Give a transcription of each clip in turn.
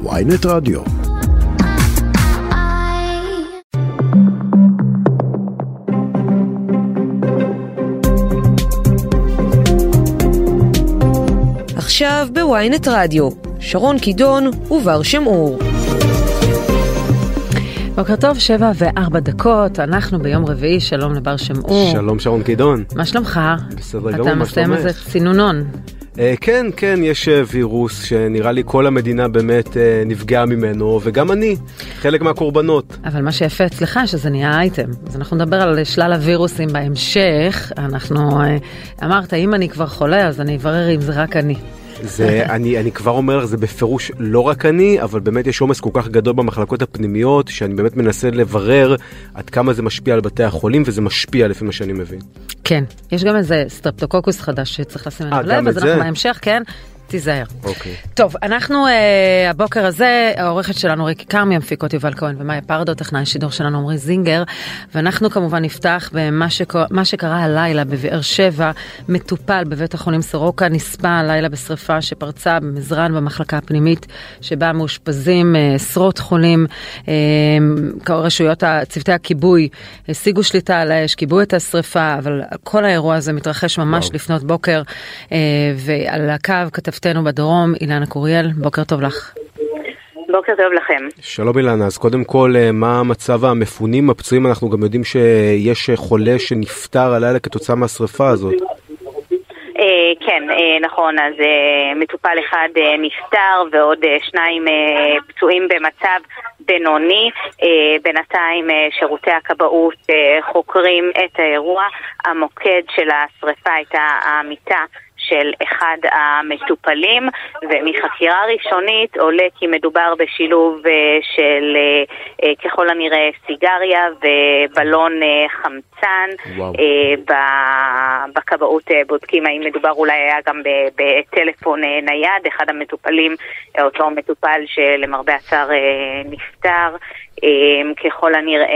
ויינט רדיו. עכשיו בוויינט רדיו, שרון קידון ובר שמעור. בוקר טוב, שבע וארבע דקות, אנחנו ביום רביעי, שלום לבר שמעור. שלום שרון קידון. מה שלומך? בסדר גמור, מה אתה שלומך? מסיים איזה צינונון. אה, כן, כן, יש אה, וירוס שנראה לי כל המדינה באמת אה, נפגעה ממנו, וגם אני, חלק מהקורבנות. אבל מה שיפה אצלך שזה נהיה אייטם. אז אנחנו נדבר על שלל הווירוסים בהמשך. אנחנו, אמרת, אם אני כבר חולה, אז אני אברר אם זה רק אני. זה, אני, אני כבר אומר לך, זה בפירוש לא רק אני, אבל באמת יש עומס כל כך גדול במחלקות הפנימיות, שאני באמת מנסה לברר עד כמה זה משפיע על בתי החולים, וזה משפיע לפי מה שאני מבין. כן, יש גם איזה סטרפטוקוקוס חדש שצריך לשים אה, אליו לב, אז אנחנו? בהמשך, כן. תיזהר. אוקיי. טוב, אנחנו אה, הבוקר הזה, העורכת שלנו ריקי כרמי, המפיקות יובל כהן ומאיה פרדו, טכנאי השידור שלנו עמרי זינגר, ואנחנו כמובן נפתח במה שק... מה שקרה הלילה בבאר שבע, מטופל בבית החולים סורוקה, נספה הלילה בשרפה שפרצה במזרן במחלקה הפנימית, שבה מאושפזים אה, עשרות חולים. אה, רשויות, צוותי הכיבוי השיגו שליטה על האש, כיבו את השרפה, אבל כל האירוע הזה מתרחש ממש וואו. לפנות בוקר, אה, ועל הקו כתבתנו בדרום, אילנה קוריאל, בוקר טוב לך. בוקר טוב לכם. שלום אילנה, אז קודם כל, אה, מה מצב המפונים, הפצועים? אנחנו גם יודעים שיש אה, חולה שנפטר הלילה כתוצאה מהשרפה הזאת. אה, כן, נכון, אז מטופל אחד נפטר ועוד שניים פצועים במצב בינוני. בינתיים שירותי הכבאות חוקרים את האירוע. המוקד של השרפה הייתה המיטה של אחד המטופלים, ומחקירה ראשונית עולה כי מדובר בשילוב אה, של אה, אה, ככל הנראה סיגריה ובלון חמצן. וואו. בכבאות בודקים האם מדובר אולי היה גם בטלפון נייד, אחד המטופלים, אותו מטופל שלמרבה הצער נפטר, ככל הנראה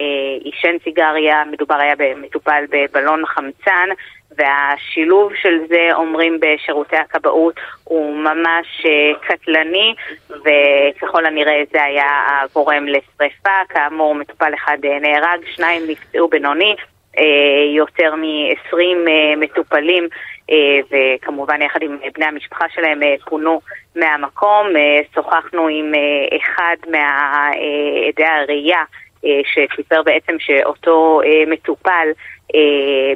אה, עישן סיגריה, מדובר היה במטופל בבלון חמצן. והשילוב של זה, אומרים בשירותי הכבאות, הוא ממש אה, קטלני, וככל הנראה זה היה הגורם לשרפה. כאמור, מטופל אחד אה, נהרג, שניים נפצעו בינוני, אה, יותר מ-20 מטופלים, וכמובן יחד עם בני המשפחה שלהם פונו מהמקום. שוחחנו עם אחד מעדי הראייה. שסיפר בעצם שאותו מטופל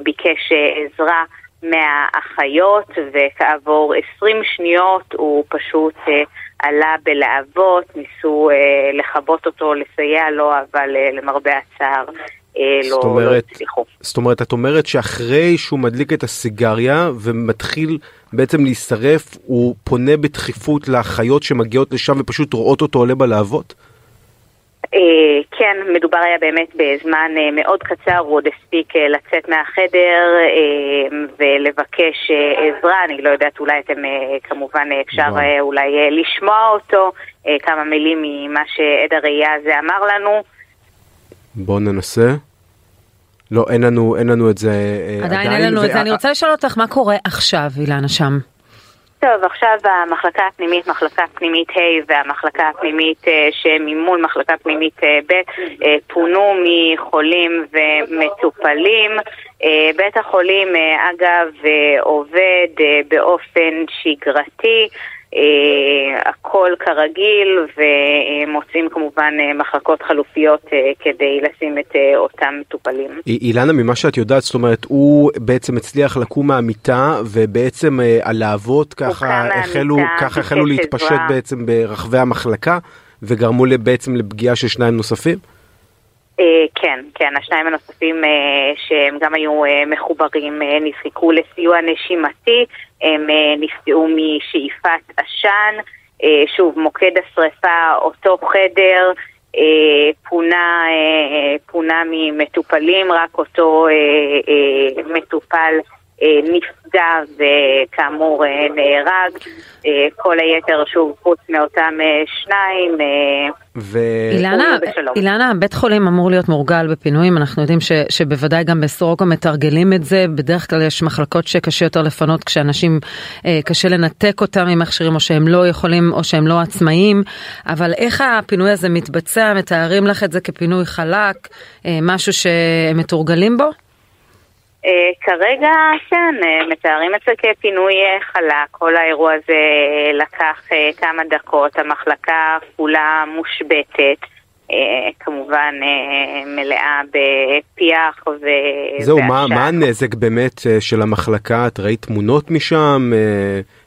ביקש אה, עזרה מהאחיות וכעבור 20 שניות הוא פשוט אה, עלה בלהבות, ניסו אה, לכבות אותו, לסייע לו, אבל אה, למרבה הצער אה, זאת לא, לא אומרת, הצליחו. זאת אומרת, את אומרת שאחרי שהוא מדליק את הסיגריה ומתחיל בעצם להישרף, הוא פונה בדחיפות לאחיות שמגיעות לשם ופשוט רואות אותו עולה בלהבות? אה, כן, מדובר היה באמת בזמן אה, מאוד קצר, הוא עוד הספיק אה, לצאת מהחדר ולבקש עזרה, אני לא יודעת, אולי אתם כמובן אפשר. אה, אולי לשמוע אותו, כמה מילים ממה שעד הראייה הזה אמר לנו. בואו ננסה. לא, אין לנו, אין לנו את זה אה, עדיין אין לנו את זה. אני רוצה לשאול אותך, מה קורה עכשיו, אילנה, שם? טוב, עכשיו המחלקה הפנימית, מחלקה פנימית ה' והמחלקה הפנימית אה, שממול מחלקה פנימית אה, ב' אה, פונו מחולים ומטופלים. בית החולים, אגב, עובד באופן שגרתי. אה, הכל כרגיל ומוצאים כמובן אה, מחלקות חלופיות אה, כדי לשים את אותם מטופלים. אי- אילנה, ממה שאת יודעת, זאת אומרת, הוא בעצם הצליח לקום מהמיטה, ובעצם הלהבות ככה החלו, ככה החלו להתפשט עזרה. בעצם ברחבי המחלקה, וגרמו בעצם לפגיעה של שניים נוספים? כן, כן, השניים הנוספים שהם גם היו מחוברים נזקקו לסיוע נשימתי, הם אה, נפגעו משאיפת עשן, אה, שוב, מוקד השרפה, אותו חדר, אה, פונה, פונה ממטופלים, רק אותו מטופל נפגע וכאמור נהרג. כל היתר, שוב, חוץ מאותם שניים, ו... אילנה, אילנה, בית חולים אמור להיות מורגל בפינויים, אנחנו יודעים ש, שבוודאי גם בסורוקה מתרגלים את זה, בדרך כלל יש מחלקות שקשה יותר לפנות כשאנשים, אה, קשה לנתק אותם ממכשירים או שהם לא יכולים או שהם לא עצמאיים, אבל איך הפינוי הזה מתבצע, מתארים לך את זה כפינוי חלק, אה, משהו שהם מתורגלים בו? Uh, כרגע כן, uh, מתארים את זה כפינוי uh, חלק, כל האירוע הזה לקח כמה דקות, המחלקה כולה מושבתת, uh, כמובן מלאה בפיח ו... זהו, מה, מה הנזק באמת של המחלקה? את ראית תמונות משם?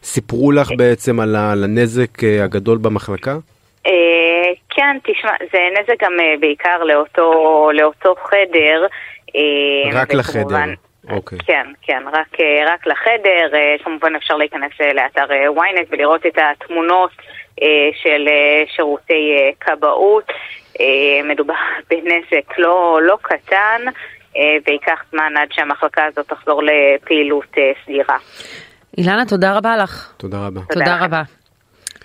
סיפרו לך בעצם על הנזק הגדול במחלקה? כן, תשמע, זה נזק גם בעיקר לאותו, לאותו חדר. רק לחדר. אוקיי. כן, כן, רק, אה, רק לחדר, אה, כמובן אפשר להיכנס אה, לאתר ynet ולראות את התמונות של שירותי כבאות. מדובר בנזק לא, לא קטן, וייקח זמן עד שהמחלקה הזאת תחזור לפעילות סדירה. אילנה, תודה רבה לך. תודה רבה. תודה, תודה רבה.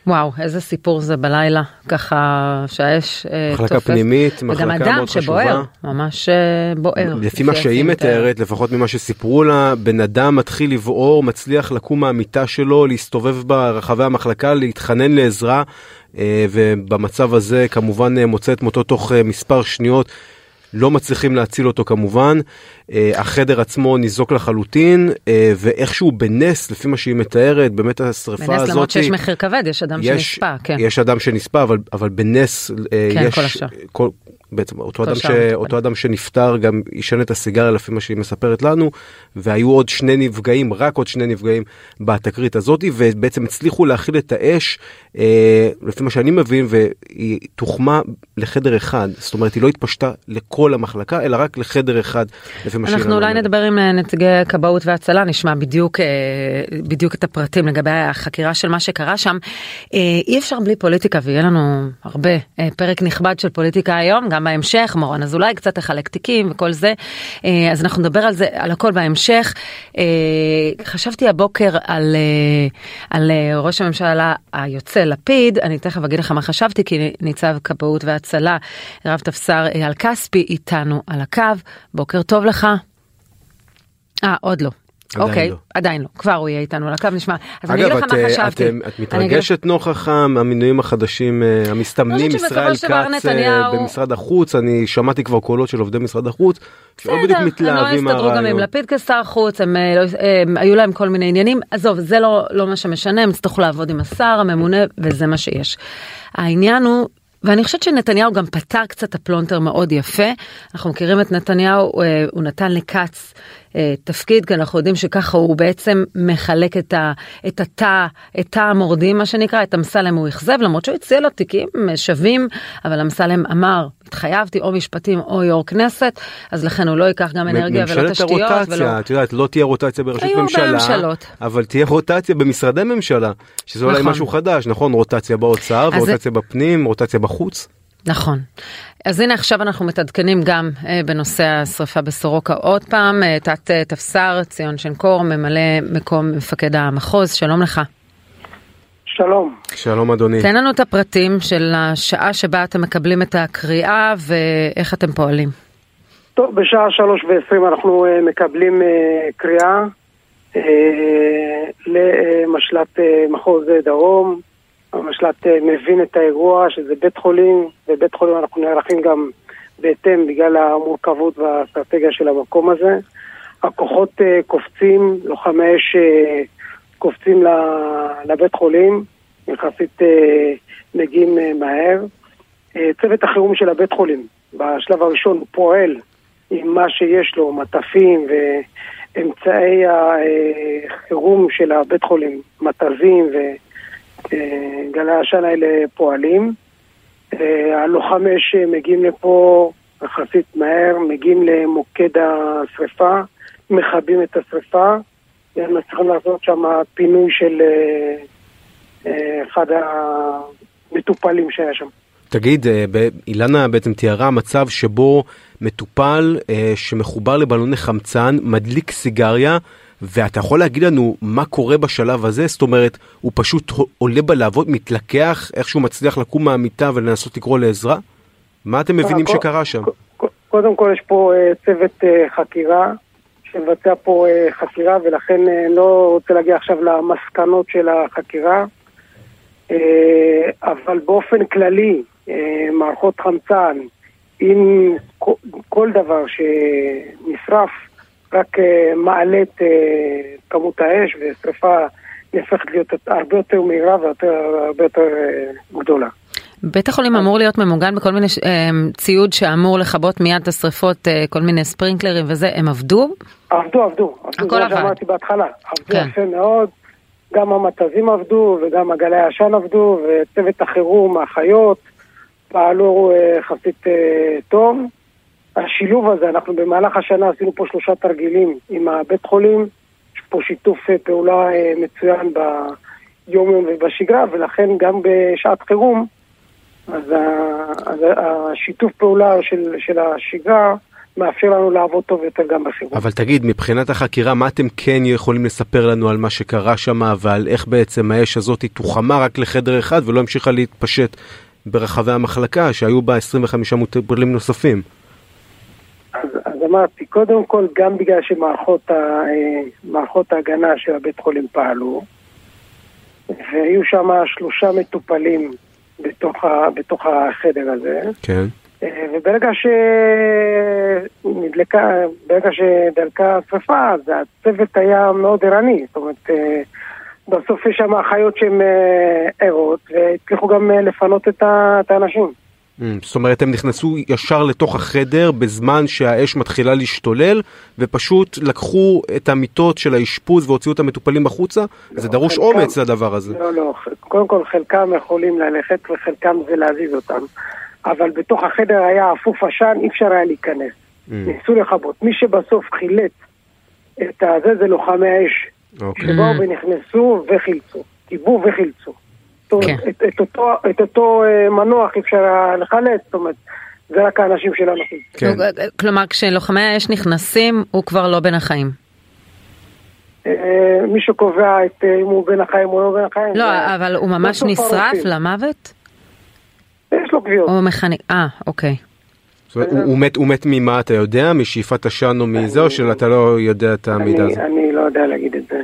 וואו, איזה סיפור זה בלילה, ככה שהאש אה, תופס. מחלקה פנימית, מחלקה מאוד חשובה. וגם אדם שבוער, ממש אה, בוער. לפי מה שהיא מתארת, לפחות ממה שסיפרו לה, בן אדם מתחיל לבעור, מצליח לקום מהמיטה שלו, להסתובב ברחבי המחלקה, להתחנן לעזרה, אה, ובמצב הזה כמובן מוצא את מותו תוך מספר שניות. לא מצליחים להציל אותו כמובן, אה, החדר עצמו ניזוק לחלוטין, אה, ואיכשהו בנס, לפי מה שהיא מתארת, באמת השריפה בנס, הזאת... בנס למרות שיש מחיר כבד, יש אדם יש, שנספה, כן. יש אדם שנספה, אבל, אבל בנס אה, כן, יש... כל השאר. כל, בעצם אותו אדם, ש... אותו אדם שנפטר גם עישן את הסיגריה לפי מה שהיא מספרת לנו והיו עוד שני נפגעים רק עוד שני נפגעים בתקרית הזאת ובעצם הצליחו להכיל את האש אה, לפי מה שאני מבין והיא תוחמה לחדר אחד זאת אומרת היא לא התפשטה לכל המחלקה אלא רק לחדר אחד לפי מה שהיא אנחנו אולי נדבר עם אה, נציגי כבאות והצלה נשמע בדיוק אה, בדיוק את הפרטים לגבי החקירה של מה שקרה שם אה, אי אפשר בלי פוליטיקה ויהיה לנו הרבה אה, פרק נכבד של פוליטיקה היום. גם בהמשך, מורן אזולאי קצת תחלק תיקים וכל זה, אה, אז אנחנו נדבר על זה, על הכל בהמשך. אה, חשבתי הבוקר על, אה, על ראש הממשלה היוצא לפיד, אני תכף אגיד לך מה חשבתי, כי ניצב כבאות והצלה, רב תפסר אייל כספי איתנו על הקו, בוקר טוב לך. אה, עוד לא. אוקיי, לא. עדיין לא, כבר הוא יהיה איתנו על הקו, נשמע. אז אגב, אני אגיד לך מה חשבתי. את, את מתרגשת נוכח המינויים החדשים המסתמנים, ישראל כץ במשרד החוץ, אני שמעתי כבר קולות של עובדי משרד החוץ, שלא בדיוק מתלהבים מהרעיון. הם לא הסתדרו גם עם לפיד כשר חוץ, הם, לא, הם, היו להם כל מיני עניינים, עזוב, זה לא, לא מה שמשנה, הם יצטרכו לעבוד עם השר הממונה, וזה מה שיש. העניין הוא ואני חושבת שנתניהו גם פתר קצת הפלונטר מאוד יפה. אנחנו מכירים את נתניהו, הוא נתן לכץ אה, תפקיד, כי אנחנו יודעים שככה הוא בעצם מחלק את, ה, את התא, את תא המורדים מה שנקרא, את אמסלם הוא אכזב, למרות שהוא הציע לו תיקים שווים, אבל אמסלם אמר, התחייבתי או משפטים או יו"ר כנסת, אז לכן הוא לא ייקח גם אנרגיה ולא תשתיות. ממשלת הרוטציה, ולא... את יודעת, לא תהיה רוטציה בראשות ממשלה, בממשלות. אבל תהיה רוטציה במשרדי ממשלה, שזה אולי נכון. משהו חדש, נכון? רוטציה באוצר, ורוטציה זה... בפנים, רוטציה בחוץ. נכון. אז הנה עכשיו אנחנו מתעדכנים גם אה, בנושא השרפה בסורוקה עוד פעם, אה, תת אה, תפסר ציון שנקור, ממלא מקום מפקד המחוז, שלום לך. שלום. שלום אדוני. תן לנו את הפרטים של השעה שבה אתם מקבלים את הקריאה ואיך אתם פועלים. טוב, בשעה שלוש ועשרים אנחנו uh, מקבלים uh, קריאה uh, למשל"ט uh, מחוז דרום. המשל"ט uh, מבין את האירוע, שזה בית חולים, ובית חולים אנחנו נערכים גם בהתאם בגלל המורכבות והאסטרטגיה של המקום הזה. הכוחות uh, קופצים, לוחמי אש uh, קופצים לבית חולים, יחסית אה, מגיעים אה, מהר. אה, צוות החירום של הבית חולים, בשלב הראשון הוא פועל עם מה שיש לו, מטפים ואמצעי החירום של הבית חולים, מטבים וגלי העשן האלה פועלים. הלוחמי אש מגיעים לפה יחסית מהר, מגיעים למוקד השרפה, מכבים את השרפה. הם צריכים לעשות שם פינוי של אה, אה, אחד המטופלים שהיה שם. תגיד, אה, אילנה בעצם תיארה מצב שבו מטופל אה, שמחובר לבלוני חמצן, מדליק סיגריה, ואתה יכול להגיד לנו מה קורה בשלב הזה? זאת אומרת, הוא פשוט עולה בלהבות, מתלקח, איכשהו מצליח לקום מהמיטה ולנסות לקרוא לעזרה? מה אתם מבינים קו- שקרה שם? קודם כל יש פה אה, צוות אה, חקירה שמבצע פה אה, חקירה ולכן לא רוצה להגיע עכשיו למסקנות של החקירה אבל באופן כללי מערכות חמצן אם כל דבר שנשרף רק אה, מעלה את אה, כמות האש ושרפה נהפכת להיות הרבה יותר מהירה והרבה יותר אה, גדולה. בית החולים אמור להיות ממוגן בכל מיני ציוד שאמור לכבות מיד את השריפות, אה, כל מיני ספרינקלרים וזה, הם עבדו? עבדו, עבדו. הכל זה מה עבד. שאמרתי בהתחלה. עבדו כן. יפה מאוד. גם המתזים עבדו וגם הגלי העשן עבדו וצוות החירום, האחיות, פעלו יחסית טוב. השילוב הזה, אנחנו במהלך השנה עשינו פה שלושה תרגילים עם הבית חולים. יש פה שיתוף אה, פעולה אה, מצוין ביום יום ובשגרה ולכן גם בשעת חירום אז, השיתוף פעולה של, של השגרה מאפשר לנו לעבוד טוב יותר גם בחירום. אבל תגיד, מבחינת החקירה, מה אתם כן יכולים לספר לנו על מה שקרה שם ועל איך בעצם האש הזאת תוחמה רק לחדר אחד ולא המשיכה להתפשט ברחבי המחלקה שהיו בה 25 מטופלים נוספים? אז, אז אמרתי, קודם כל, גם בגלל שמערכות אה, ההגנה של הבית חולים פעלו, והיו שם שלושה מטופלים בתוך, ה, בתוך החדר הזה, כן. אה, וברגע שנדלקה, ברגע שדלקה השרפה, אז הצוות היה מאוד ערני, זאת אומרת, אה, בסוף יש שם אחיות שהן ערות, והצליחו גם לפנות את האנשים. Mm, זאת אומרת, הם נכנסו ישר לתוך החדר בזמן שהאש מתחילה להשתולל, ופשוט לקחו את המיטות של האשפוז והוציאו את המטופלים החוצה? זה דרוש חלקם- אומץ לדבר הזה. לא, לא, קודם כל חלקם יכולים ללכת וחלקם זה להזיז אותם. אבל בתוך החדר היה אפוף עשן, אי אפשר היה להיכנס. Mm, ניסו לכבות. מי שבסוף חילץ את הזה זה לוחמי האש, אוקיי. שבאו ונכנסו וחילצו. כיבו וחילצו. כן. את, את אותו, את אותו אה, מנוח אי אפשר לחלץ, זאת אומרת, זה רק האנשים שלנו חילצו. כן. כלומר, כשלוחמי האש נכנסים, הוא כבר לא בין החיים. אה, מי שקובע את אה, אם הוא בין החיים או לא בין החיים. לא, אבל הוא ממש נשרף. למוות? יש לו קביעות. או מכניק... אה, אוקיי. זאת אומרת, הוא- הוא מת- הוא מת ממה אתה יודע? משאיפת עשן או מזה, או שאתה לא יודע את המידע אני, הזה? אני לא יודע להגיד את זה.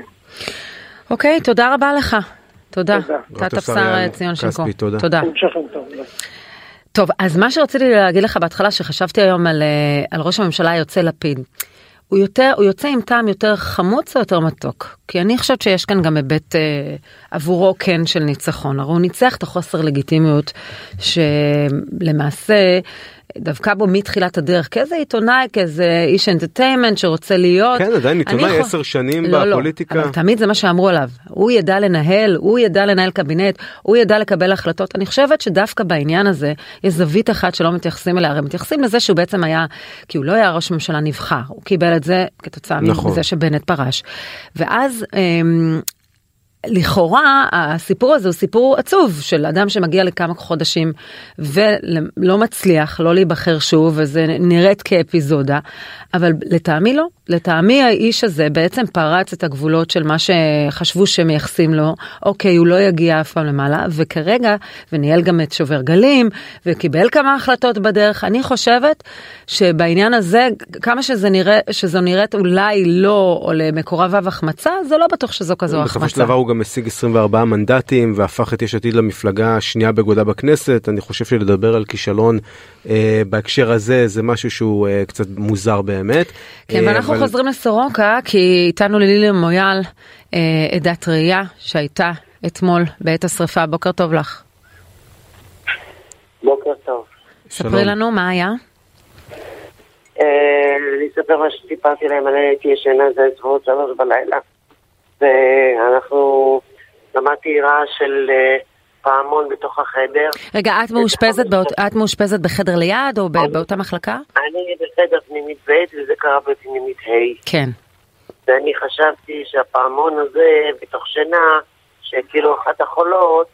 אוקיי, תודה רבה לך. תודה. תודה. תת רב-טפסר אפסר יעל ציון. תודה. תודה. טוב. ביי. טוב, אז מה שרציתי להגיד לך בהתחלה, שחשבתי היום על, אה, על ראש הממשלה היוצא לפיד. הוא יותר, הוא יוצא עם טעם יותר חמוץ או יותר מתוק? כי אני חושבת שיש כאן גם היבט אה, עבורו כן של ניצחון. הרי הוא ניצח את החוסר לגיטימיות שלמעשה דווקא בו מתחילת הדרך כאיזה עיתונאי, כאיזה איש אנטרטיימנט שרוצה להיות. כן, עדיין עיתונאי עשר שנים לא, לא, בפוליטיקה. אבל תמיד זה מה שאמרו עליו. הוא ידע לנהל, הוא ידע לנהל קבינט, הוא ידע לקבל החלטות. אני חושבת שדווקא בעניין הזה יש זווית אחת שלא מתייחסים אליה. הרי מתייחסים לזה שהוא בעצם היה, כי הוא לא היה ראש ממשלה נבחר, הוא קיבל את זה כתוצאה נכון. מזה שבנט פרש. ואז... אמ, לכאורה הסיפור הזה הוא סיפור עצוב של אדם שמגיע לכמה חודשים ולא מצליח לא להיבחר שוב וזה נראית כאפיזודה אבל לטעמי לא. לטעמי האיש הזה בעצם פרץ את הגבולות של מה שחשבו שמייחסים לו. אוקיי הוא לא יגיע אף פעם למעלה וכרגע וניהל גם את שובר גלים וקיבל כמה החלטות בדרך. אני חושבת שבעניין הזה כמה שזה נראה שזו נראית אולי לא או למקורביו החמצה זה לא בטוח שזו כזו החמצה. גם השיג 24 מנדטים והפך את יש עתיד למפלגה השנייה בגודלה בכנסת. אני חושב שלדבר על כישלון אה, בהקשר הזה זה משהו שהוא אה, קצת מוזר באמת. כן, אה, ואנחנו אבל- חוזרים לסורוקה כי איתנו לילי מויאל, אה, עדת ראייה שהייתה אתמול בעת השרפה. בוקר טוב לך. בוקר טוב. ספרי שלום. לנו מה היה. אה, אני אספר מה שסיפרתי להם, אני הייתי ישנה זה סביבות שלוש בלילה. ואנחנו, שמעתי רעש של אה, פעמון בתוך החדר. רגע, את מאושפזת, באות, את מאושפזת בחדר ליד או ב- באותה מחלקה? אני בחדר פנימית ב' וזה קרה בפנימית ה'. כן. ואני חשבתי שהפעמון הזה, בתוך שינה, שכאילו אחת החולות,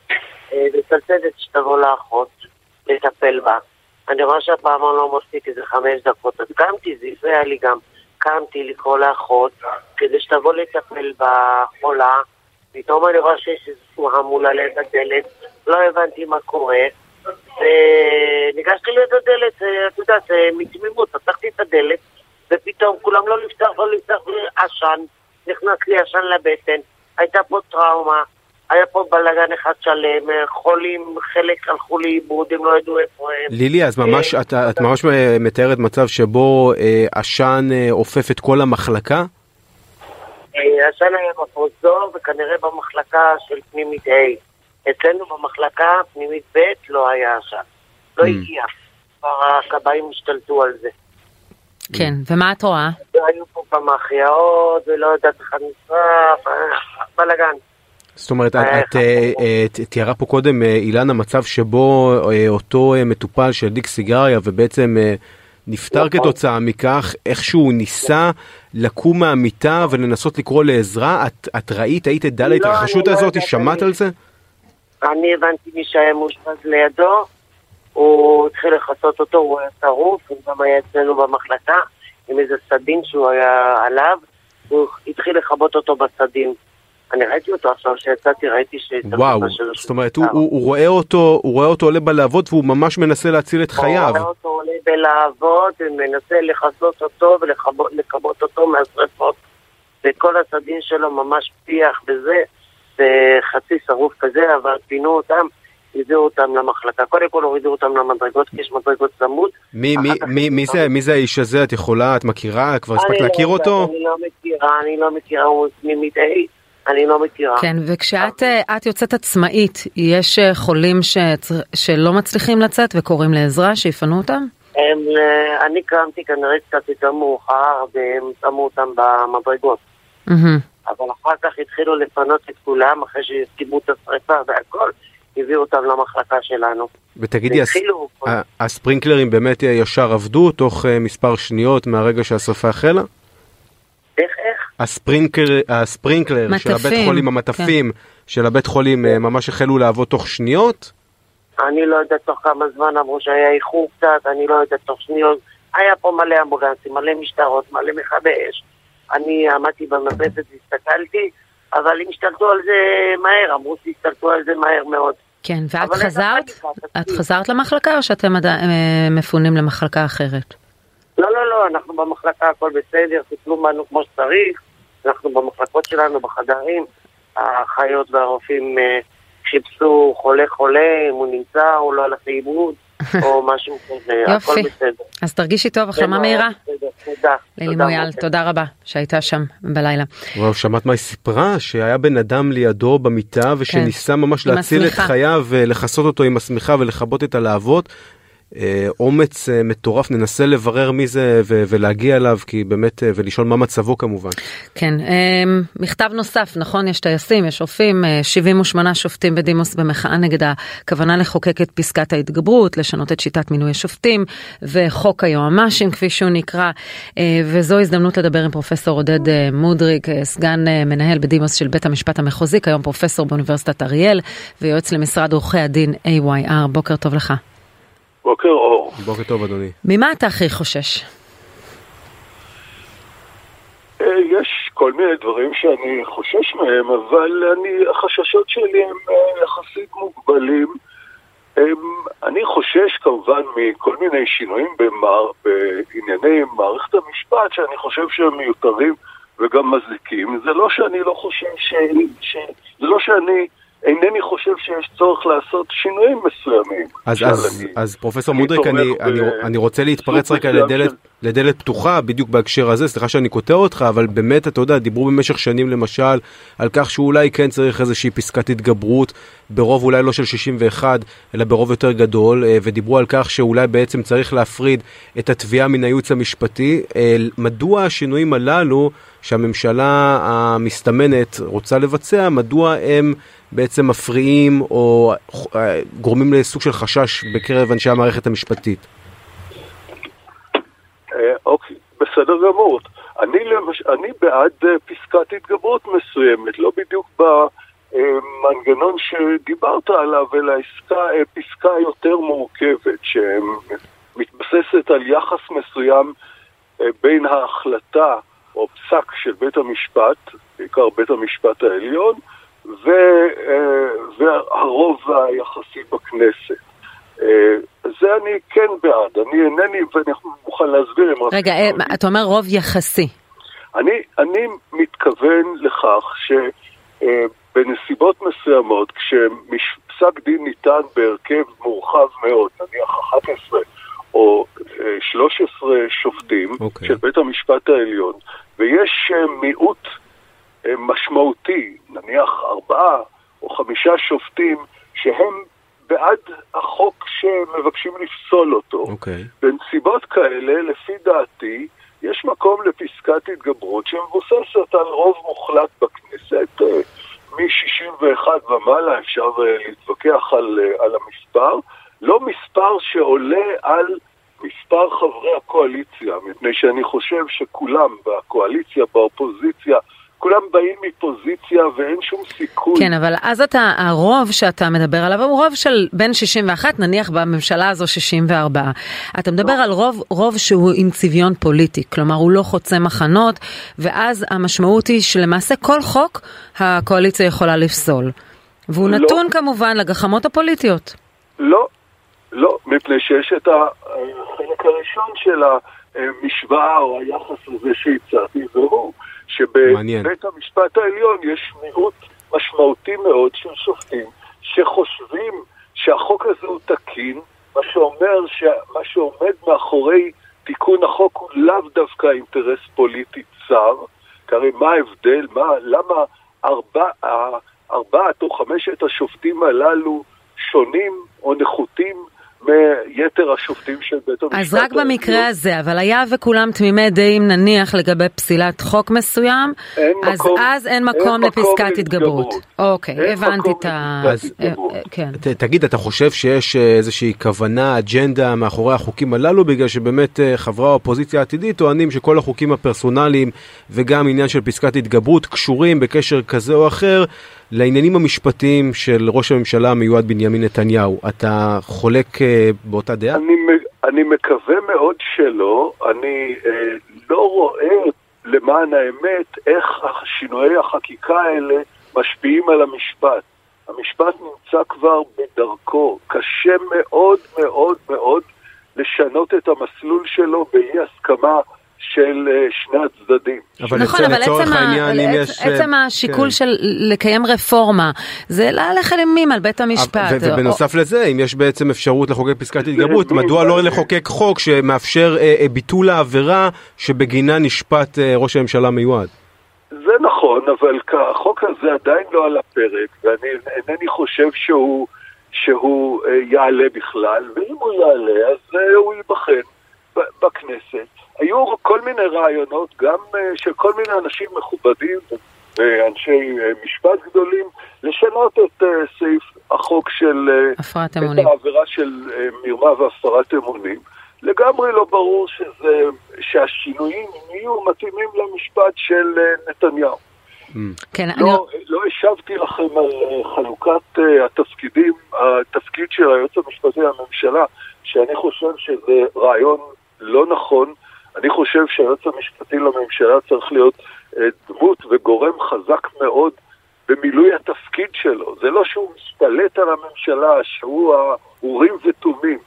אה, מצלצלת שתבוא לאחות. לטפל בה. אני רואה שהפעמון לא מספיק איזה חמש דקות, אז קמתי, זה הפריע לי גם. קמתי לקרוא לאחות כדי שתבוא לטפל בחולה. פתאום אני רואה שיש איזשהו המולה ליד הדלת, לא הבנתי מה קורה. וניגשתי ליד הדלת, אה, את יודעת, אה, מתמימות, פתחתי את הדלת, ופתאום כולם לא לפתח, לא לפתח, עשן, נכנס לי עשן לבטן, הייתה פה טראומה, היה פה בלאגן אחד שלם, אה, חולים, חלק הלכו לאיבוד, הם לא ידעו איפה הם. לילי, אז ממש, את, את ממש מתארת מצב שבו אה, עשן אה, עופף את כל המחלקה? אה, עשן היה בפרוזדור וכנראה במחלקה של פנימית A. אצלנו במחלקה פנימית ב' לא היה עשן. לא Mm. הגיע. כבר הכבאים השתלטו על זה. כן, ומה את רואה? היו פה כמה החייאות, ולא יודעת איך נשרף, אה, בלאגן. זאת אומרת, את, אה, את אה, אה, ת- תיארה פה קודם, אה, אילנה, מצב שבו אותו מטופל שהדליק סיגריה ובעצם נפטר נכון. כתוצאה מכך, איכשהו ניסה לקום מהמיטה ולנסות לקרוא לעזרה. את, את ראית, היית עדה לא, להתרחשות לא הזאת? שמעת על זה? אני הבנתי מי שהיה מאושפז לידו, הוא התחיל לכסות אותו, הוא היה שרוף, הוא גם היה אצלנו במחלקה, עם איזה סדין שהוא היה עליו, הוא התחיל לכבות אותו בסדין. אני ראיתי אותו עכשיו, כשיצאתי ראיתי ש... וואו, זאת אומרת, הוא, הוא, הוא, רואה אותו, הוא רואה אותו עולה בלהבות והוא ממש מנסה להציל את חייו. הוא רואה אותו עולה בלהבות, ומנסה לכסות אותו ולכבות אותו מהשרפות. וכל הסדין שלו ממש פיח בזה, וחצי שרוף כזה, אבל פינו אותם, הביאו אותם למחלקה. קודם כל הורידו אותם למדרגות, כי יש מדרגות צמוד. מי, מי, מי, מי, זה, מי זה האיש הזה? את יכולה, את מכירה? כבר הספקת לא להכיר אותו? אני לא מכירה, אני לא מכירה, הוא A, אני לא מכירה. כן, וכשאת אה, את יוצאת עצמאית, יש אה, חולים שצר- שלא מצליחים לצאת וקוראים לעזרה, שיפנו אותם? הם, אה, אני קמתי כנראה קצת יותר מאוחר, והם שמו אותם במדרגות. מהמם. אבל אחר כך התחילו לפנות את כולם, אחרי שכיבו את השרפה והכל, הביאו אותם למחלקה שלנו. ותגידי, הס- הספרינקלרים באמת ישר עבדו תוך מספר שניות מהרגע שהשרפה החלה? איך, איך? הספרינקלר, הספרינקלר של מטפים, הבית חולים, המטפים של הבית חולים אה, ממש החלו לעבוד תוך שניות? אני לא יודעת תוך כמה זמן אמרו שהיה איחור קצת, אני לא יודעת תוך שניות. היה פה מלא אמבולנסים, מלא משטרות, מלא מכבי אש. אני עמדתי במרפסת והסתכלתי, אבל הם השתלטו על זה מהר, אמרו שהשתלטו על זה מהר מאוד. כן, ואת חזרת? את. חזרת למחלקה או שאתם עדיין אה, מפונים למחלקה אחרת? לא, לא, לא, אנחנו במחלקה, הכל בסדר, טיפלו בנו כמו שצריך, אנחנו במחלקות שלנו, בחדרים, האחיות והרופאים אה, חיפשו חולה חולה, אם הוא נמצא, הוא לא הלך לאיבוד, או משהו כזה, הכל יופי. בסדר. אז תרגישי טוב, החלמה כן, מהירה. תודה. לילי תודה, מויאל, משה. תודה רבה שהייתה שם בלילה. וואו, שמעת מה היא סיפרה? שהיה בן אדם לידו במיטה ושניסה ממש להציל את. חייו ולכסות אותו עם השמיכה ולכבות את הלהבות. אה, אומץ אה, מטורף, ננסה לברר מי זה ולהגיע אליו, כי באמת, אה, ולשאול מה מצבו כמובן. כן, אמ, מכתב נוסף, נכון? יש טייסים, יש שופטים, אה, 78 שופטים בדימוס במחאה נגד הכוונה לחוקק את פסקת ההתגברות, לשנות את שיטת מינוי השופטים וחוק היועמ"שים כפי שהוא נקרא, וזו הזדמנות לדבר עם פרופסור עודד מודריק, סגן מנהל בדימוס של בית המשפט המחוזי, כיום פרופסור באוניברסיטת אריאל ויועץ למשרד עורכי הדין AYR, בוקר טוב לך. בוקר אור. בוקר טוב אדוני. ממה אתה הכי חושש? אה, יש כל מיני דברים שאני חושש מהם, אבל אני, החששות שלי הם אה, יחסית מוגבלים. הם, אני חושש כמובן מכל מיני שינויים במער, בענייני מערכת המשפט שאני חושב שהם מיותרים וגם מזיקים. זה לא שאני לא חושב ש... ש... זה לא שאני אינני חושב שיש צורך לעשות שינויים מסוימים. אז, אז, אני- אז פרופסור מודריק, אני, תומך אני, ב- אני רוצה להתפרץ רגע לדלת, של- לדלת פתוחה בדיוק בהקשר הזה, סליחה שאני קוטע אותך, אבל באמת, אתה יודע, דיברו במשך שנים למשל על כך שאולי כן צריך איזושהי פסקת התגברות ברוב אולי לא של 61, אלא ברוב יותר גדול, אה, ודיברו על כך שאולי בעצם צריך להפריד את התביעה מן הייעוץ המשפטי. אה, מדוע השינויים הללו שהממשלה המסתמנת רוצה לבצע, מדוע הם בעצם מפריעים או אה, גורמים לסוג של חשש בקרב אנשי המערכת המשפטית? אה, אוקיי, בסדר גמור. אני, למש... אני בעד אה, פסקת התגברות מסוימת, לא בדיוק ב... המנגנון שדיברת עליו, אלא עסקה, פסקה יותר מורכבת, שמתבססת על יחס מסוים בין ההחלטה או פסק של בית המשפט, בעיקר בית המשפט העליון, והרוב היחסי בכנסת. זה אני כן בעד, אני אינני, ואני מוכן להסביר אם... רגע, אתה אומר רוב יחסי. אני, אני מתכוון לכך שבנסיבות מסוימות, כשפסק דין ניתן בהרכב מורחב מאוד, נניח 11 או 13 שופטים okay. אוקיי. של בית המשפט העליון, ויש מיעוט משמעותי, נניח ארבעה או חמישה שופטים שהם בעד החוק שמבקשים לפסול אותו. Okay. אוקיי. בנסיבות כאלה, לפי דעתי, יש מקום לפסקת התגברות שמבוססת על רוב מוחלט בכנסת. אה, מ-61 ומעלה אפשר אה, להתווכח על, אה, על המספר, לא מספר שעולה על מספר חברי הקואליציה, מפני שאני חושב שכולם בקואליציה, באופוזיציה, כולם באים מפוזיציה ואין שום סיכוי. כן, אבל אז אתה, הרוב שאתה מדבר עליו הוא רוב של בין 61, נניח בממשלה הזו 64. אתה מדבר לא. על רוב, רוב שהוא עם צביון פוליטי, כלומר הוא לא חוצה מחנות, ואז המשמעות היא שלמעשה כל חוק הקואליציה יכולה לפסול. והוא לא. נתון כמובן לגחמות הפוליטיות. לא, לא, מפני שיש את החלק הראשון של המשוואה או היחס הזה שהצעתי, והוא שבבית המשפט העליון יש מיעוט משמעותי מאוד של שופטים שחושבים שהחוק הזה הוא תקין, מה שאומר שמה שעומד מאחורי תיקון החוק הוא לאו דווקא אינטרס פוליטי צר, כי הרי מה ההבדל, מה, למה ארבע, ארבעת או חמשת השופטים הללו שונים או נחותים מיתר השופטים של בית המשפט. אז רק במקרה הזה, אבל היה וכולם תמימי דעים נניח לגבי פסילת חוק מסוים, אז מקום, אז אין מקום אין לפסקת התגברות. אוקיי, הבנתי את ה... אז, אה, אה, כן. ת, תגיד, אתה חושב שיש אה, איזושהי כוונה, אג'נדה מאחורי החוקים הללו, בגלל שבאמת חברי האופוזיציה העתידית טוענים שכל החוקים הפרסונליים וגם עניין של פסקת התגברות קשורים בקשר כזה או אחר לעניינים המשפטיים של ראש הממשלה המיועד בנימין נתניהו, אתה חולק אה, באותה דעה? אני, אני מקווה מאוד שלא. אני אה, לא רואה, למען האמת, איך שינויי החקיקה האלה משפיעים על המשפט. המשפט נמצא כבר בדרכו. קשה מאוד מאוד מאוד לשנות את המסלול שלו באי הסכמה של אה, שני הצדדים. אבל נכון, אבל עצם, העניין, אם יש... עצם אה, השיקול כן. של לקיים רפורמה, זה להלך אימים על בית המשפט. ובנוסף או... לזה, אם יש בעצם אפשרות לחוקק פסקת התגברות, מדוע לא לחוקק חוק שמאפשר אה, אה, ביטול העבירה שבגינה נשפט אה, ראש הממשלה מיועד? זה נכון, אבל החוק הזה עדיין לא על הפרק, ואני אינני חושב שהוא, שהוא אה, יעלה בכלל, ואם הוא יעלה אז אה, הוא ייבחן בכנסת. היו כל מיני רעיונות, גם אה, של כל מיני אנשים מכובדים ואנשי אה, משפט גדולים, לשנות את אה, סעיף החוק של... הפרת אמונים. את העבירה של מרמה והפרת אמונים. לגמרי לא ברור שזה, שהשינויים יהיו מתאימים למשפט של נתניהו. Mm. כן, לא, אני... לא השבתי לכם על חלוקת התפקידים, התפקיד של היועץ המשפטי לממשלה, שאני חושב שזה רעיון לא נכון. אני חושב שהיועץ המשפטי לממשלה צריך להיות אה, דמות וגורם חזק מאוד במילוי התפקיד שלו. זה לא שהוא משתלט על הממשלה, שהוא האורים ותומים.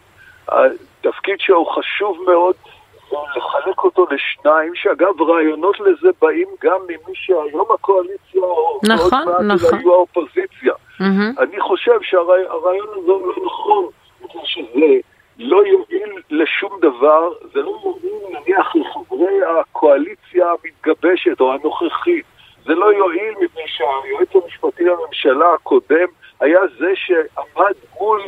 התפקיד שלו חשוב מאוד לחלק אותו לשניים, שאגב רעיונות לזה באים גם ממי שהיום הקואליציה או נכון, עוד מעט נכון. היו האופוזיציה. Mm-hmm. אני חושב שהרעיון הזה הוא לא נכון, שזה לא יוביל לשום דבר, זה לא יוביל נניח לחברי הקואליציה המתגבשת או הנוכחית. זה לא יועיל מפני שהיועץ המשפטי לממשלה הקודם היה זה שעמד מול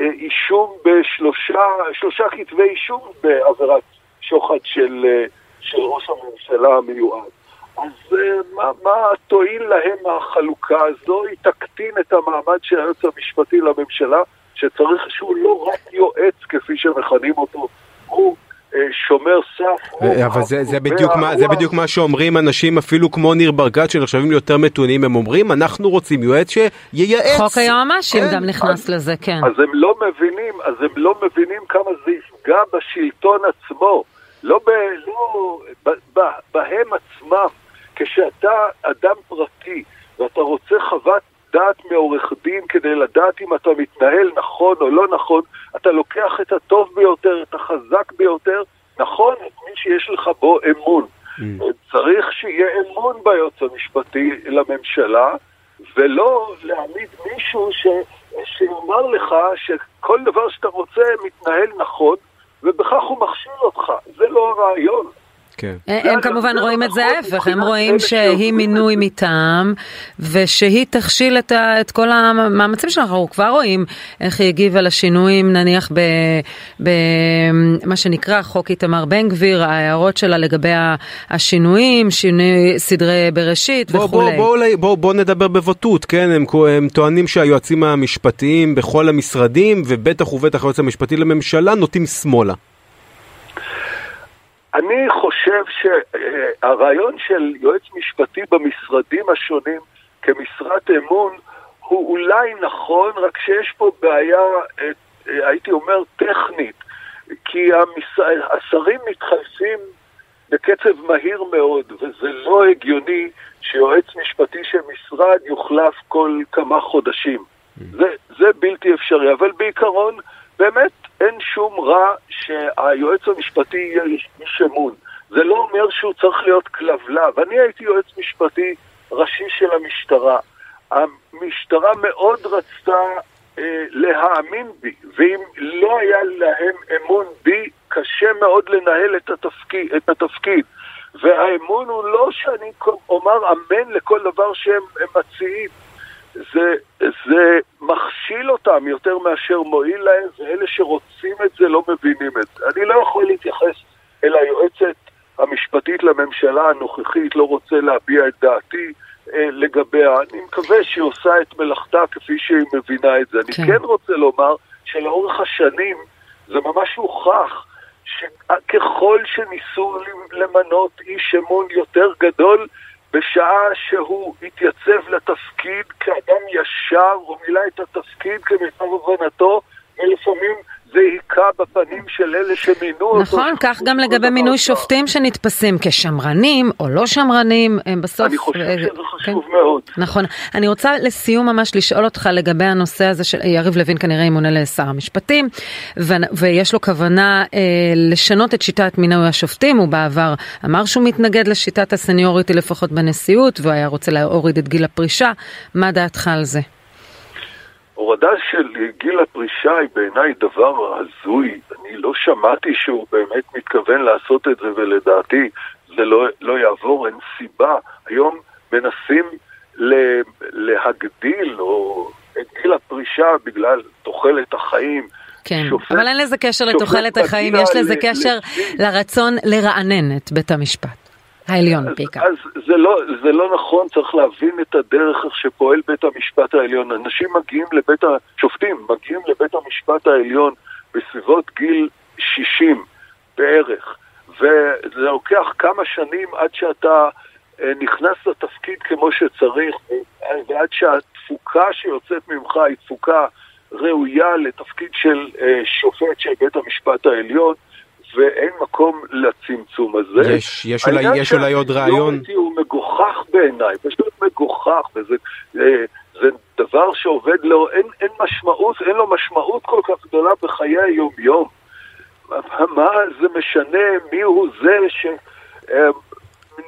אה, אישום בשלושה שלושה כתבי אישום בעבירת שוחד של, אה, של ראש הממשלה המיועד. אז אה, מה, מה תועיל להם החלוקה הזו? היא תקטין את המעמד של היועץ המשפטי לממשלה שצריך שהוא לא רק יועץ כפי שמכנים אותו, הוא אה, שומר סף. אה, אבל זה, זה, בדיוק מה, זה בדיוק מה שאומרים אנשים אפילו כמו ניר ברקת שנחשבים ליותר מתונים, הם אומרים אנחנו רוצים יועץ שייעץ. חוק היועמ"שים כן, גם נכנס אז, לזה, כן. אז הם לא מבינים, אז הם לא מבינים כמה זה יפגע בשלטון עצמו, לא, ב, לא ב, ב, בהם עצמם. כשאתה אדם פרטי ואתה רוצה חוות דעת מעורך דין כדי לדעת אם אתה מתנהל נכון או לא נכון, אתה לוקח את הטוב ביותר, את החזק ביותר, נכון, את מי שיש לך בו אמון. Mm. צריך שיהיה אמון ביועץ המשפטי לממשלה, ולא להעמיד מישהו ש... שיאמר לך שכל דבר שאתה רוצה מתנהל נכון, ובכך הוא מכשיל אותך. זה לא הרעיון. כן. הם כמובן רואים את זה ההפך, הם רואים שהיא מינוי מטעם, ושהיא תכשיל את כל המאמצים שלנו, אנחנו כבר רואים איך היא הגיבה לשינויים, נניח במה שנקרא חוק איתמר בן גביר, ההערות שלה לגבי השינויים, שינוי סדרי בראשית וכולי. בואו נדבר בבוטות, כן, הם טוענים שהיועצים המשפטיים בכל המשרדים, ובטח ובטח היועץ המשפטי לממשלה, נוטים שמאלה. אני חושב שהרעיון של יועץ משפטי במשרדים השונים כמשרת אמון הוא אולי נכון, רק שיש פה בעיה, הייתי אומר, טכנית, כי השרים מתחלפים בקצב מהיר מאוד, וזה לא הגיוני שיועץ משפטי של משרד יוחלף כל כמה חודשים. Mm. זה, זה בלתי אפשרי, אבל בעיקרון, באמת אין שום רע שהיועץ המשפטי יהיה איש אמון. זה לא אומר שהוא צריך להיות כלבלב. אני הייתי יועץ משפטי ראשי של המשטרה. המשטרה מאוד רצתה אה, להאמין בי, ואם לא היה להם אמון בי, קשה מאוד לנהל את התפקיד. את התפקיד. והאמון הוא לא שאני אומר אמן לכל דבר שהם מציעים. זה, זה מכשיל אותם יותר מאשר מועיל להם, ואלה שרוצים את זה לא מבינים את זה. אני לא יכול להתייחס אל היועצת המשפטית לממשלה הנוכחית, לא רוצה להביע את דעתי אה, לגביה. אני מקווה שהיא עושה את מלאכתה כפי שהיא מבינה את זה. כן. אני כן רוצה לומר שלאורך השנים זה ממש הוכח שככל שניסו למנות איש אמון יותר גדול, בשעה שהוא התייצב לתפקיד כאדם ישר, הוא מילא את התפקיד כמיטב הבנתו, ולפעמים זה היכה בפנים של אלה שמינו אותו. נכון, כך גם לגבי מינוי שופטים שנתפסים כשמרנים או לא שמרנים, הם בסוף... אני חושב אה, שזה חשוב כן? מאוד. נכון. אני רוצה לסיום ממש לשאול אותך לגבי הנושא הזה של יריב לוין כנראה ימונה לשר המשפטים, ו... ויש לו כוונה אה, לשנות את שיטת מינוי השופטים, הוא בעבר אמר שהוא מתנגד לשיטת הסניוריטי לפחות בנשיאות, והוא היה רוצה להוריד את גיל הפרישה. מה דעתך על זה? הורדה של גיל הפרישה היא בעיניי דבר הזוי. אני לא שמעתי שהוא באמת מתכוון לעשות את זה, ולדעתי זה לא, לא יעבור, אין סיבה. היום מנסים להגדיל או את גיל הפרישה בגלל תוחלת החיים. כן, שופט, אבל אין לזה קשר לתוחלת החיים, יש לזה קשר לרצון לרענן את בית המשפט. העליון בעיקר. אז זה לא, זה לא נכון, צריך להבין את הדרך איך שפועל בית המשפט העליון. אנשים מגיעים לבית, השופטים מגיעים לבית המשפט העליון בסביבות גיל 60 בערך, וזה לוקח כמה שנים עד שאתה אה, נכנס לתפקיד כמו שצריך, ועד שהתפוקה שיוצאת ממך היא תפוקה ראויה לתפקיד של אה, שופט של בית המשפט העליון. ואין מקום לצמצום הזה. יש, יש אולי, יש אולי עוד רעיון. הוא מגוחך בעיניי, פשוט מגוחך, וזה אה, זה דבר שעובד לו, אין, אין משמעות, אין לו משמעות כל כך גדולה בחיי היום-יום. מה זה משנה מי הוא זה ש... אה,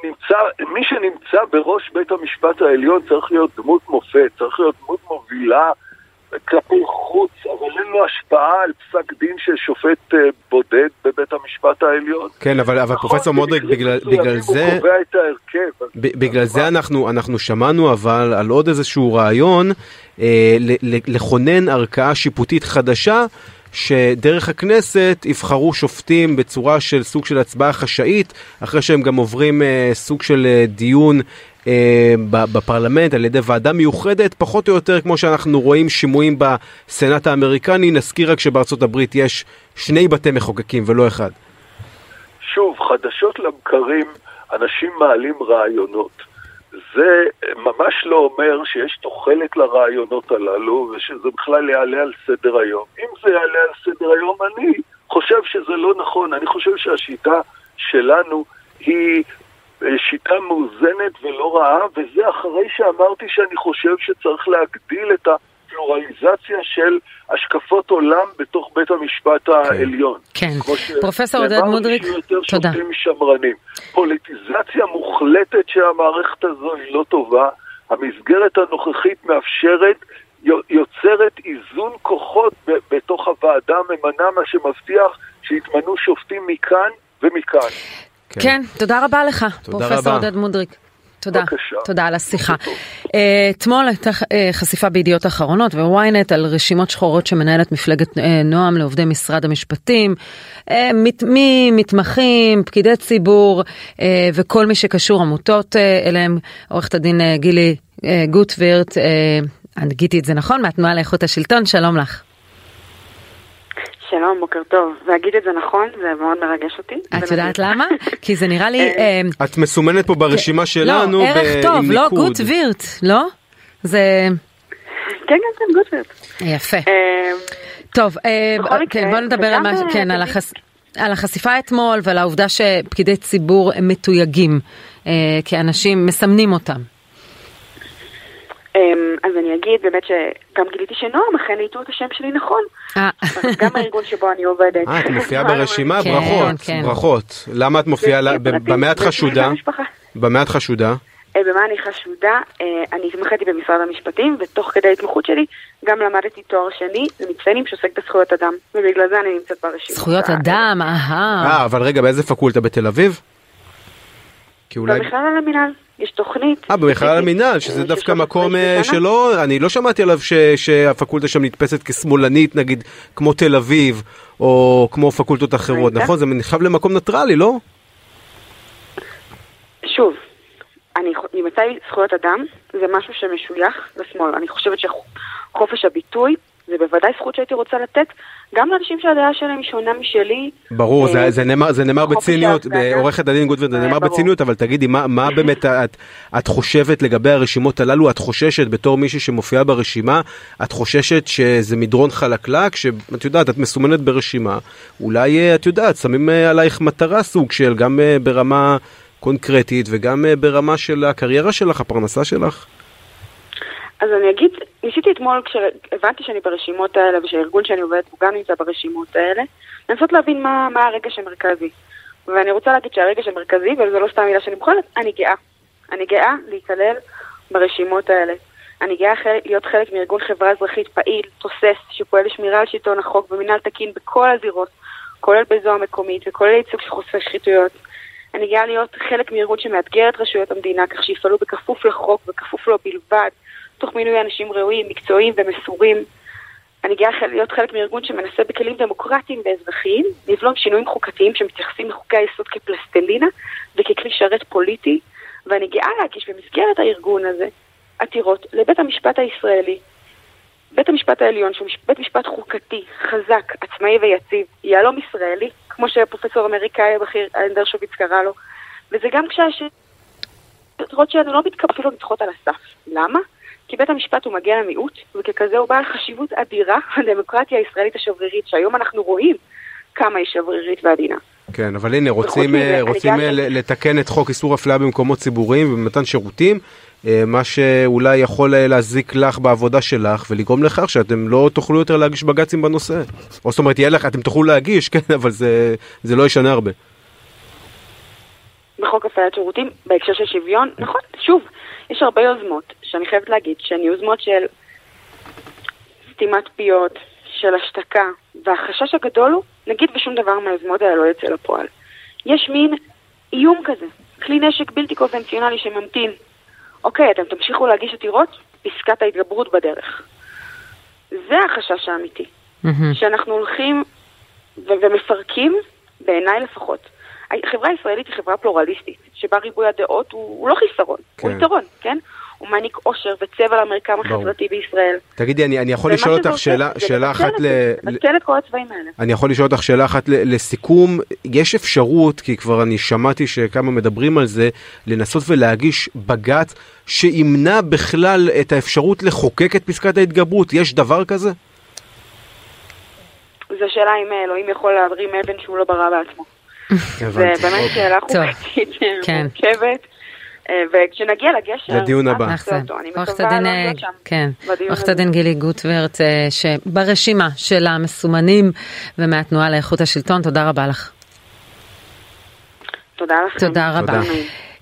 נמצא, מי שנמצא בראש בית המשפט העליון צריך להיות דמות מופת, צריך להיות דמות מובילה כלפי חוץ, אבל אין לו השפעה על פסק דין של שופט אה, בודד בבית המשפט העליון. כן, אבל, אבל נכון, פרופסור מודריק, בגלל, בגלל זה... הוא קובע את ההרכב. בגלל זה אנחנו, אנחנו שמענו אבל על עוד איזשהו רעיון אה, לכונן ערכאה שיפוטית חדשה. שדרך הכנסת יבחרו שופטים בצורה של סוג של הצבעה חשאית, אחרי שהם גם עוברים אה, סוג של אה, דיון בפרלמנט על ידי ועדה מיוחדת, פחות או יותר כמו שאנחנו רואים שימועים בסנאט האמריקני, נזכיר רק שבארצות הברית יש שני בתי מחוקקים ולא אחד. שוב, חדשות לבקרים, אנשים מעלים רעיונות. זה ממש לא אומר שיש תוחלת לרעיונות הללו ושזה בכלל יעלה על סדר היום. אם זה יעלה על סדר היום, אני חושב שזה לא נכון. אני חושב שהשיטה שלנו היא אה, שיטה מאוזנת ולא רעה, וזה אחרי שאמרתי שאני חושב שצריך להגדיל את הפלורליזציה של השקפות עולם בתוך בית המשפט כן. העליון. כן, פרופסור עודד מודריק, תודה. שופטים שמרנים. פוליטיזציה מוחלטת של המערכת הזו היא לא טובה. המסגרת הנוכחית מאפשרת יוצרת איזון כוחות בתוך הוועדה, ממנה מה שמבטיח שיתמנו שופטים מכאן ומכאן. כן, כן תודה רבה לך, פרופסור עודד מודריק. תודה, בבקשה. תודה על השיחה. אה, אתמול הייתה אה, חשיפה בידיעות אחרונות וויינט על רשימות שחורות שמנהלת מפלגת אה, נועם לעובדי משרד המשפטים, ממתמחים, פקידי ציבור וכל מי שקשור עמותות אליהם. עורכת הדין גילי גוטווירט, אני גיתי את זה נכון, מהתנועה לאיכות השלטון, שלום לך. שלום, בוקר טוב. להגיד את זה נכון, זה מאוד מרגש אותי. את יודעת למה? כי זה נראה לי... אה, את מסומנת פה ברשימה שלנו לא, ערך טוב, לא גוט וירט, לא? זה... כן, כן, כן, גוט וירט. יפה. אה, טוב, אה, כן, בוא נדבר על מה... כן, על החשיפה אתמול ועל העובדה שפקידי ציבור הם מתויגים כאנשים, מסמנים אותם. אמ, אז אני אגיד באמת שגם גיליתי שנועם אכן העיטו את השם שלי נכון. אה. גם הארגון שבו אני עובדת. אה, את מופיעה ברשימה? כן, ברכות, כן. ברכות. למה את מופיעה? במה את חשודה? במה את חשודה? אה, במה אני חשודה? אה, אני התמחיתי במשרד המשפטים, ותוך כדי ההתמחות שלי גם למדתי תואר שני למצטיינים שעוסק בזכויות אדם, ובגלל זה אני נמצאת ברשימה. זכויות אדם, אהה. אה, אבל רגע, באיזה פקולטה בתל אביב? במכלל על המינהל. יש תוכנית. אה, במכלל המינהל, שזה דווקא מקום אה, שלא, אני לא שמעתי עליו ש, שהפקולטה שם נתפסת כשמאלנית, נגיד, כמו תל אביב, או כמו פקולטות אחרות, נכון? זה נחשב למקום ניטרלי, לא? שוב, אני, ממתי זכויות אדם זה משהו שמשוייך לשמאל. אני חושבת שחופש הביטוי זה בוודאי זכות שהייתי רוצה לתת גם לאנשים שהדעה שלהם היא שונה משלי. ברור, זה, אה, זה נאמר, זה נאמר בציניות, עורכת הדין גוטוורד, זה נאמר בציניות, אבל תגידי, מה, מה באמת את, את חושבת לגבי הרשימות הללו? את חוששת בתור מישהי שמופיעה ברשימה, את חוששת שזה מדרון חלקלק, שאת יודעת, את מסומנת ברשימה, אולי אה, את יודעת, שמים אה, עלייך מטרה סוג של, גם ברמה קונקרטית וגם ברמה של הקריירה שלך, הפרנסה שלך? אז אני אגיד, ניסיתי אתמול כשהבנתי שאני ברשימות האלה ושהארגון שאני עובדת הוא גם נמצא ברשימות האלה, לנסות להבין מה, מה הרגש המרכזי. ואני רוצה להגיד שהרגש המרכזי, וזו לא סתם מילה שאני בוחרת, אני גאה. אני גאה להיכלל ברשימות האלה. אני גאה להיות חלק מארגון חברה אזרחית פעיל, תוסס, שפועל לשמירה על שלטון החוק ומינהל תקין בכל הזירות, כולל בזו המקומית וכולל ייצוג של חושפי שחיתויות. אני גאה להיות חלק מארגון שמאתגר את רשויות המדינה כך שיפעלו בכפוף לחוק וכפוף לו בלבד, תוך מינוי אנשים ראויים, מקצועיים ומסורים. אני גאה להיות חלק מארגון שמנסה בכלים דמוקרטיים ואזרחיים לבלום שינויים חוקתיים שמתייחסים לחוקי היסוד כפלסטלינה וככלי שרת פוליטי, ואני גאה להגיש במסגרת הארגון הזה עתירות לבית המשפט הישראלי. בית המשפט העליון, שהוא בית משפט חוקתי, חזק, עצמאי ויציב, יהלום ישראלי, כמו שפרופסור אמריקאי הבכיר אנדרשוביץ קרא לו, וזה גם כשהעתירות שלנו לא מתקבלות נדחות על הסף. למה? כי בית המשפט הוא מגן המיעוט, וככזה הוא בעל חשיבות אדירה לדמוקרטיה הישראלית השברירית, שהיום אנחנו רואים כמה היא שברירית ועדינה. כן, אבל הנה, רוצים, רוצים, רוצים לתקן את חוק איסור אפליה במקומות ציבוריים ובמתן שירותים, אה, מה שאולי יכול להזיק לך בעבודה שלך ולגרום לכך שאתם לא תוכלו יותר להגיש בג"צים בנושא. או זאת אומרת, יהיה לך, אתם תוכלו להגיש, כן, אבל זה, זה לא ישנה הרבה. בחוק הפעלת שירותים, בהקשר של שוויון, נכון, שוב, יש הרבה יוזמות, שאני חייבת להגיד שהן יוזמות של סתימת פיות, של השתקה, והחשש הגדול הוא, נגיד ושום דבר מהיוזמות האלה לא יוצא לפועל. יש מין איום כזה, כלי נשק בלתי קונבנציונלי שממתין. אוקיי, אתם תמשיכו להגיש עתירות, פסקת ההתגברות בדרך. זה החשש האמיתי. Mm-hmm. שאנחנו הולכים ו- ומפרקים, בעיניי לפחות, החברה הישראלית היא חברה פלורליסטית, שבה ריבוי הדעות הוא, הוא לא חיסרון, כן. הוא יתרון, כן? הוא מעניק אושר וצבע למרקם החברתי בישראל. תגידי, אני, אני יכול לשאול אותך שאלה, שאלה אחת ל... לבטל את כל הצבעים האלה. אני יכול לשאול אותך שאלה אחת ל- לסיכום, יש אפשרות, כי כבר אני שמעתי שכמה מדברים על זה, לנסות ולהגיש בג"ץ שימנע בכלל את האפשרות לחוקק את פסקת ההתגברות, יש דבר כזה? זו שאלה אם אלוהים יכול להרים אבן שהוא לא ברא בעצמו. זה. באמת אוקיי. שאלה. חוקתית כן. מורכבת. אה, וכשנגיע לגשר, לדיון הבא. עורכת מקווה הדין, לא אה. כן, עורכת. הדין גילי גוטוורט, אה, שברשימה של המסומנים ומהתנועה לאיכות השלטון, תודה רבה לך. תודה לכם. תודה רבה.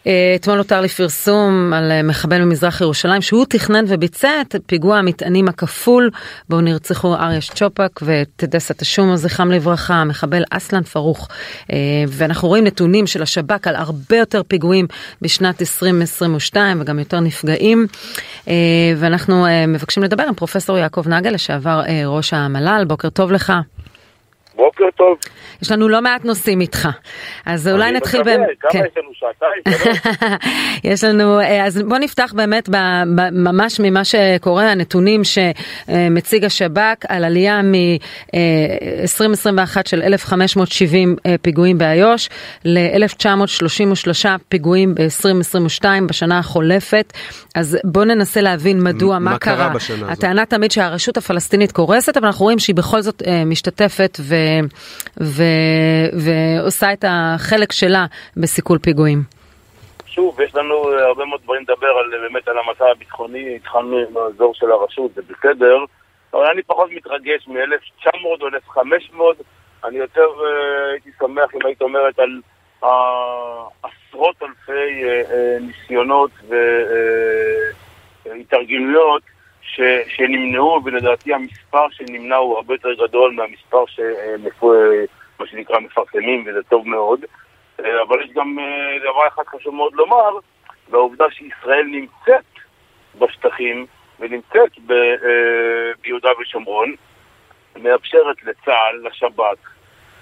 אה, אתמול הותר לפרסום על אה, מחבל ממזרח ירושלים שהוא תכנן וביצע את פיגוע המטענים הכפול בו נרצחו אריה צ'ופק וטדסה תשומו זכרם לברכה, המחבל אסלן פרוך. אה, ואנחנו רואים נתונים של השב"כ על הרבה יותר פיגועים בשנת 2022 וגם יותר נפגעים. ואנחנו מבקשים לדבר עם פרופסור יעקב נגל לשעבר ראש המל"ל, בוקר טוב לך. בוקר טוב. יש לנו לא מעט נושאים איתך, אז אולי אני נתחיל מקווה, בהם. כמה כן. יש לנו? שעתיים? יש לנו, אה, אז בוא נפתח באמת ב, ב, ממש ממה שקורה, הנתונים שמציג השב"כ על עלייה מ-2021 של 1,570 אה, פיגועים באיו"ש ל-1933 פיגועים ב-2022 בשנה החולפת. אז בוא ננסה להבין מדוע, מה, מה קרה בשנה הזאת? הטענה תמיד שהרשות הפלסטינית קורסת, אבל אנחנו רואים שהיא בכל זאת אה, משתתפת ו, ו, ועושה את החלק שלה בסיכול פיגועים. שוב, יש לנו אה, הרבה מאוד דברים לדבר על, אה, באמת על המצב הביטחוני, התחלנו עם האזור של הרשות, זה בסדר, אבל אני פחות מתרגש מ-1900 או 1500, אני יותר אה, הייתי שמח אם היית אומרת על עשרות אלפי אה, אה, ניסיונות והתארגנויות ש, שנמנעו, ולדעתי המספר שנמנע הוא הרבה יותר גדול מהמספר שמה שנקרא מפרסמים, וזה טוב מאוד. אה, אבל יש גם אה, דבר אחד חשוב מאוד לומר, והעובדה שישראל נמצאת בשטחים ונמצאת ב, אה, ביהודה ושומרון, מאפשרת לצה"ל, לשב"כ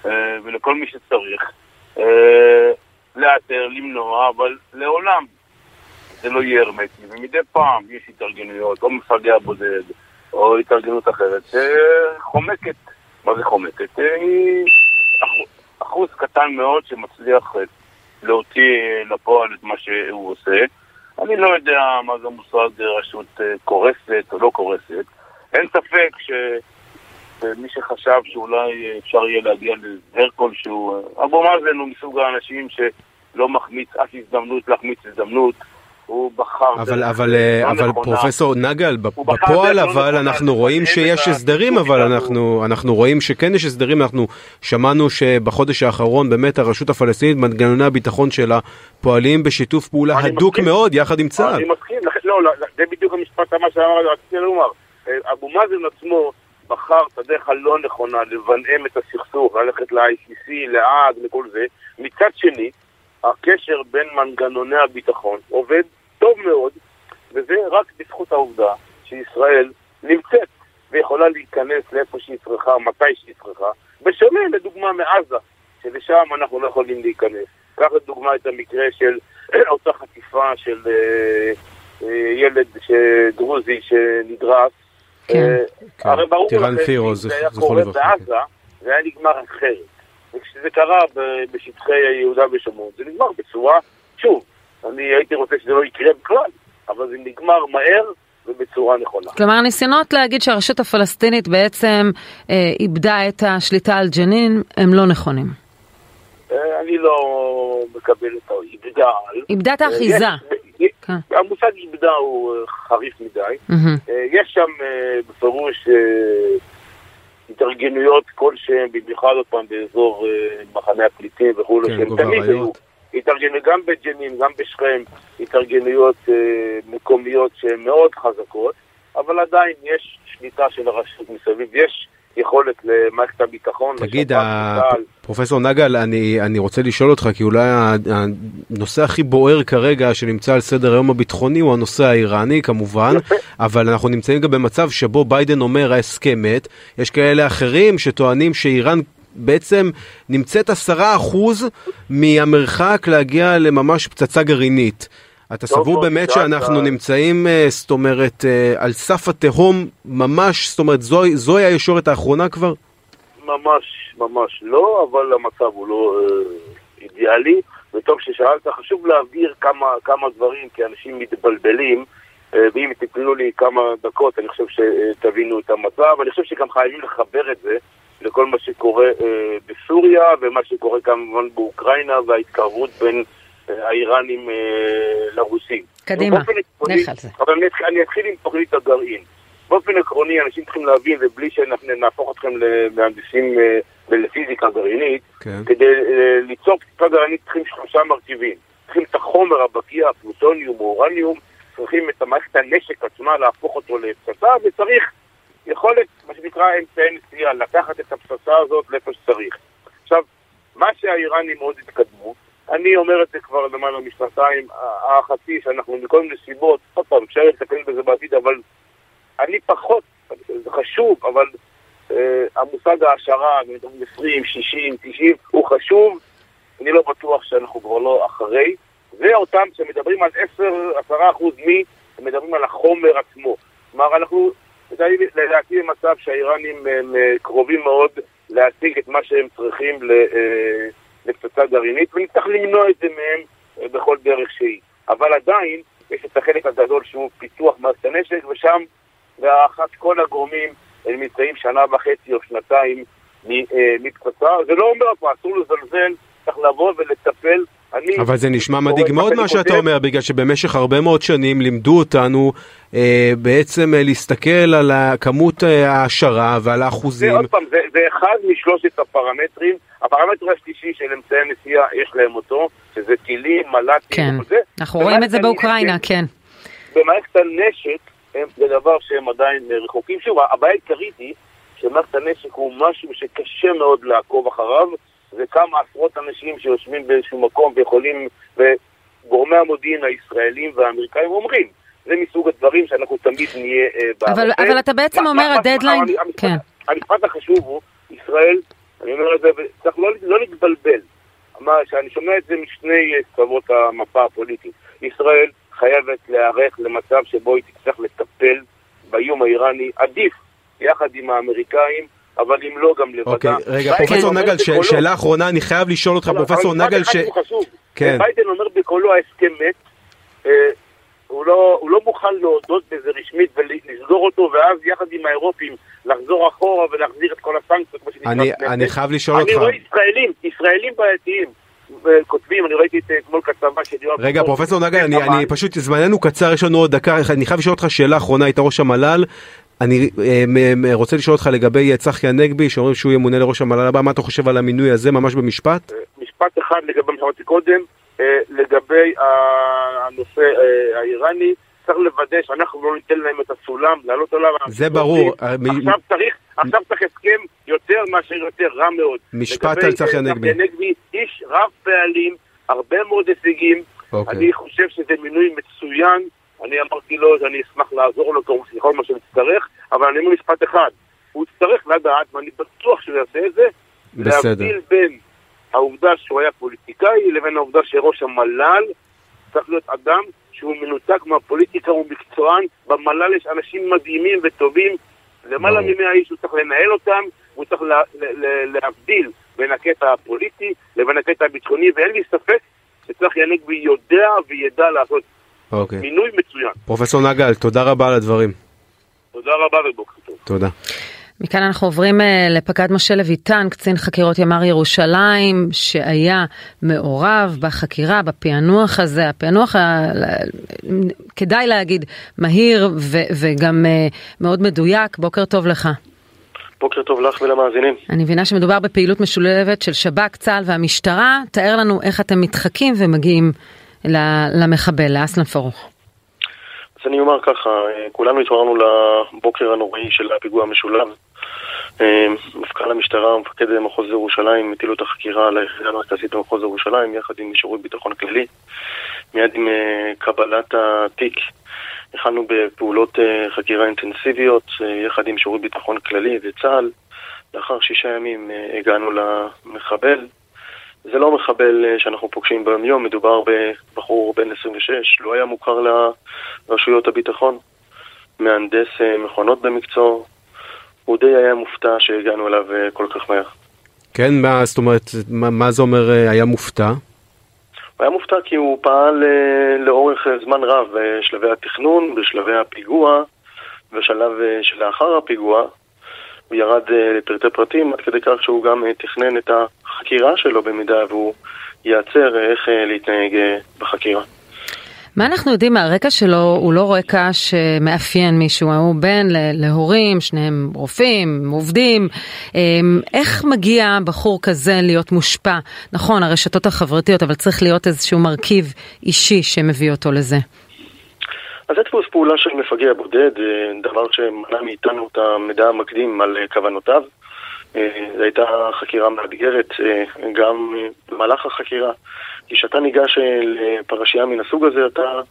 אה, ולכל מי שצריך אה, לאתר, למנוע, אבל לעולם זה לא יהיה הרמטי. ומדי פעם יש התארגנויות, או מפגע בודד, או התארגנות אחרת, שחומקת. מה זה חומקת? אה, היא אחוז- קטן מאוד שמצליח אה, להוציא לפועל את מה שהוא עושה. אני לא יודע מה זה מושג אה, רשות קורסת או לא קורסת. אין ספק שמי שחשב שאולי אפשר יהיה להגיע להסדר כלשהו, אבו מאזן הוא מסוג האנשים שלא מחמיץ אף הזדמנות להחמיץ הזדמנות. הוא בחר... אבל, אבל, אה, לא אבל נכונה. פרופסור נגל, בפועל לא אבל נכונה, אנחנו רואים שיש הסדרים, אבל. אנחנו, אנחנו רואים שכן יש הסדרים, אנחנו שמענו שבחודש האחרון באמת הרשות הפלסטינית, מנגנוני הביטחון שלה, פועלים בשיתוף פעולה הדוק מסכים. מאוד יחד עם צה"ל. אני מסכים, לכן- לא, לא, זה בדיוק המשפט הבא שאמר, רציתי לומר. אה, אבו מאזן עצמו בחר את הדרך הלא נכונה לבנאם את הסכסוך, ללכת ל-ICC, להאג, לכל זה. מצד שני, הקשר בין מנגנוני הביטחון עובד טוב מאוד, וזה רק בזכות העובדה שישראל נמצאת ויכולה להיכנס לאיפה שהיא צריכה, מתי שהיא צריכה, בשונה לדוגמה מעזה, שלשם אנחנו לא יכולים להיכנס. קח לדוגמה את המקרה של אותה חטיפה של אה, אה, ילד דרוזי שנדרס. כן. אה, כן, הרי ברור לכם פירוס, שאם זה היה קורה לברכה, בעזה, זה היה נגמר אחרת. וכשזה קרה בשטחי יהודה ושומרון, זה נגמר בצורה, שוב, אני הייתי רוצה שזה לא יקרה בכלל, אבל זה נגמר מהר ובצורה נכונה. כלומר, הניסיונות להגיד שהרשות הפלסטינית בעצם אה, איבדה את השליטה על ג'נין הם לא נכונים. אה, אני לא מקבל את האיבדה על. איבדה את האחיזה. יש- כן. המושג איבדה הוא אה, חריף מדי. אה, יש שם אה, בפירוש אה, התארגנויות כלשהן, במיוחד עוד פעם באזור אה, מחנה הפליטים וכולי, כן, שהם תמיד היו. התארגנו גם בג'נין, גם בשכם, התארגנויות אה, מקומיות שהן מאוד חזקות, אבל עדיין יש שליטה של הרשות מסביב, יש יכולת למערכת הביטחון. תגיד, לשב"כ, ה- לצה"ל. פרופסור נגל, אני, אני רוצה לשאול אותך, כי אולי הנושא הכי בוער כרגע שנמצא על סדר היום הביטחוני הוא הנושא האיראני כמובן, יפה. אבל אנחנו נמצאים גם במצב שבו ביידן אומר ההסכם מת, יש כאלה אחרים שטוענים שאיראן בעצם נמצאת עשרה אחוז מהמרחק להגיע לממש פצצה גרעינית. אתה סבור באמת שאנחנו נמצאים, אה, זאת אומרת, אה, על סף התהום ממש, זאת אומרת, זוהי, זוהי הישורת האחרונה כבר? ממש, ממש לא, אבל המצב הוא לא אה, אידיאלי. וטוב ששאלת, חשוב להבהיר כמה, כמה דברים, כי אנשים מתבלבלים, אה, ואם תיתנו לי כמה דקות, אני חושב שתבינו את המצב. אני חושב שגם חייבים לחבר את זה לכל מה שקורה אה, בסוריה, ומה שקורה כמובן באוקראינה, וההתקרבות בין אה, האיראנים אה, לרוסים. קדימה, נלך על זה. אבל אני, אני אתחיל עם תוכנית הגרעין. באופן עקרוני, אנשים צריכים להבין, ובלי שנהפוך אתכם למהנדסים אה, ולפיזיקה גרעינית, כן. כדי אה, ליצור פצצה גרעינית צריכים שלושה מרכיבים. צריכים את החומר הבקיע, פלוטוניום או אורניום, צריכים את המערכת הנשק עצמה להפוך אותו לפצצה, וצריך יכולת, מה שנקרא אמצעי נסיעה, לקחת את הפצצה הזאת לאיפה שצריך. עכשיו, מה שהאיראנים מאוד התקדמו, אני אומר את זה כבר למעלה משנתיים, הערכתי שאנחנו מכל מיני סיבות, עוד פעם, אפשר לטפל בזה בעתיד, אבל אני פחות, זה חשוב, אבל אה, המושג ההשערה, 20, 60, 90, הוא חשוב, אני לא בטוח שאנחנו כבר לא אחרי. ואותם שמדברים על 10-10 אחוז מי, הם מדברים על החומר עצמו. כלומר, אנחנו לדעתי במצב שהאיראנים הם אה, קרובים מאוד להשיג את מה שהם צריכים אה, לפצצה גרעינית, ונצטרך למנוע את זה מהם אה, בכל דרך שהיא. אבל עדיין יש את החלק הגדול שהוא פיתוח מערכת הנשק, ושם להערכת כל הגורמים הם נמצאים שנה וחצי או שנתיים מפצצה. זה לא אומר פה, אסור לזלזל, צריך לבוא ולטפל אני, אבל זה נשמע מדאיג מאוד מה שאתה אומר, בגלל שבמשך הרבה מאוד שנים לימדו אותנו אה, בעצם אה, להסתכל על כמות אה, ההעשרה ועל האחוזים. זה עוד פעם, זה, זה אחד משלושת הפרמטרים. הפרמטר השלישי של אמצעי נסיעה, יש להם אותו, שזה טילים, מל"טים כן, וזה. אנחנו רואים את זה באוקראינה, כן. במערכת הנשק זה דבר שהם עדיין רחוקים. שוב, הבעיה העיקרית היא שמערכת הנשק הוא משהו שקשה מאוד לעקוב אחריו. זה כמה עשרות אנשים שיושבים באיזשהו מקום ויכולים, וגורמי המודיעין הישראלים והאמריקאים אומרים, זה מסוג הדברים שאנחנו תמיד נהיה uh, אבל, אבל אתה בעצם מה, אומר הדדליין, כן. המשפט החשוב הוא, ישראל, אני אומר את זה, וצריך לא, לא להתבלבל, מה, שאני שומע את זה משני קצוות המפה הפוליטית. ישראל חייבת להיערך למצב שבו היא תצטרך לטפל באיום האיראני, עדיף יחד עם האמריקאים אבל אם לא, גם לבדה. אוקיי, רגע, פרופסור נגל, שאלה אחרונה, אני חייב לשאול אותך, פרופסור נגל, ש... כן. ביידן אומר בקולו ההסכם מת, אה, הוא לא, הוא לא מוכן להודות בזה רשמית ולסגור אותו, ואז יחד עם האירופים לחזור אחורה ולהחזיר את כל הסנקציות, כמו שנקרא. אני, אני חייב לשאול אותך. אני רואה ישראלים, ישראלים בעייתיים. כותבים, אני ראיתי את אתמול כתבה של יואב... רגע, פרופסור נגל, אני, אני פשוט, זמננו קצר, יש לנו עוד דקה, אני חייב לשאול אותך שאלה אחרונה, היית ראש המל"ל, אני אה, רוצה לשאול אותך לגבי אה, צחי הנגבי, שאומרים שהוא ימונה לראש המל"ל הבא, מה אתה חושב על המינוי הזה, ממש במשפט? אה, משפט אחד לגבי מה שאמרתי קודם, לגבי הנושא האיראני, צריך לוודא שאנחנו לא ניתן להם את הסולם, לעלות עליו. זה ברור. עכשיו צריך, עכשיו צריך הסכם יותר מאשר יותר, רע מאוד. משפט על צחי הנגבי. צחי הנגבי, איש רב פעלים, הרבה מאוד הישגים. אוקיי. אני חושב שזה מינוי מצוין. אני אמרתי לו שאני אשמח לעזור לו ככל מה שנצטרך, אבל אני אומר משפט אחד, הוא יצטרך לדעת, ואני בטוח שהוא יעשה את זה, בסדר. להבדיל בין העובדה שהוא היה פוליטיקאי לבין העובדה שראש המל"ל צריך להיות אדם שהוא מנותק מהפוליטיקה, הוא מקצוען, במל"ל יש אנשים מדהימים וטובים, למעלה ממאה איש הוא צריך לנהל אותם, הוא צריך לה, לה, להבדיל בין הקטע הפוליטי לבין הקטע הביטחוני, ואין לי ספק שצחי הנגבי יודע וידע לעשות אוקיי. מינוי מצוין. פרופסור נגל, תודה רבה על הדברים. תודה רבה ובוקר טוב. תודה. מכאן אנחנו עוברים uh, לפקד משה לויטן, קצין חקירות ימ"ר ירושלים, שהיה מעורב בחקירה, בפענוח הזה. הפענוח, ה... כדאי להגיד, מהיר ו- וגם uh, מאוד מדויק. בוקר טוב לך. בוקר טוב לך ולמאזינים. אני מבינה שמדובר בפעילות משולבת של שב"כ, צה"ל והמשטרה. תאר לנו איך אתם מתחקים ומגיעים למחבל, לאסלם פרוך? אז אני אומר ככה, כולנו התעוררנו לבוקר הנוראי של הפיגוע המשולב. אה, מפכ"ל המשטרה ומפקד מחוז ירושלים הטילו את החקירה על היחידה המרכזית במחוז ירושלים יחד עם שירות ביטחון כללי. מיד עם אה, קבלת התיק החלנו בפעולות אה, חקירה אינטנסיביות יחד עם שירות ביטחון כללי וצה"ל. לאחר שישה ימים הגענו למחבל זה לא מחבל אה, שאנחנו פוגשים ביום יום, מדובר בבחור בן 26, לא היה מוכר לרשויות הביטחון, מהנדס אה, מכונות במקצועו, הוא די היה מופתע שהגענו אליו אה, כל כך מהר. כן, מה, זאת אומרת, מה, מה זה אומר היה מופתע? הוא היה מופתע כי הוא פעל לאורך זמן רב בשלבי התכנון, בשלבי הפיגוע, בשלב שלאחר הפיגוע. הוא ירד אה, לפרטי פרטים עד כדי כך שהוא גם אה, תכנן את החקירה שלו במידה והוא ייעצר אה, איך להתנהג בחקירה. מה אנחנו יודעים מהרקע שלו? הוא לא רקע שמאפיין מישהו, הוא בן להורים, שניהם רופאים, עובדים. אמ, איך מגיע בחור כזה להיות מושפע? נכון, הרשתות החברתיות, אבל צריך להיות איזשהו מרכיב אישי שמביא אותו לזה. אז זה דפוס פעולה של מפגע בודד, אה, דבר שמנע מאיתנו את המידע המקדים על אה, כוונותיו. אה, זו הייתה חקירה מאתגרת גם במהלך החקירה. כשאתה ניגש לפרשייה מן הסוג הזה, אתה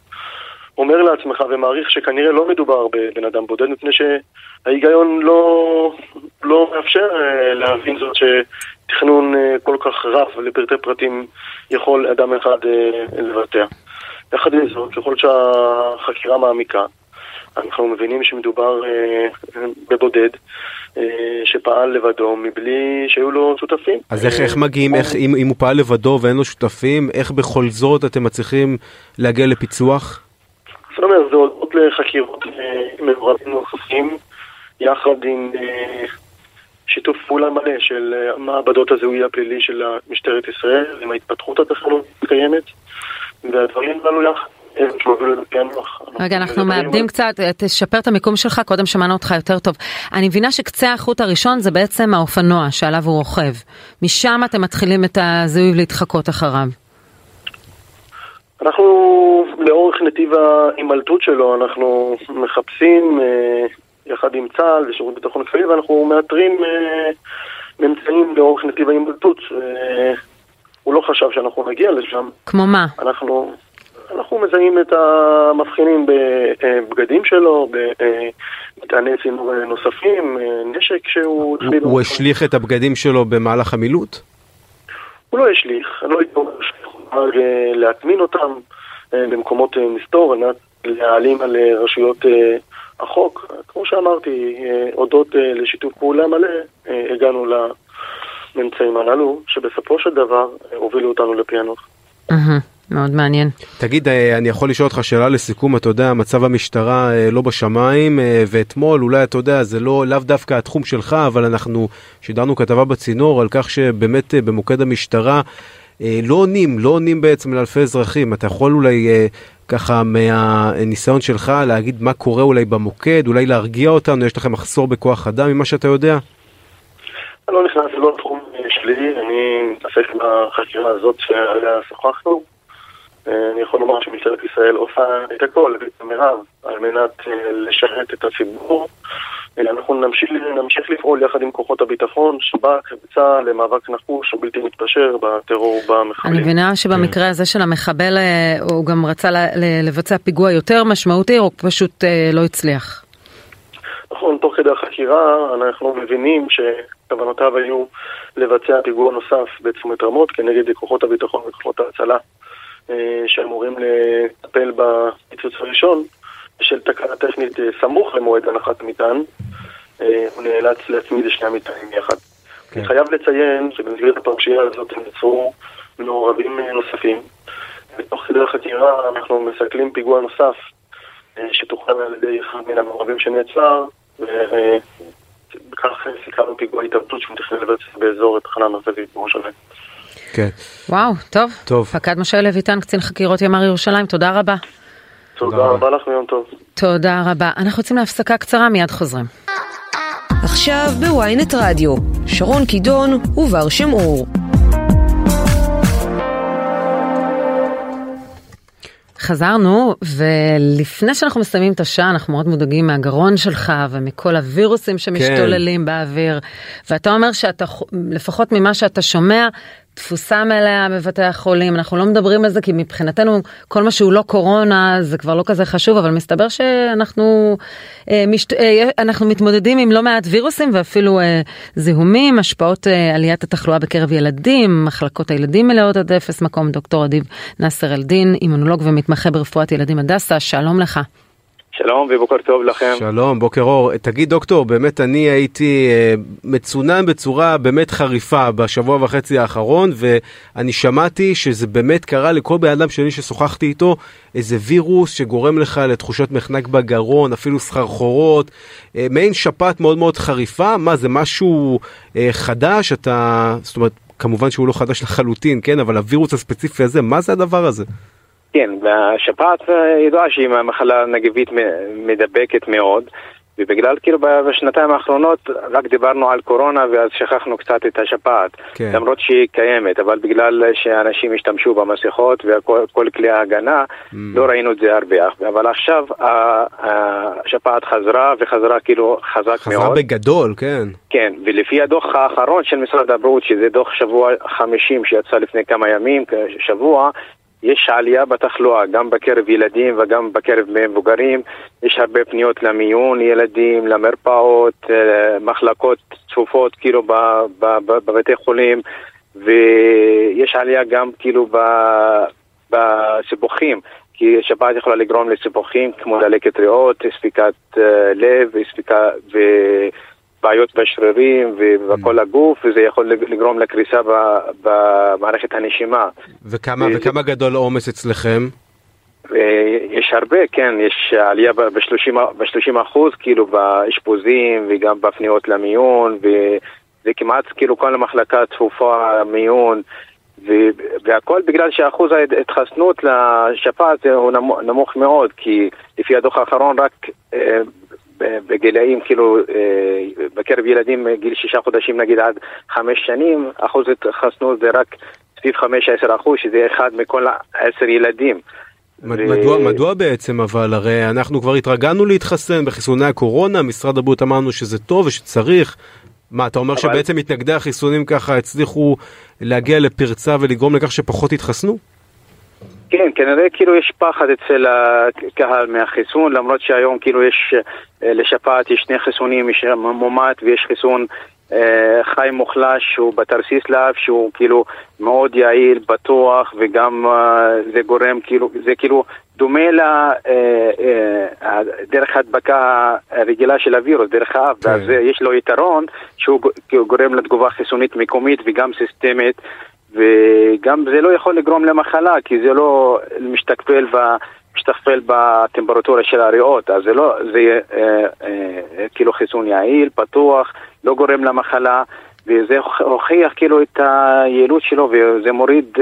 אומר לעצמך ומעריך שכנראה לא מדובר בבן אדם בודד, מפני שההיגיון לא, לא מאפשר להבין זאת שתכנון כל כך רב לפרטי פרטים יכול אדם אחד לבטא. יחד עם זאת, ככל שהחקירה מעמיקה, אנחנו מבינים שמדובר אה, בבודד אה, שפעל לבדו מבלי שהיו לו שותפים. אז איך, איך מגיעים, איך, אם, אם הוא פעל לבדו ואין לו שותפים, איך בכל זאת אתם מצליחים להגיע לפיצוח? זאת אומרת, זה הודות לחקירות אה, מעורבים נוספים, יחד עם אה, שיתוף פעולה מלא של אה, מעבדות הזיהוי הפלילי של משטרת ישראל, עם ההתפתחות הטכנולוגית הקיימת, והדברים הללו יחד. רגע, אנחנו מאבדים קצת, אה, תשפר את המיקום שלך, קודם שמענו אותך יותר טוב. אני מבינה שקצה החוט הראשון זה בעצם האופנוע שעליו הוא רוכב. משם אתם מתחילים את הזיהוי ולהתחקות אחריו. אנחנו, לאורך נתיב ההימלטות שלו, אנחנו מחפשים אה, יחד עם צה"ל ושירות ביטחון כללי, ואנחנו מאתרים אה, ממצאים לאורך נתיב ההימלטות. אה, הוא לא חשב שאנחנו נגיע לשם. כמו מה? אנחנו, אנחנו מזהים את המבחינים בבגדים שלו, במטעני צינור נוספים, נשק שהוא הוא. הוא השליך את הבגדים שלו במהלך המילוט? הוא לא השליך, אני לא הייתי אומר שהוא להטמין אותם אה, במקומות אה, מסתור, על מנת להעלים על אה, רשויות החוק. כמו שאמרתי, הודות לשיתוף פעולה מלא, הגענו לממצאים הללו, שבסופו של דבר אה, הובילו אותנו לפענוח. מאוד מעניין. תגיד, אה, אני יכול לשאול אותך שאלה לסיכום, אתה יודע, מצב המשטרה אה, לא בשמיים, ואתמול אולי, אתה יודע, זה לא, לאו דווקא התחום שלך, אבל אנחנו שידרנו כתבה בצינור על כך שבאמת במוקד המשטרה לא עונים, לא עונים בעצם לאלפי אזרחים. אתה יכול אולי ככה מהניסיון שלך להגיד מה קורה אולי במוקד, אולי להרגיע אותנו, יש לכם מחסור בכוח אדם ממה שאתה יודע? אני לא נכנס, זה לא התחום שלי, אני מתעסק בחקירה הזאת שעליה שוחחנו. אה, אני יכול לומר שמשטרת ישראל עושה את הכל, את המרב, על מנת אה, לשרת את הציבור. אה, אנחנו נמשיך, נמשיך לפעול יחד עם כוחות הביטחון, שב"כ וצה"ל למאבק נחוש ובלתי מתפשר בטרור אני ובמחבלים. מבינה שבמקרה הזה של המחבל הוא גם רצה לבצע פיגוע יותר משמעותי, או פשוט לא הצליח. נכון, תוך כדי החקירה אנחנו מבינים שכוונותיו היו לבצע פיגוע נוסף בצומת רמות כנגד כוחות הביטחון וכוחות ההצלה אה, שאמורים לטפל בפיצוץ הראשון בשל תקלה טכנית אה, סמוך למועד הנחת המטען. אה, הוא נאלץ להצמיד את שני המטענים יחד. כן. אני חייב לציין שבמסגרת הפרשייה הזאת נעצרו מעורבים נוספים. בתוך כדי החקירה אנחנו מסכלים פיגוע נוסף שתוכנן על ידי אחד מן המעורבים שנעצר, וכך סיכמנו פיגוע התאבדות שהוא מתכנן לבצע באזור התחנה המרכזית בירושלים. כן. וואו, טוב. טוב. פקד משה לויטן, קצין חקירות ימ"ר ירושלים, תודה רבה. תודה רבה. רבה לך ויום טוב. תודה רבה. אנחנו יוצאים להפסקה קצרה, מיד חוזרים. עכשיו בוויינט רדיו, שרון קידון ובר שם אור. חזרנו, ולפני שאנחנו מסיימים את השעה, אנחנו מאוד מודאגים מהגרון שלך ומכל הווירוסים שמשתוללים באוויר. ואתה אומר שאתה, לפחות ממה שאתה שומע, תפוסה מלאה בבתי החולים, אנחנו לא מדברים על זה כי מבחינתנו כל מה שהוא לא קורונה זה כבר לא כזה חשוב, אבל מסתבר שאנחנו אה, משת, אה, אנחנו מתמודדים עם לא מעט וירוסים ואפילו אה, זיהומים, השפעות אה, עליית התחלואה בקרב ילדים, מחלקות הילדים מלאות עד אפס מקום, דוקטור אדיב נאסר אלדין, אימונולוג ומתמחה ברפואת ילדים הדסה, שלום לך. שלום ובוקר טוב לכם. שלום, בוקר אור. תגיד דוקטור, באמת אני הייתי אה, מצונן בצורה באמת חריפה בשבוע וחצי האחרון, ואני שמעתי שזה באמת קרה לכל בן אדם שני ששוחחתי איתו, איזה וירוס שגורם לך לתחושות מחנק בגרון, אפילו סחרחורות, אה, מעין שפעת מאוד מאוד חריפה. מה, זה משהו אה, חדש? אתה, זאת אומרת, כמובן שהוא לא חדש לחלוטין, כן? אבל הווירוס הספציפי הזה, מה זה הדבר הזה? כן, והשפעת ידועה שהיא מחלה נגיבית מדבקת מאוד, ובגלל כאילו בשנתיים האחרונות רק דיברנו על קורונה ואז שכחנו קצת את השפעת, כן. למרות שהיא קיימת, אבל בגלל שאנשים השתמשו במסכות וכל כלי ההגנה, mm. לא ראינו את זה הרבה, אבל עכשיו השפעת חזרה וחזרה כאילו חזק חזרה מאוד. חזרה בגדול, כן. כן, ולפי הדוח האחרון של משרד הבריאות, שזה דוח שבוע 50 שיצא לפני כמה ימים, שבוע, יש עלייה בתחלואה, גם בקרב ילדים וגם בקרב מבוגרים. יש הרבה פניות למיון ילדים, למרפאות, אה, מחלקות צפופות כאילו בבתי חולים, ויש עלייה גם כאילו בסיבוכים. כי שפעת יכולה לגרום לסיבוכים כמו דלקת ריאות, ספיקת אה, לב, ספיקה ו... בעיות בשרירים ובכל mm. הגוף, וזה יכול לגרום לקריסה במערכת הנשימה. וכמה, וזה... וכמה גדול העומס אצלכם? יש הרבה, כן, יש עלייה ב-30 אחוז, כאילו באשפוזים וגם בפניות למיון, וזה כמעט כאילו כל המחלקה צפופה מיון, והכל בגלל שאחוז ההתחסנות לשפעת הוא נמוך מאוד, כי לפי הדוח האחרון רק אה, בגילאים, כאילו, אה, בקרב ילדים גיל שישה חודשים נגיד עד חמש שנים, אחוז התחסנות זה רק סביב חמש עשר אחוז, שזה אחד מכל עשר ילדים. מדוע. מדוע בעצם אבל הרי אנחנו כבר התרגלנו להתחסן בחיסוני הקורונה, משרד הבריאות אמרנו שזה טוב ושצריך. מה אתה אומר אבל... שבעצם מתנגדי החיסונים ככה הצליחו להגיע לפרצה ולגרום לכך שפחות יתחסנו? כן, כנראה כאילו יש פחד אצל הקהל מהחיסון, למרות שהיום כאילו יש, אה, לשפעת יש שני חיסונים, יש מומט ויש חיסון אה, חי מוחלש שהוא בתרסיס לאף, שהוא כאילו מאוד יעיל, בטוח, וגם אה, זה גורם כאילו, זה כאילו דומה לדרך ההדבקה הרגילה של הווירוס, דרך האף, כן. ואז יש לו יתרון שהוא גורם לתגובה חיסונית מקומית וגם סיסטמית. וגם זה לא יכול לגרום למחלה, כי זה לא משתכפל ב... משתכפל בטמפרטורה של הריאות, אז זה לא, זה אה, אה, כאילו חיסון יעיל, פתוח, לא גורם למחלה, וזה הוכיח כאילו את היעילות שלו, וזה מוריד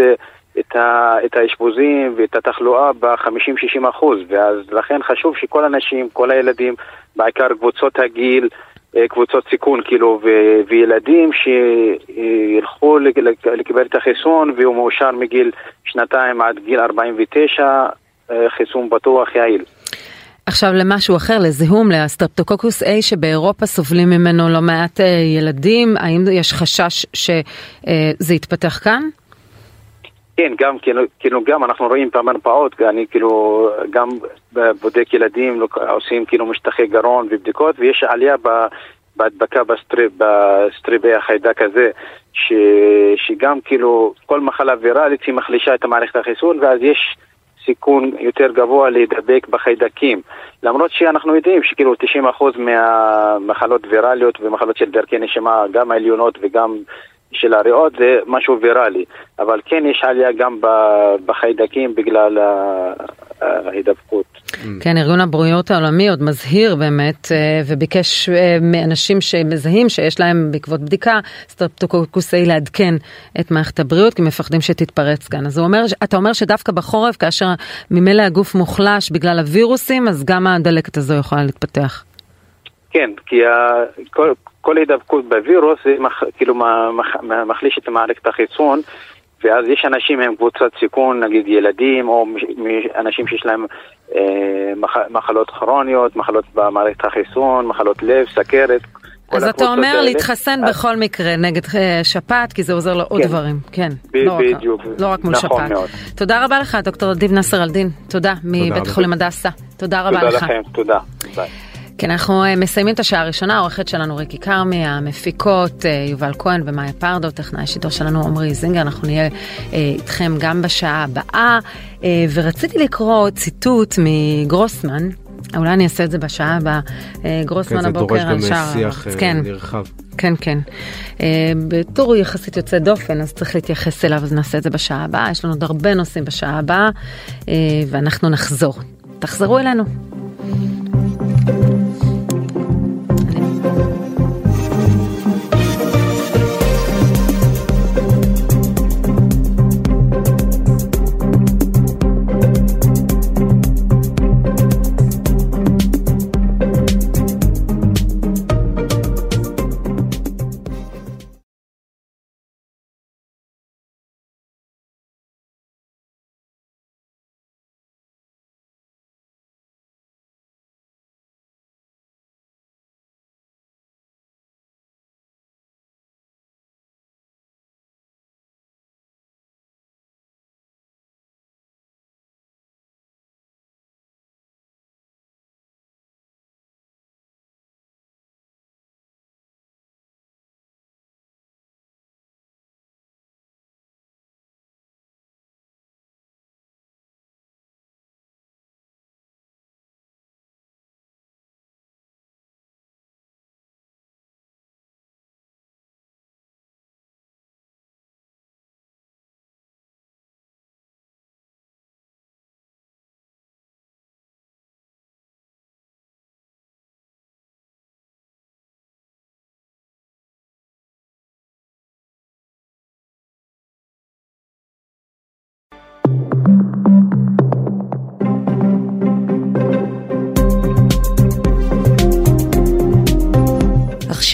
אה, את, האשפוזים ואת התחלואה ב-50-60 אחוז, ואז לכן חשוב שכל האנשים, כל הילדים, בעיקר קבוצות הגיל, אה, קבוצות סיכון, כאילו, ו- וילדים שילכו לקבל את החיסון והוא מאושר מגיל שנתיים עד גיל 49, אה, חיסון בטוח יעיל. עכשיו למשהו אחר, לזיהום, לסטרפטוקוקוס A שבאירופה סובלים ממנו לא מעט אה, ילדים, האם יש חשש שזה יתפתח כאן? כן, גם, כאילו, כאילו, גם אנחנו רואים במרפאות, אני כאילו גם בודק ילדים, עושים כאילו משטחי גרון ובדיקות, ויש עלייה בהדבקה בסטרפ, בסטרפ החיידק הזה, ש, שגם כאילו כל מחלה ויראלית היא מחלישה את המערכת החיסון, ואז יש סיכון יותר גבוה להידבק בחיידקים. למרות שאנחנו יודעים שכאילו 90% מהמחלות ויראליות ומחלות של דרכי נשימה, גם העליונות וגם של הריאות זה משהו ויראלי, אבל כן יש עלייה גם בחיידקים בגלל ההידבקות. כן, ארגון הבריאות העולמי עוד מזהיר באמת אה, וביקש אה, מאנשים שמזהים שיש להם בעקבות בדיקה סטרפטוקוקוסי לעדכן את מערכת הבריאות כי מפחדים שתתפרץ כאן. אז אומר, אתה אומר שדווקא בחורף כאשר ממילא הגוף מוחלש בגלל הווירוסים אז גם הדלקת הזו יכולה להתפתח. כן, כי כל, כל הידבקות בווירוס זה מח, כאילו מח, מחליש את מערכת החיסון ואז יש אנשים עם קבוצת סיכון, נגיד ילדים או אנשים שיש להם אה, מח, מחלות כרוניות, מחלות במערכת החיסון, מחלות לב, סכרת, אז אתה אומר האלה. להתחסן אז- בכל מקרה נגד אה, שפעת, כי זה עוזר לעוד כן. דברים. כן, ב- לא רק- בדיוק. לא רק מול נכון שפעת. מאוד. תודה רבה לך, דוקטור אדיב נסר אלדין. תודה, מבית. חולים הדסה. תודה רבה תודה לך. לכם, תודה. ביי. כן, אנחנו אה, מסיימים את השעה הראשונה, העורכת שלנו ריקי כרמי, המפיקות אה, יובל כהן ומאיה פרדו, טכנאי השידור שלנו עמרי זינגר, אנחנו נהיה אה, איתכם גם בשעה הבאה, אה, ורציתי לקרוא ציטוט מגרוסמן. אולי אני אעשה את זה בשעה הבאה. אה, כן, גרוסמן זה הבוקר דורש על גם שער שיח הארץ. אה, כן, נרחב. כן, כן. בתור יחסית יוצא דופן, אז צריך להתייחס אליו, אז נעשה את זה בשעה הבאה. יש לנו עוד הרבה נושאים בשעה הבאה, אה, ואנחנו נחזור. תחזרו אלינו.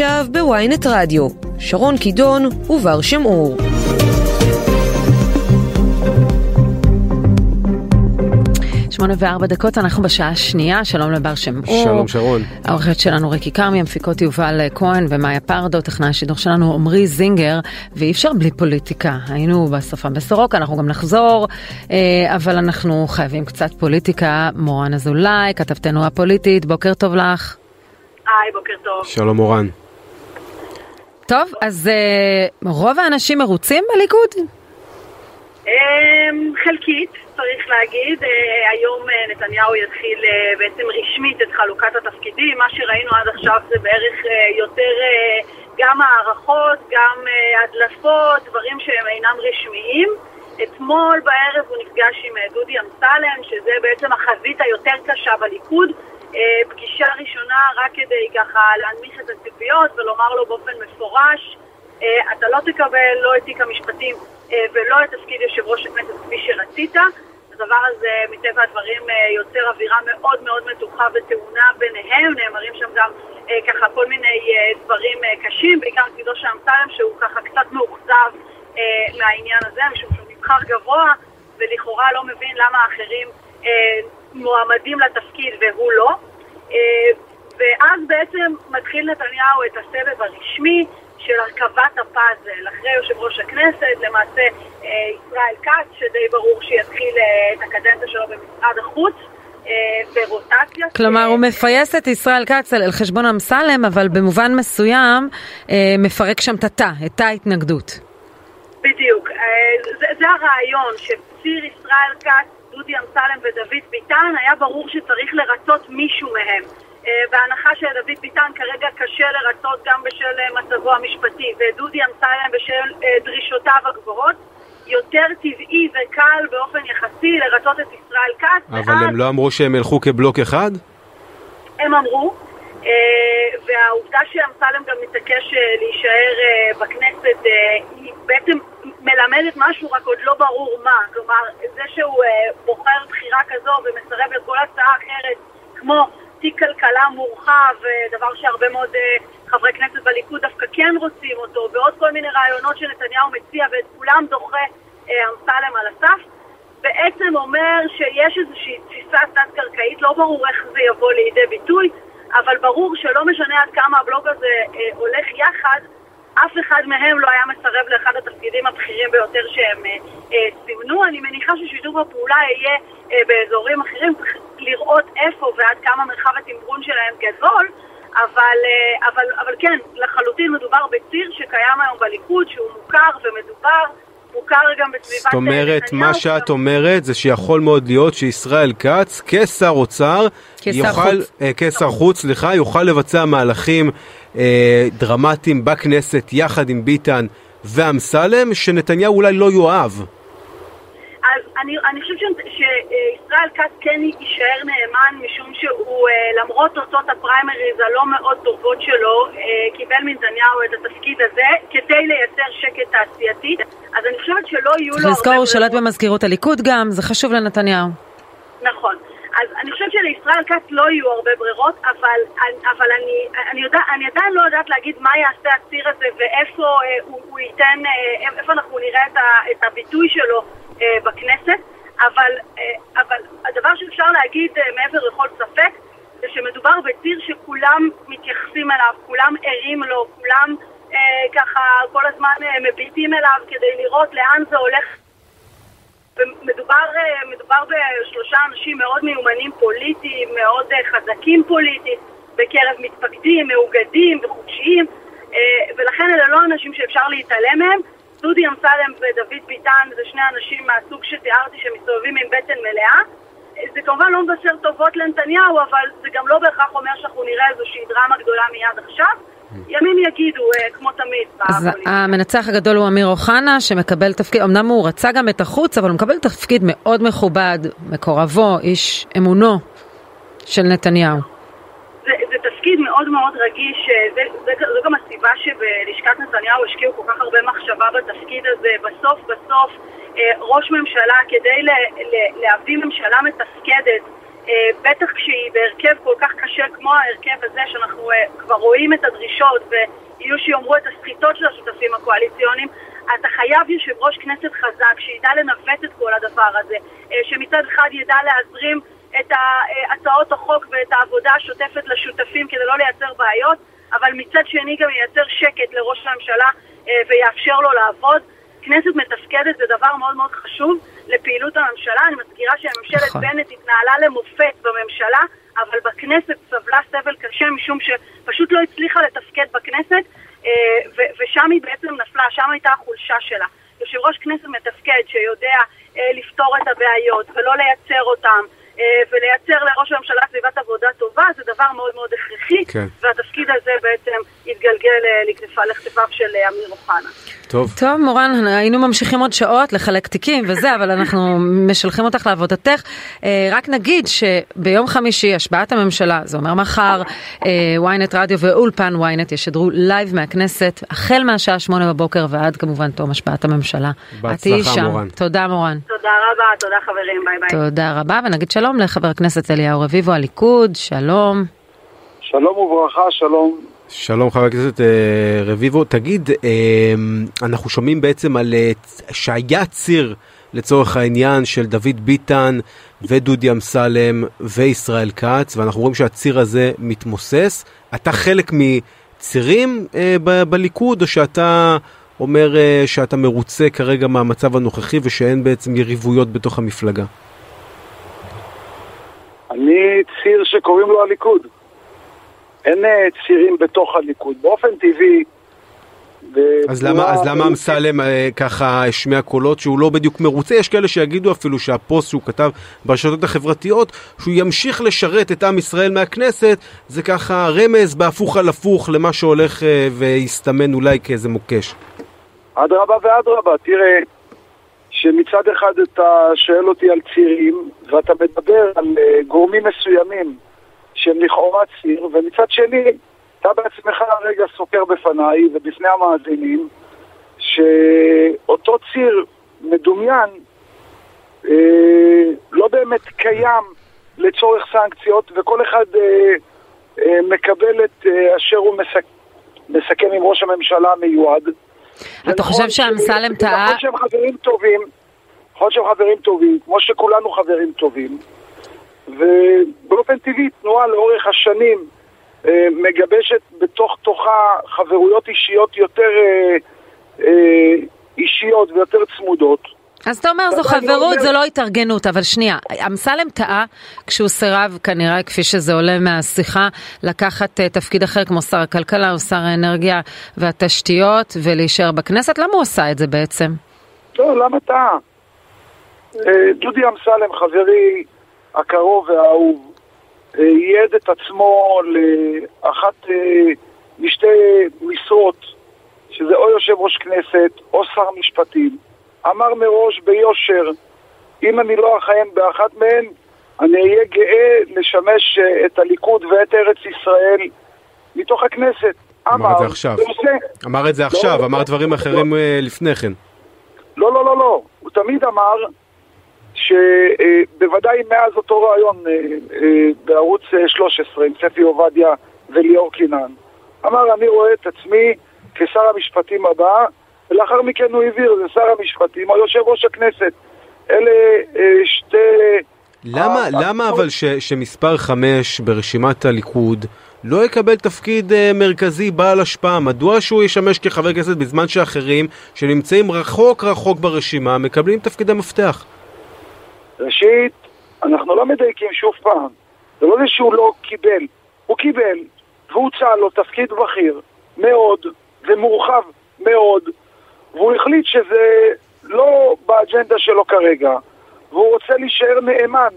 עכשיו בוויינט רדיו, שרון קידון ובר שם אור. שמונה וארבע דקות, אנחנו בשעה השנייה, שלום לבר שם אור. שלום שרון. העורכת שלנו ריקי כרמי, המפיקות יובל כהן ומאיה פרדו, טכנאי השידור שלנו עמרי זינגר, ואי אפשר בלי פוליטיקה. היינו בשפה בסורוקה, אנחנו גם נחזור, אה, אבל אנחנו חייבים קצת פוליטיקה. מורן אזולאי, כתבתנו הפוליטית, בוקר טוב לך. היי, בוקר טוב. שלום מורן. טוב, אז אה, רוב האנשים מרוצים בליכוד? אמ, חלקית, צריך להגיד. אה, היום אה, נתניהו יתחיל בעצם רשמית את חלוקת התפקידים. מה שראינו עד עכשיו זה בערך יותר גם הערכות, גם הדלפות, דברים שהם אינם רשמיים. אתמול בערב הוא נפגש עם דודי אמסלם, שזה בעצם החזית היותר קשה בליכוד. אה, פגישה ראשונה רק כדי ככה להנמיך את הציפיות ולומר לו באופן מפורש אה, אתה לא תקבל לא את תיק המשפטים אה, ולא את תפקיד יושב ראש הכנסת כפי שרצית. הדבר הזה מטבע הדברים יוצר אווירה מאוד מאוד מתוחה וטעונה ביניהם, נאמרים שם גם ככה כל מיני דברים קשים, בעיקר מצידו של אמסלם שהוא ככה קצת מאוכזב מהעניין הזה, משום שהוא נבחר גבוה ולכאורה לא מבין למה האחרים מועמדים לתפקיד והוא לא. אה, ואז בעצם מתחיל נתניהו את הסבב הרשמי של הרכבת הפאזל. אחרי יושב ראש הכנסת, למעשה אה, ישראל כץ, שדי ברור שיתחיל אה, את הקדנציה שלו במשרד החוץ, ברוטציה. כלומר, הוא מפייס את ישראל כץ על חשבון אמסלם, אבל במובן מסוים מפרק שם את התא, את תא ההתנגדות. בדיוק. זה, זה הרעיון, שציר ישראל כץ, דודי אמסלם ודוד ביטן, היה ברור שצריך לרצות מישהו מהם. אה, בהנחה שדוד ביטן כרגע קשה לרצות גם בשל אה, מצבו המשפטי, ודודי אמסלם בשל אה, דרישותיו הגבוהות, יותר טבעי וקל באופן יחסי לרצות את ישראל כץ. אבל ואז- הם לא אמרו שהם ילכו כבלוק אחד? הם אמרו, והעובדה שאמסלם גם מתעקש להישאר בכנסת היא בעצם מלמדת משהו, רק עוד לא ברור מה. כלומר, זה שהוא אה, בוחר בחירה כזו ומסרב לכל הצעה אחרת, כמו תיק כלכלה מורחב, אה, דבר שהרבה מאוד אה, חברי כנסת בליכוד דווקא כן רוצים אותו, ועוד כל מיני רעיונות שנתניהו מציע, ואת כולם דוחה אה, אמסלם על הסף. בעצם אומר שיש איזושהי תפיסה תת-קרקעית, לא ברור איך זה יבוא לידי ביטוי, אבל ברור שלא משנה עד כמה הבלוג הזה אה, הולך יחד, אף אחד מהם לא היה מסרב לאחד התפקידים הבכירים ביותר שהם אה, אה, סימנו. אני מניחה ששיתוף הפעולה יהיה אה, באזורים אחרים, צריך לראות איפה ועד כמה מרחב התמרון שלהם גדול, אבל, אה, אבל, אבל כן, לחלוטין מדובר בציר שקיים היום בליכוד, שהוא מוכר ומדובר. מוכר גם בסביבת זאת אומרת, נתניהו, מה שאת אומרת זה שיכול מאוד להיות שישראל כץ כשר אוצר, כשר יוכל, חוץ. אה, כשר חוץ, סליחה, יוכל לבצע מהלכים אה, דרמטיים בכנסת יחד עם ביטן ואמסלם, שנתניהו אולי לא יאהב. אני, אני חושבת שישראל כץ כן יישאר נאמן משום שהוא אה, למרות תוצאות הפריימריז הלא מאוד טובות שלו אה, קיבל מנתניהו את התפקיד הזה כדי לייצר שקט תעשייתי אז אני חושבת שלא יהיו צריך לו לזכור, הרבה הוא ברירות. במזכירות הליכוד גם, זה חשוב לנתניהו. נכון. אז אני חושבת שלישראל כץ לא יהיו הרבה ברירות, אבל, אבל אני, אני, יודע, אני עדיין לא יודעת להגיד מה יעשה הציר הזה ואיפה אה, הוא, הוא ייתן, איפה אנחנו נראה את, ה, את הביטוי שלו בכנסת, אבל, אה, אבל הדבר שאפשר להגיד אה, מעבר לכל ספק זה שמדובר בציר שכולם מתייחסים אליו, כולם ערים לו, כולם אה, ככה כל הזמן אה, מביטים אליו כדי לראות לאן זה הולך ומדובר אה, מדובר בשלושה אנשים מאוד מיומנים פוליטיים, מאוד אה, חזקים פוליטית, בקרב מתפקדים, מאוגדים וחופשיים, אה, ולכן אלה לא אנשים שאפשר להתעלם מהם. דודי אמסלם ודוד ביטן זה שני אנשים מהסוג שתיארתי שמסתובבים עם בטן מלאה. אה, זה כמובן לא מבשר טובות לנתניהו, אבל זה גם לא בהכרח אומר שאנחנו נראה איזושהי דרמה גדולה מיד עכשיו. ימים יגידו, אה, כמו תמיד. אז. המנצח הגדול הוא אמיר אוחנה, שמקבל תפקיד, אמנם הוא רצה גם את החוץ, אבל הוא מקבל תפקיד מאוד מכובד, מקורבו, איש אמונו של נתניהו. תפקיד מאוד מאוד רגיש, אה, זה, זו גם הסיבה שבלשכת נתניהו השקיעו כל כך הרבה מחשבה בתפקיד הזה. בסוף בסוף אה, ראש ממשלה, כדי להביא ממשלה מתפקדת, אה, בטח כשהיא בהרכב כל כך קשה כמו ההרכב הזה, שאנחנו כבר רואים את הדרישות ויהיו שיאמרו את הסחיטות של השותפים הקואליציוניים, אתה חייב יושב ראש כנסת חזק שידע לנווט את כל הדבר הזה, שמצד אחד ידע להזרים את ה- הצעות החוק ואת העבודה השוטפת לשותפים כדי לא לייצר בעיות, אבל מצד שני גם ייצר שקט לראש הממשלה אה, ויאפשר לו לעבוד. כנסת מתפקדת זה דבר מאוד מאוד חשוב לפעילות הממשלה. אני מזכירה שהממשלת נכון. בנט התנהלה למופת בממשלה, אבל בכנסת סבלה סבל קשה משום שפשוט לא הצליחה לתפקד בכנסת, אה, ושם היא בעצם נפלה, שם הייתה החולשה שלה. יושב ראש כנסת מתפקד שיודע אה, לפתור את הבעיות ולא לייצר אותם, אה, ולייצר לראש הממשלה סביבת עבודה טובה, זה דבר מאוד מאוד הכרחי, כן. והתפקיד הזה בעצם התגלגל אה, לכתפיו של אה, אמיר אוחנה. טוב. טוב, מורן, היינו ממשיכים עוד שעות לחלק תיקים וזה, אבל אנחנו משלחים אותך לעבודתך. אה, רק נגיד שביום חמישי, השבעת הממשלה, זה אומר מחר, אה, ynet רדיו ואולפן ynet ישדרו לייב מהכנסת, החל מהשעה שמונה בבוקר ועד כמובן תום השבעת הממשלה. בהצלחה. מורן. תודה, מורן. תודה רבה, תודה חברים, ביי ביי. תודה רבה, ונגיד שלום לחבר הכנסת אליהו רביבו, הליכוד, שלום. שלום וברכה, שלום. שלום חבר הכנסת אה, רביבו, תגיד, אה, אנחנו שומעים בעצם על אה, שהיה ציר לצורך העניין של דוד ביטן ודודי אמסלם וישראל כץ, ואנחנו רואים שהציר הזה מתמוסס. אתה חלק מצירים בליכוד, או שאתה אומר שאתה מרוצה כרגע מהמצב הנוכחי ושאין בעצם יריבויות בתוך המפלגה? אני ציר שקוראים לו הליכוד. אין אה, צירים בתוך הליכוד. באופן טבעי... אז למה, אז למה אמסלם אה, ככה השמיע קולות שהוא לא בדיוק מרוצה? יש כאלה שיגידו אפילו שהפוסט שהוא כתב ברשתות החברתיות, שהוא ימשיך לשרת את עם ישראל מהכנסת, זה ככה רמז בהפוך על הפוך למה שהולך אה, ויסתמן אולי כאיזה מוקש. אדרבה ואדרבה, תראה, שמצד אחד אתה שואל אותי על צירים, ואתה מדבר על אה, גורמים מסוימים שהם לכאורה ציר, ומצד שני, אתה בעצמך הרגע סוקר בפניי ובפני המאזינים, שאותו ציר מדומיין אה, לא באמת קיים לצורך סנקציות, וכל אחד אה, אה, מקבל את אה, אשר הוא מסק... מסכם עם ראש הממשלה המיועד. אתה חושב שאמסלם טעה? נכון שהם חברים טובים, נכון שהם חברים טובים, כמו שכולנו חברים טובים, ובאופן טבעי תנועה לאורך השנים אה, מגבשת בתוך תוכה חברויות אישיות יותר אה, אה, אישיות ויותר צמודות. אז אתה אומר זו חברות, זו לא התארגנות, אבל שנייה, אמסלם טעה כשהוא סירב כנראה, כפי שזה עולה מהשיחה, לקחת uh, תפקיד אחר כמו שר הכלכלה או שר האנרגיה והתשתיות ולהישאר בכנסת? למה הוא עשה את זה בעצם? לא, למה טעה? דודי אמסלם, חברי הקרוב והאהוב, אה, ייעד את עצמו לאחת משתי משרות, שזה או יושב ראש כנסת או שר משפטים. אמר מראש ביושר, אם אני לא אכהן באחת מהן, אני אהיה גאה לשמש אה, את הליכוד ואת ארץ ישראל מתוך הכנסת. אמר את זה עכשיו. אמר את זה עכשיו, לא, אמר לא, דברים אחרים לא. לפני כן. לא, לא, לא, לא. הוא תמיד אמר שבוודאי אה, מאז אותו רעיון אה, בערוץ 13 עם ספי עובדיה וליאור קינן, אמר אני רואה את עצמי כשר המשפטים הבא ולאחר מכן הוא העביר, זה שר המשפטים או יושב ראש הכנסת. אלה אה, שתי... למה, למה אבל ש, שמספר 5 ברשימת הליכוד לא יקבל תפקיד אה, מרכזי בעל השפעה? מדוע שהוא ישמש כחבר כנסת בזמן שאחרים שנמצאים רחוק רחוק ברשימה מקבלים תפקידי מפתח? ראשית, אנחנו לא מדייקים שוב פעם. זה לא זה שהוא לא קיבל, הוא קיבל והוצע לו תפקיד בכיר מאוד ומורחב מאוד והוא החליט שזה לא באג'נדה שלו כרגע, והוא רוצה להישאר נאמן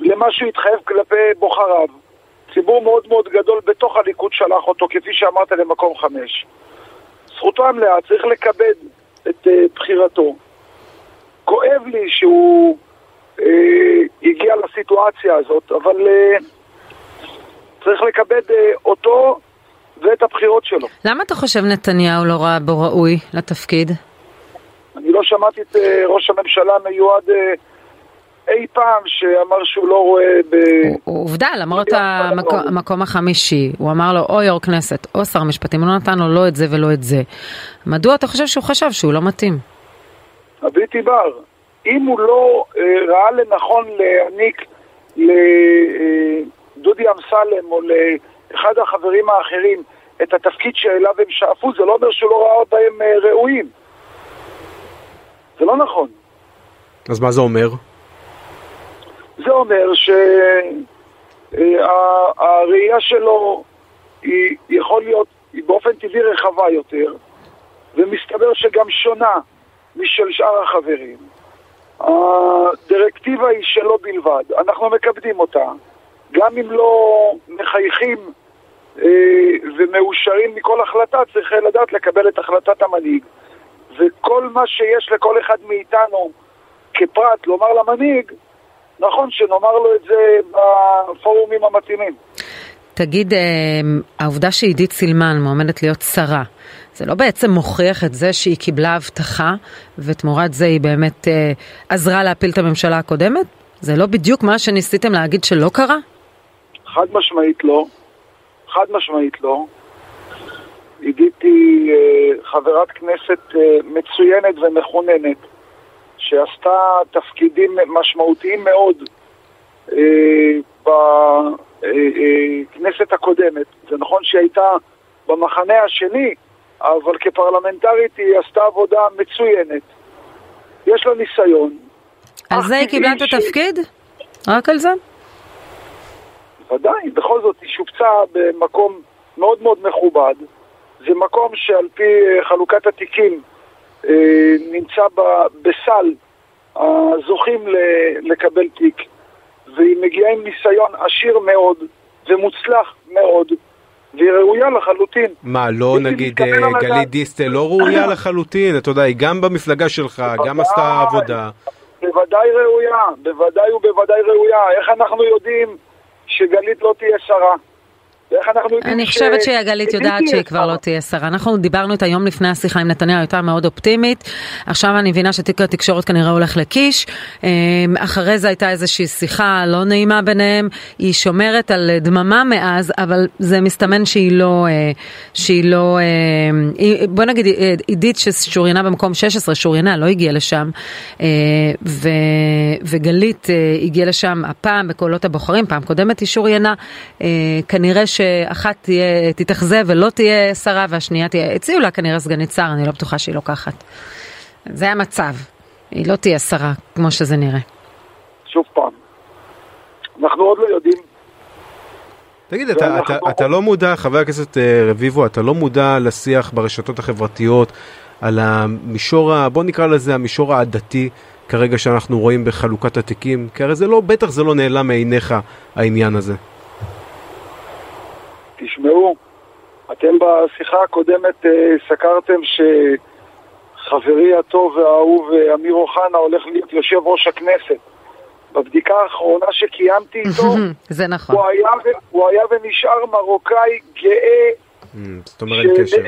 למה שהוא התחייב כלפי בוחריו. ציבור מאוד מאוד גדול בתוך הליכוד שלח אותו, כפי שאמרת, למקום חמש. זכותו המלאה, צריך לכבד את uh, בחירתו. כואב לי שהוא uh, הגיע לסיטואציה הזאת, אבל uh, צריך לכבד uh, אותו ואת הבחירות שלו. למה אתה חושב נתניהו לא ראה בו ראוי לתפקיד? אני לא שמעתי את uh, ראש הממשלה המיועד uh, אי פעם שאמר שהוא לא רואה ב... עובדה, למרות המקום החמישי, הוא אמר לו או יו"ר כנסת או שר משפטים, הוא לא נתן לו לא את זה ולא את זה. מדוע אתה חושב שהוא חשב שהוא לא מתאים? הבלתי בר, אם הוא לא uh, ראה לנכון להעניק לדודי uh, אמסלם או ל... אחד החברים האחרים את התפקיד שאליו הם שאפו, זה לא אומר שהוא לא ראה בהם אה, ראויים. זה לא נכון. אז מה זה אומר? זה אומר שהראייה אה, שלו היא יכול להיות, היא באופן טבעי רחבה יותר, ומסתבר שגם שונה משל שאר החברים. הדירקטיבה היא שלו בלבד, אנחנו מקבדים אותה, גם אם לא מחייכים אה, ומאושרים מכל החלטה, צריך לדעת לקבל את החלטת המנהיג. וכל מה שיש לכל אחד מאיתנו כפרט לומר למנהיג, נכון שנאמר לו את זה בפורומים המתאימים. תגיד, אה, העובדה שעידית סילמן מועמדת להיות שרה, זה לא בעצם מוכיח את זה שהיא קיבלה הבטחה ותמורת זה היא באמת אה, עזרה להפיל את הממשלה הקודמת? זה לא בדיוק מה שניסיתם להגיד שלא קרה? חד משמעית לא. חד משמעית לא. עידית היא אה, חברת כנסת אה, מצוינת ומכוננת, שעשתה תפקידים משמעותיים מאוד אה, בכנסת הקודמת. זה נכון שהיא הייתה במחנה השני, אבל כפרלמנטרית היא עשתה עבודה מצוינת. יש לה ניסיון. על זה היא קיבלה את התפקיד? רק על זה? ודאי, בכל זאת היא שופצה במקום מאוד מאוד מכובד. זה מקום שעל פי אה, חלוקת התיקים אה, נמצא ב, בסל הזוכים לקבל תיק, והיא מגיעה עם ניסיון עשיר מאוד ומוצלח מאוד. והיא ראויה לחלוטין. מה, לא נגיד אה, גלית דיסטל לא ראויה לחלוטין? אתה יודע, היא גם במפלגה שלך, גם עשתה עבודה. בוודאי ראויה, בוודאי ובוודאי ראויה. איך אנחנו יודעים שגלית לא תהיה שרה. ואיך אנחנו יודעים אני ש- חושבת עידית יודעת שהיא כבר? לא תהיה שרה. אנחנו דיברנו איתה יום לפני השיחה עם נתניהו, הייתה מאוד אופטימית. עכשיו אני מבינה שתיק התקשורת כנראה הולך לקיש. אמ, אחרי זה הייתה איזושהי שיחה לא נעימה ביניהם. היא שומרת על דממה מאז, אבל זה מסתמן שהיא לא... אה, שהיא לא... אה, היא- בוא נגיד, אה, עידית ששוריינה במקום 16, שוריינה, לא הגיעה לשם. אה, ו- וגלית אה, הגיעה לשם הפעם בקולות הבוחרים, פעם קודמת היא שוריינה. אה, כנראה שאחת תהיה, תתאכזב ולא תהיה שרה והשנייה תהיה, הציעו לה כנראה סגנית שר, אני לא בטוחה שהיא לוקחת. זה המצב. היא לא תהיה שרה, כמו שזה נראה. שוב פעם, אנחנו עוד לא יודעים. תגיד, אתה, ואנחנו- אתה, אתה לא מודע, חבר הכנסת אה, רביבו, אתה לא מודע לשיח ברשתות החברתיות על המישור, ה- בוא נקרא לזה המישור העדתי כרגע שאנחנו רואים בחלוקת התיקים? כי הרי זה לא, בטח זה לא נעלם מעיניך העניין הזה. תשמעו, אתם בשיחה הקודמת אה, סקרתם שחברי הטוב והאהוב אה, אמיר אוחנה הולך להיות יושב ראש הכנסת. בבדיקה האחרונה שקיימתי איתו, זה נכון. הוא היה, ו- הוא היה ונשאר מרוקאי גאה Mm, זאת אומרת קשר.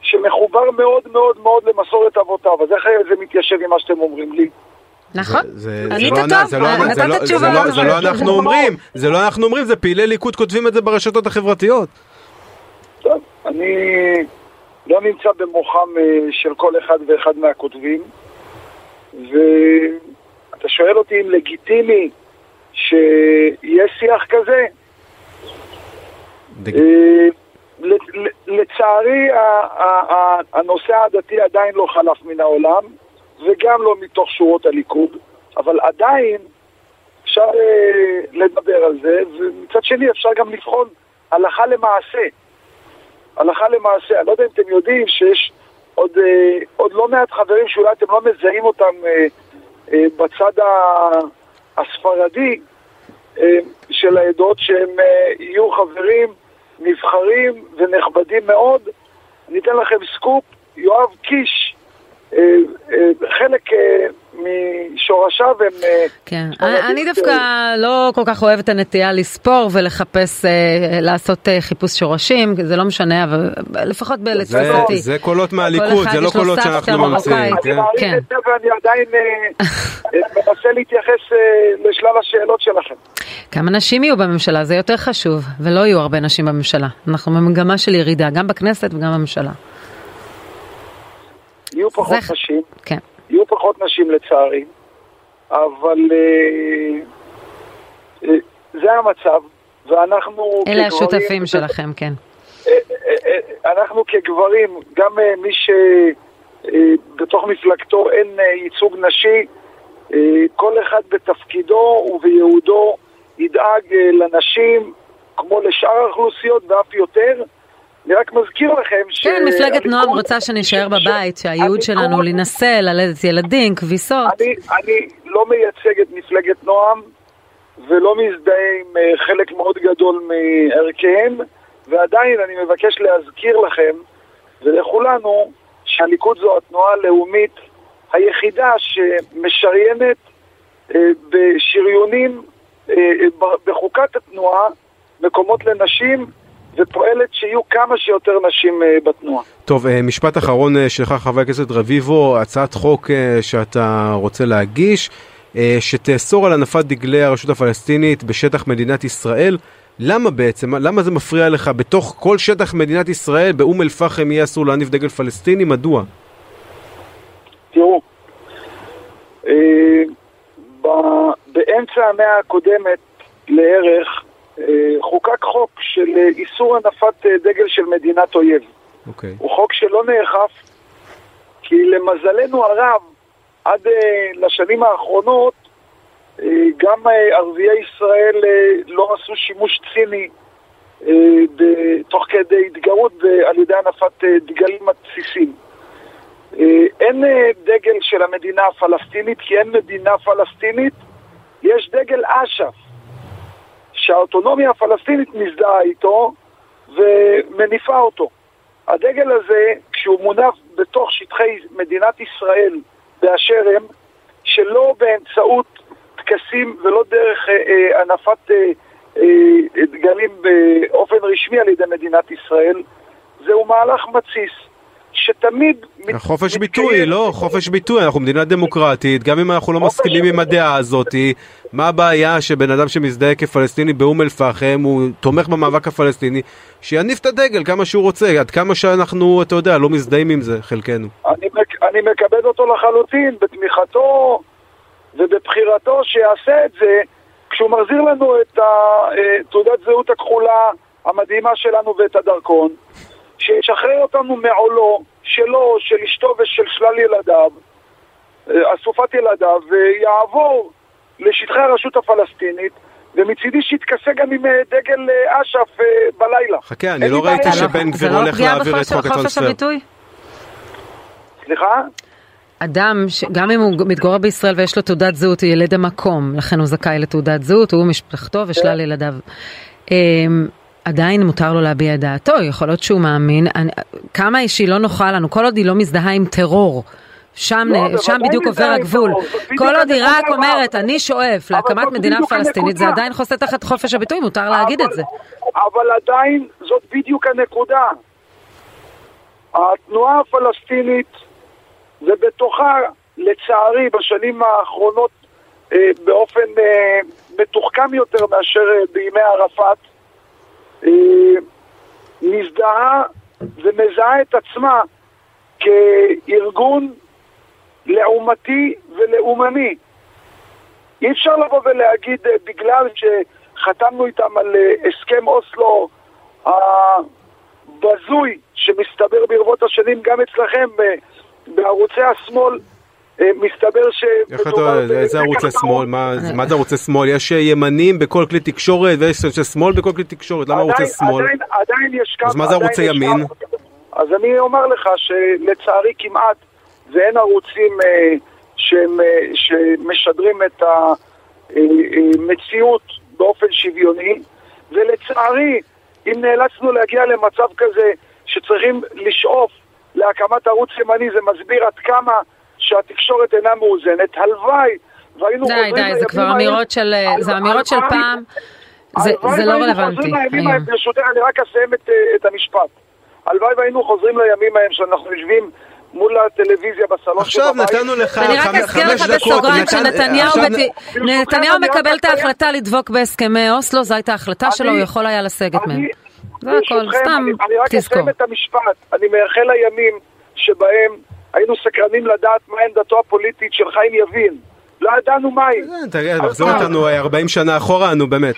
שמחובר מאוד מאוד מאוד למסורת אבותיו. אז איך זה מתיישב עם מה שאתם אומרים לי? נכון. זה, ענית לא, טוב, נתת זה לא, תשובה זה לא. אנחנו אומרים, זה לא אנחנו אומרים, זה פעילי ליכוד כותבים את זה ברשתות החברתיות. טוב, אני לא נמצא במוחם אה, של כל אחד ואחד מהכותבים, ואתה שואל אותי אם לגיטימי שיהיה שיח כזה? אה, לצערי הנושא העדתי עדיין לא חלף מן העולם, וגם לא מתוך שורות הליכוד, אבל עדיין אפשר אה, לדבר על זה, ומצד שני אפשר גם לבחון הלכה למעשה. הלכה למעשה, אני לא יודע אם אתם יודעים שיש עוד, אה, עוד לא מעט חברים שאולי אתם לא מזהים אותם אה, אה, בצד ה- הספרדי אה, של העדות, שהם אה, יהיו חברים נבחרים ונכבדים מאוד. אני אתן לכם סקופ, יואב קיש, חלק אה, משורשיו הם... אה, כן, ספרדים אני, אני דווקא לא כל כך אוהבת את הנטייה לספור ולחפש, אה, לעשות אה, חיפוש שורשים, זה לא משנה, אבל לפחות זה, לתפיסתי. זה קולות מהליכוד, זה לא קולות שאנחנו. ממציאים. אני כן? מעריך כן. את זה ואני עדיין אה, אה, מנסה להתייחס אה, לשלל השאלות שלכם. כמה נשים יהיו בממשלה, זה יותר חשוב, ולא יהיו הרבה נשים בממשלה. אנחנו במגמה של ירידה, גם בכנסת וגם בממשלה. יהיו פחות זה- נשים, כן. יהיו פחות נשים לצערי, אבל אה, אה, זה המצב, ואנחנו אלה כגברים- השותפים שלכם, כן. אה, אנחנו כגברים, גם מי שבתוך מפלגתו אין ייצוג נשי, כל אחד בתפקידו ובייעודו ידאג לנשים כמו לשאר האוכלוסיות ואף יותר. אני רק מזכיר לכם ש... כן, מפלגת נועם רוצה שנשאר ש- בבית, שהייעוד שלנו להינשא, ללדת ילדים, כביסות. אני, לא מייצג את מפלגת נועם ולא מזדהה עם אה, חלק מאוד גדול מערכיהם ועדיין אני מבקש להזכיר לכם ולכולנו שהליכוד זו התנועה הלאומית היחידה שמשריינת אה, בשריונים אה, בחוקת התנועה מקומות לנשים ופועלת שיהיו כמה שיותר נשים אה, בתנועה. טוב, אה, משפט אחרון אה, שלך, חבר הכנסת רביבו, הצעת חוק שאתה רוצה להגיש, שתאסור על הנפת דגלי הרשות הפלסטינית בשטח מדינת ישראל. למה בעצם? למה זה מפריע לך? בתוך כל שטח מדינת ישראל, באום אל-פחם יהיה אסור להניף דגל פלסטיני? מדוע? תראו, באמצע המאה הקודמת לערך חוקק חוק של אה, איסור הנפת אה, דגל של מדינת אויב. אוקיי. הוא חוק שלא נאכף, כי למזלנו הרב, עד אה, לשנים האחרונות, אה, גם אה, ערביי ישראל אה, לא עשו שימוש ציני אה, תוך כדי התגרות על ידי הנפת אה, דגלים מתסיסים. אה, אין אה, דגל של המדינה הפלסטינית, כי אין מדינה פלסטינית, יש דגל אש"ף, שהאוטונומיה הפלסטינית מזדהה איתו ומניפה אותו. הדגל הזה, כשהוא מונף בתוך שטחי מדינת ישראל באשר הם, שלא באמצעות טקסים ולא דרך אה, אה, הנפת אה, אה, דגלים באופן רשמי על ידי מדינת ישראל, זהו מהלך מתסיס. שתמיד... חופש ביטוי, לא, חופש ביטוי, אנחנו מדינה דמוקרטית, גם אם אנחנו לא מסכימים עם הדעה הזאת, מה הבעיה שבן אדם שמזדהה כפלסטיני באום אל-פחם, הוא תומך במאבק הפלסטיני, שיניף את הדגל כמה שהוא רוצה, עד כמה שאנחנו, אתה יודע, לא מזדהים עם זה, חלקנו. אני, אני מכבד אותו לחלוטין, בתמיכתו ובבחירתו שיעשה את זה, כשהוא מחזיר לנו את אה, תעודת זהות הכחולה המדהימה שלנו ואת הדרכון. שישחרר אותנו מעולו, שלו, של אשתו ושל שלל ילדיו, אה, אסופת ילדיו, ויעבור לשטחי הרשות הפלסטינית, ומצידי שיתכסה גם עם אה, דגל אה, אש"ף בלילה. חכה, אני לא ראיתי שבן גביר לא הולך להעביר את חוק הטרנספר. סליחה? אדם, גם אם הוא מתגורר בישראל ויש לו תעודת זהות, הוא ילד המקום, לכן הוא זכאי לתעודת זהות, הוא ומשפחתו ושלל ילדיו. עדיין מותר לו להביע את דעתו, יכול להיות שהוא מאמין, אני, כמה שהיא לא נוחה לנו, כל עוד היא לא מזדהה עם טרור. שם, לא, שם בדיוק עובר הגבול. כל עוד היא רק אומרת, אני שואף להקמת מדינה פלסטינית, זה עדיין חוסה תחת חופש הביטוי, מותר להגיד את זה. אבל עדיין זאת בדיוק הנקודה. התנועה הפלסטינית, ובתוכה, לצערי, בשנים האחרונות, אה, באופן אה, מתוחכם יותר מאשר אה, בימי ערפאת, מזדהה ומזהה את עצמה כארגון לעומתי ולאומני. אי אפשר לבוא ולהגיד אה, בגלל שחתמנו איתם על אה, הסכם אוסלו הבזוי שמסתבר ברבות השנים גם אצלכם בערוצי השמאל אה, מסתבר ש... איך אתה, איזה ערוצי שמאל? מה זה ערוצי שמאל? יש אה, ימנים בכל כלי תקשורת ויש שמאל בכל כלי תקשורת, למה ערוצי שמאל? עדיין יש כמה... אז מה זה ערוצי ימין? אז אני אומר לך שלצערי כמעט ואין ערוצים אה, שמשדרים את המציאות באופן שוויוני, ולצערי, אם נאלצנו להגיע למצב כזה שצריכים לשאוף להקמת ערוץ ימני, זה מסביר עד כמה שהתקשורת אינה מאוזנת, הלוואי והיינו די, חוזרים... די, די, זה כבר אמירות של, זה אמירות של פעם, זה, זה לא רלוונטי. ברשותך, אני רק אסיים את, את המשפט. הלוואי והיינו חוזרים לימים ההם שאנחנו יושבים מול הטלוויזיה בסלון עכשיו נתנו לך חמש דקות. אני רק אזכיר לך בסוגריים שנתניהו מקבל את ההחלטה לדבוק בהסכמי אוסלו, זו הייתה ההחלטה שלו, הוא יכול היה לסגת מהם. זה הכל, סתם תזכור. אני רק אסיים את המשפט, אני מייחל לימים שבהם היינו סקרנים לדעת מה עמדתו הפוליטית של חיים יבין. לא ידענו מהי. תגיד, מחזור אותנו 40 שנה אחורה, נו באמת.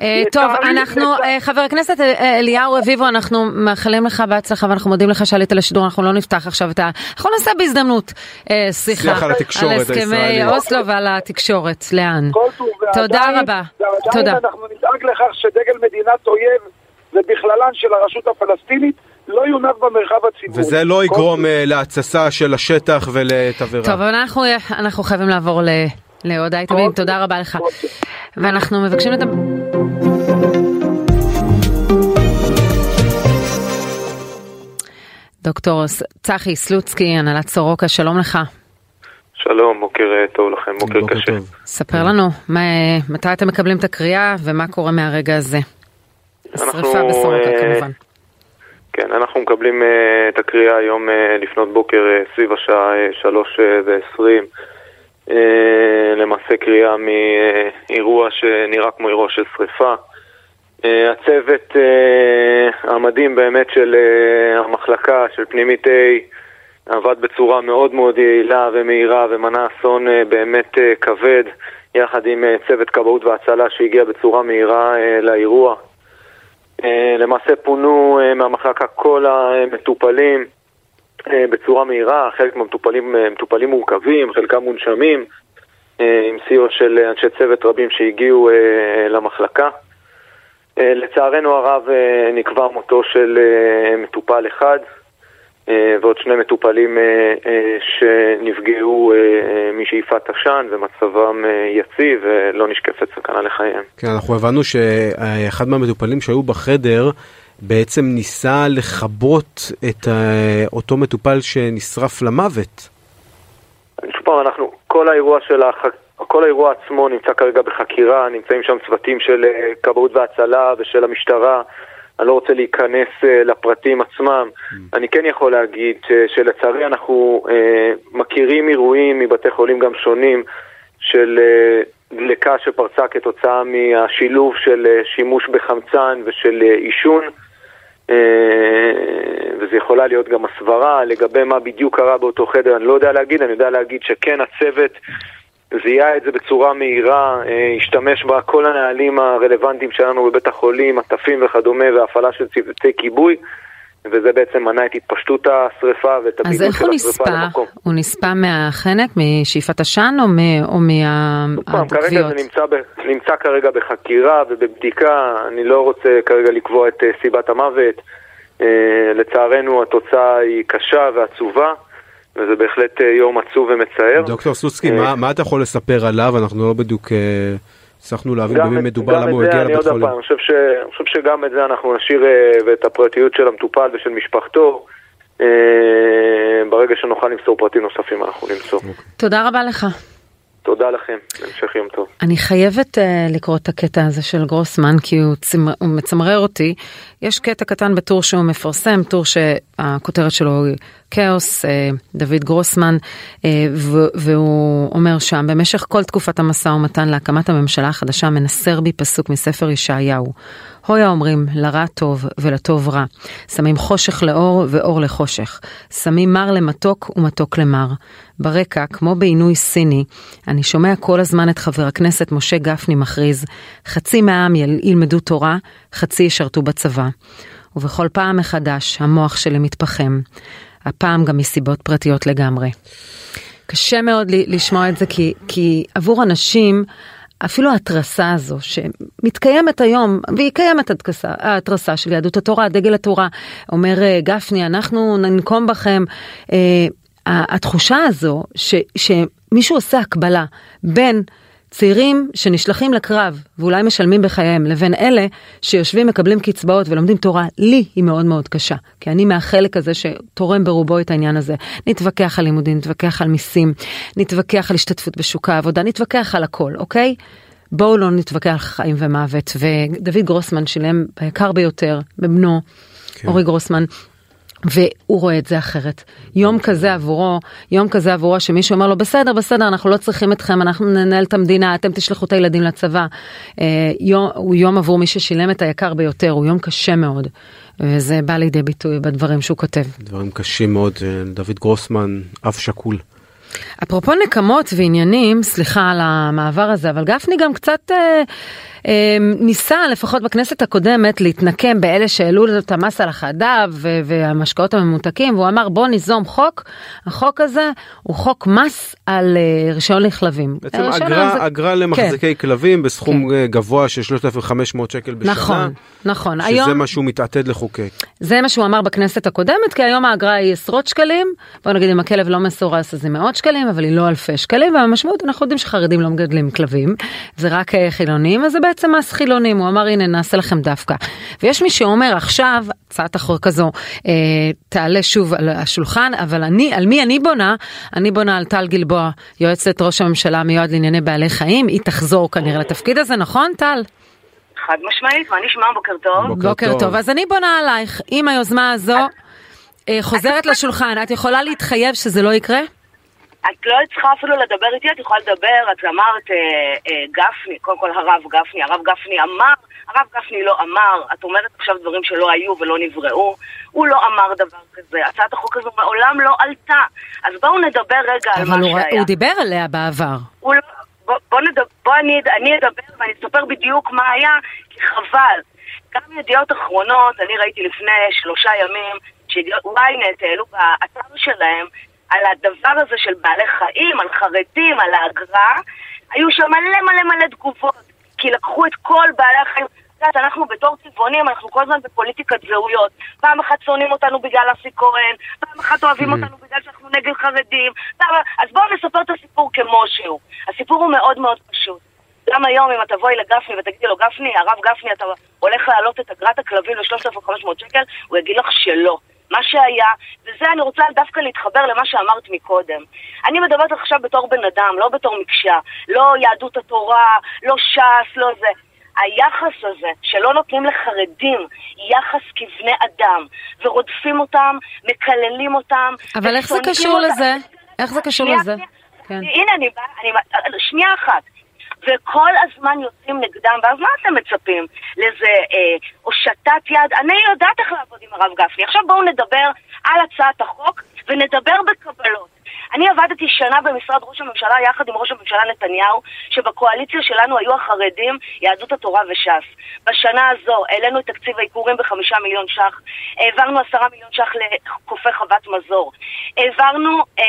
אה, טוב, אנחנו, אה, חבר הכנסת אה, אליהו רביבו, אנחנו מאחלים לך בהצלחה ואנחנו מודים לך שעלית לשידור, אנחנו לא נפתח עכשיו את ה... אנחנו נעשה בהזדמנות שיחה על הסכמי אוסלו ועל התקשורת, לאן. תודה רבה. תודה. אנחנו נדאג לכך שדגל מדינת אויב ובכללן של הרשות הפלסטינית לא יונף במרחב הציבורי. וזה לא יגרום uh, להתססה של השטח ולתבערה. טוב, אבל אנחנו, אנחנו חייבים לעבור ל... לעוד אייטמים, אוקיי. תודה רבה לך. ואנחנו מבקשים את ה... דוקטור צחי סלוצקי, הנהלת סורוקה, שלום לך. שלום, בוקר אה, טוב לכם, בוקר, בוקר קשה. טוב. ספר לנו, מה, מתי אתם מקבלים את הקריאה ומה קורה מהרגע הזה? השרפה בסורוקה uh, כמובן. כן, אנחנו מקבלים uh, את הקריאה היום uh, לפנות בוקר uh, סביב השעה שלוש ועשרים. למעשה קריאה מאירוע שנראה כמו אירוע של שריפה. Uh, הצוות uh, המדהים באמת של uh, המחלקה, של פנימית A, עבד בצורה מאוד מאוד יעילה ומהירה ומנע אסון uh, באמת uh, כבד, יחד עם uh, צוות כבאות והצלה שהגיע בצורה מהירה uh, לאירוע. אה, למעשה פונו אה, מהמחלקה כל המטופלים אה, בצורה מהירה, חלק מהמטופלים מטופלים מורכבים, חלקם מונשמים, עם סיוע של אנשי צוות רבים שהגיעו למחלקה. לצערנו הרב נקבע מותו של מטופל אחד, ועוד שני מטופלים אה, אה, שנפגעו משאיפת עשן ומצבם יציב ולא נשקפת סכנה לחייהם. כן, אנחנו הבנו שאחד מהמטופלים שהיו בחדר בעצם ניסה לכבות את אותו מטופל שנשרף למוות. שוב פעם, אנחנו, כל האירוע של כל האירוע עצמו נמצא כרגע בחקירה, נמצאים שם צוותים של אה, כבאות והצלה ושל המשטרה. אני לא רוצה להיכנס אה, לפרטים עצמם. Mm. אני כן יכול להגיד שלצערי אנחנו מכירים אירועים מבתי חולים גם שונים של דלקה שפרצה כתוצאה מהשילוב של שימוש בחמצן ושל עישון. וזה יכולה להיות גם הסברה לגבי מה בדיוק קרה באותו חדר, אני לא יודע להגיד, אני יודע להגיד שכן הצוות זיהה את זה בצורה מהירה, אה, השתמש בה כל הנהלים הרלוונטיים שלנו בבית החולים, עטפים וכדומה, והפעלה של צוותי כיבוי. וזה בעצם מנע את התפשטות השריפה ואת הבידוד של השריפה למקום. אז איך הוא נספה? הוא נספה מהחנק, משאיפת עשן או, או מהדקביות? כרגע זה נמצא, ב, נמצא כרגע בחקירה ובבדיקה, אני לא רוצה כרגע לקבוע את אה, סיבת המוות. אה, לצערנו התוצאה היא קשה ועצובה. וזה בהחלט אה, יום עצוב ומצער. דוקטור סוסקי, מה, מה אתה יכול לספר עליו? אנחנו לא בדיוק הצלחנו להבין במי מדובר, למה הוא הגיע לבית חולים. אני חושב, ש, אני חושב שגם את זה אנחנו נשאיר, ואת הפרטיות של המטופל ושל משפחתו. ברגע שנוכל למסור פרטים נוספים אנחנו נמסור. תודה רבה לך. תודה לכם, המשך יום טוב. אני חייבת uh, לקרוא את הקטע הזה של גרוסמן כי הוא, צמר, הוא מצמרר אותי. יש קטע קטן בטור שהוא מפרסם, טור שהכותרת שלו היא כאוס, uh, דוד גרוסמן, uh, והוא אומר שם, במשך כל תקופת המשא ומתן להקמת הממשלה החדשה מנסר בי פסוק מספר ישעיהו. הויה אומרים לרע טוב ולטוב רע. שמים חושך לאור ואור לחושך. שמים מר למתוק ומתוק למר. ברקע, כמו בעינוי סיני, אני שומע כל הזמן את חבר הכנסת משה גפני מכריז, חצי מהעם ילמדו תורה, חצי ישרתו בצבא. ובכל פעם מחדש המוח שלי מתפחם. הפעם גם מסיבות פרטיות לגמרי. קשה מאוד לשמוע את זה כי, כי עבור אנשים אפילו ההתרסה הזו שמתקיימת היום, והיא קיימת ההתרסה של יהדות התורה, דגל התורה, אומר אה, גפני, אנחנו ננקום בכם. אה, התחושה הזו ש, שמישהו עושה הקבלה בין צעירים שנשלחים לקרב ואולי משלמים בחייהם לבין אלה שיושבים מקבלים קצבאות ולומדים תורה, לי היא מאוד מאוד קשה. כי אני מהחלק הזה שתורם ברובו את העניין הזה. נתווכח על לימודים, נתווכח על מיסים, נתווכח על השתתפות בשוק העבודה, נתווכח על הכל, אוקיי? בואו לא נתווכח על חיים ומוות. ודוד גרוסמן שילם ביקר ביותר בבנו, כן. אורי גרוסמן, והוא רואה את זה אחרת. יום כזה עבורו, יום כזה עבורו שמישהו אומר לו בסדר בסדר אנחנו לא צריכים אתכם אנחנו ננהל את המדינה אתם תשלחו את הילדים לצבא. אה, יום, הוא יום עבור מי ששילם את היקר ביותר הוא יום קשה מאוד. וזה בא לידי ביטוי בדברים שהוא כותב. דברים קשים מאוד אה, דוד גרוסמן אף שקול. אפרופו נקמות ועניינים סליחה על המעבר הזה אבל גפני גם קצת. אה, אמ, ניסה לפחות בכנסת הקודמת להתנקם באלה שהעלו את המס על החדב והמשקאות הממותקים והוא אמר בוא ניזום חוק, החוק הזה הוא חוק מס על אה, רישיון לכלבים. בעצם אה, אגרה, זה... אגרה למחזיקי כן. כלבים בסכום כן. גבוה של 3,500 שקל בשנה. נכון, נכון. שזה היום... מה שהוא מתעתד לחוקק. זה מה שהוא אמר בכנסת הקודמת כי היום האגרה היא עשרות שקלים, בוא נגיד אם הכלב לא מסורס אז זה מאות שקלים אבל היא לא אלפי שקלים והמשמעות אנחנו יודעים שחרדים לא מגדלים כלבים, זה רק אה, חילונים אז זה בעצם מס חילונים, הוא אמר הנה נעשה לכם דווקא. ויש מי שאומר עכשיו, הצעת החוק הזו אה, תעלה שוב על השולחן, אבל אני, על מי אני בונה? אני בונה על טל גלבוע, יועצת ראש הממשלה מיועד לענייני בעלי חיים, היא תחזור כנראה לתפקיד הזה, נכון טל? חד משמעית, מה נשמע? בוקר טוב. בוקר, בוקר טוב. טוב. אז אני בונה עלייך, עם היוזמה הזו אה, חוזרת לשולחן, את יכולה להתחייב שזה לא יקרה? את לא צריכה אפילו לדבר איתי, את יכולה לדבר, את אמרת אה, אה, גפני, קודם כל הרב גפני, הרב גפני אמר, הרב גפני לא אמר, את אומרת עכשיו דברים שלא היו ולא נבראו, הוא לא אמר דבר כזה, הצעת החוק הזו מעולם לא עלתה, אז בואו נדבר רגע על מה הוא, שהיה. אבל הוא דיבר עליה בעבר. הוא לא, בוא, בוא, נדבר, בוא אני, אני אדבר ואני אספר בדיוק מה היה, כי חבל. גם ידיעות אחרונות, אני ראיתי לפני שלושה ימים, שידיעות ynet העלו באתר שלהם על הדבר הזה של בעלי חיים, על חרדים, על האגרה, היו שם מלא מלא מלא תגובות, כי לקחו את כל בעלי החיים. את יודעת, אנחנו בתור צבעונים, אנחנו כל הזמן בפוליטיקת זהויות. פעם אחת שונאים אותנו בגלל אסי כהן, פעם אחת אוהבים אותנו בגלל שאנחנו נגד חרדים. פעם... אז בואו נספר את הסיפור כמו שהוא. הסיפור הוא מאוד מאוד פשוט. גם היום אם את תבואי לגפני ותגידי לו, גפני, הרב גפני, אתה הולך להעלות את אגרת הכלבים ל-3,500 שקל, הוא יגיד לך שלא. מה שהיה, וזה אני רוצה דווקא להתחבר למה שאמרת מקודם. אני מדברת עכשיו בתור בן אדם, לא בתור מקשה, לא יהדות התורה, לא ש"ס, לא זה. היחס הזה, שלא נותנים לחרדים יחס כבני אדם, ורודפים אותם, מקללים אותם. אבל איך זה קשור אותם. לזה? איך זה קשור שנייה, לזה? שנייה. כן. הנה, אני באה, אני... שנייה אחת. וכל הזמן יוצאים נגדם, ואז מה אתם מצפים? לאיזה אה, הושטת יד? אני יודעת איך לעבוד עם הרב גפני. עכשיו בואו נדבר על הצעת החוק ונדבר בקבלות. אני עבדתי שנה במשרד ראש הממשלה יחד עם ראש הממשלה נתניהו, שבקואליציה שלנו היו החרדים, יהדות התורה וש"ס. בשנה הזו העלינו את תקציב העיקורים בחמישה מיליון ש"ח, העברנו עשרה מיליון ש"ח לחופי חוות מזור, העברנו, אה,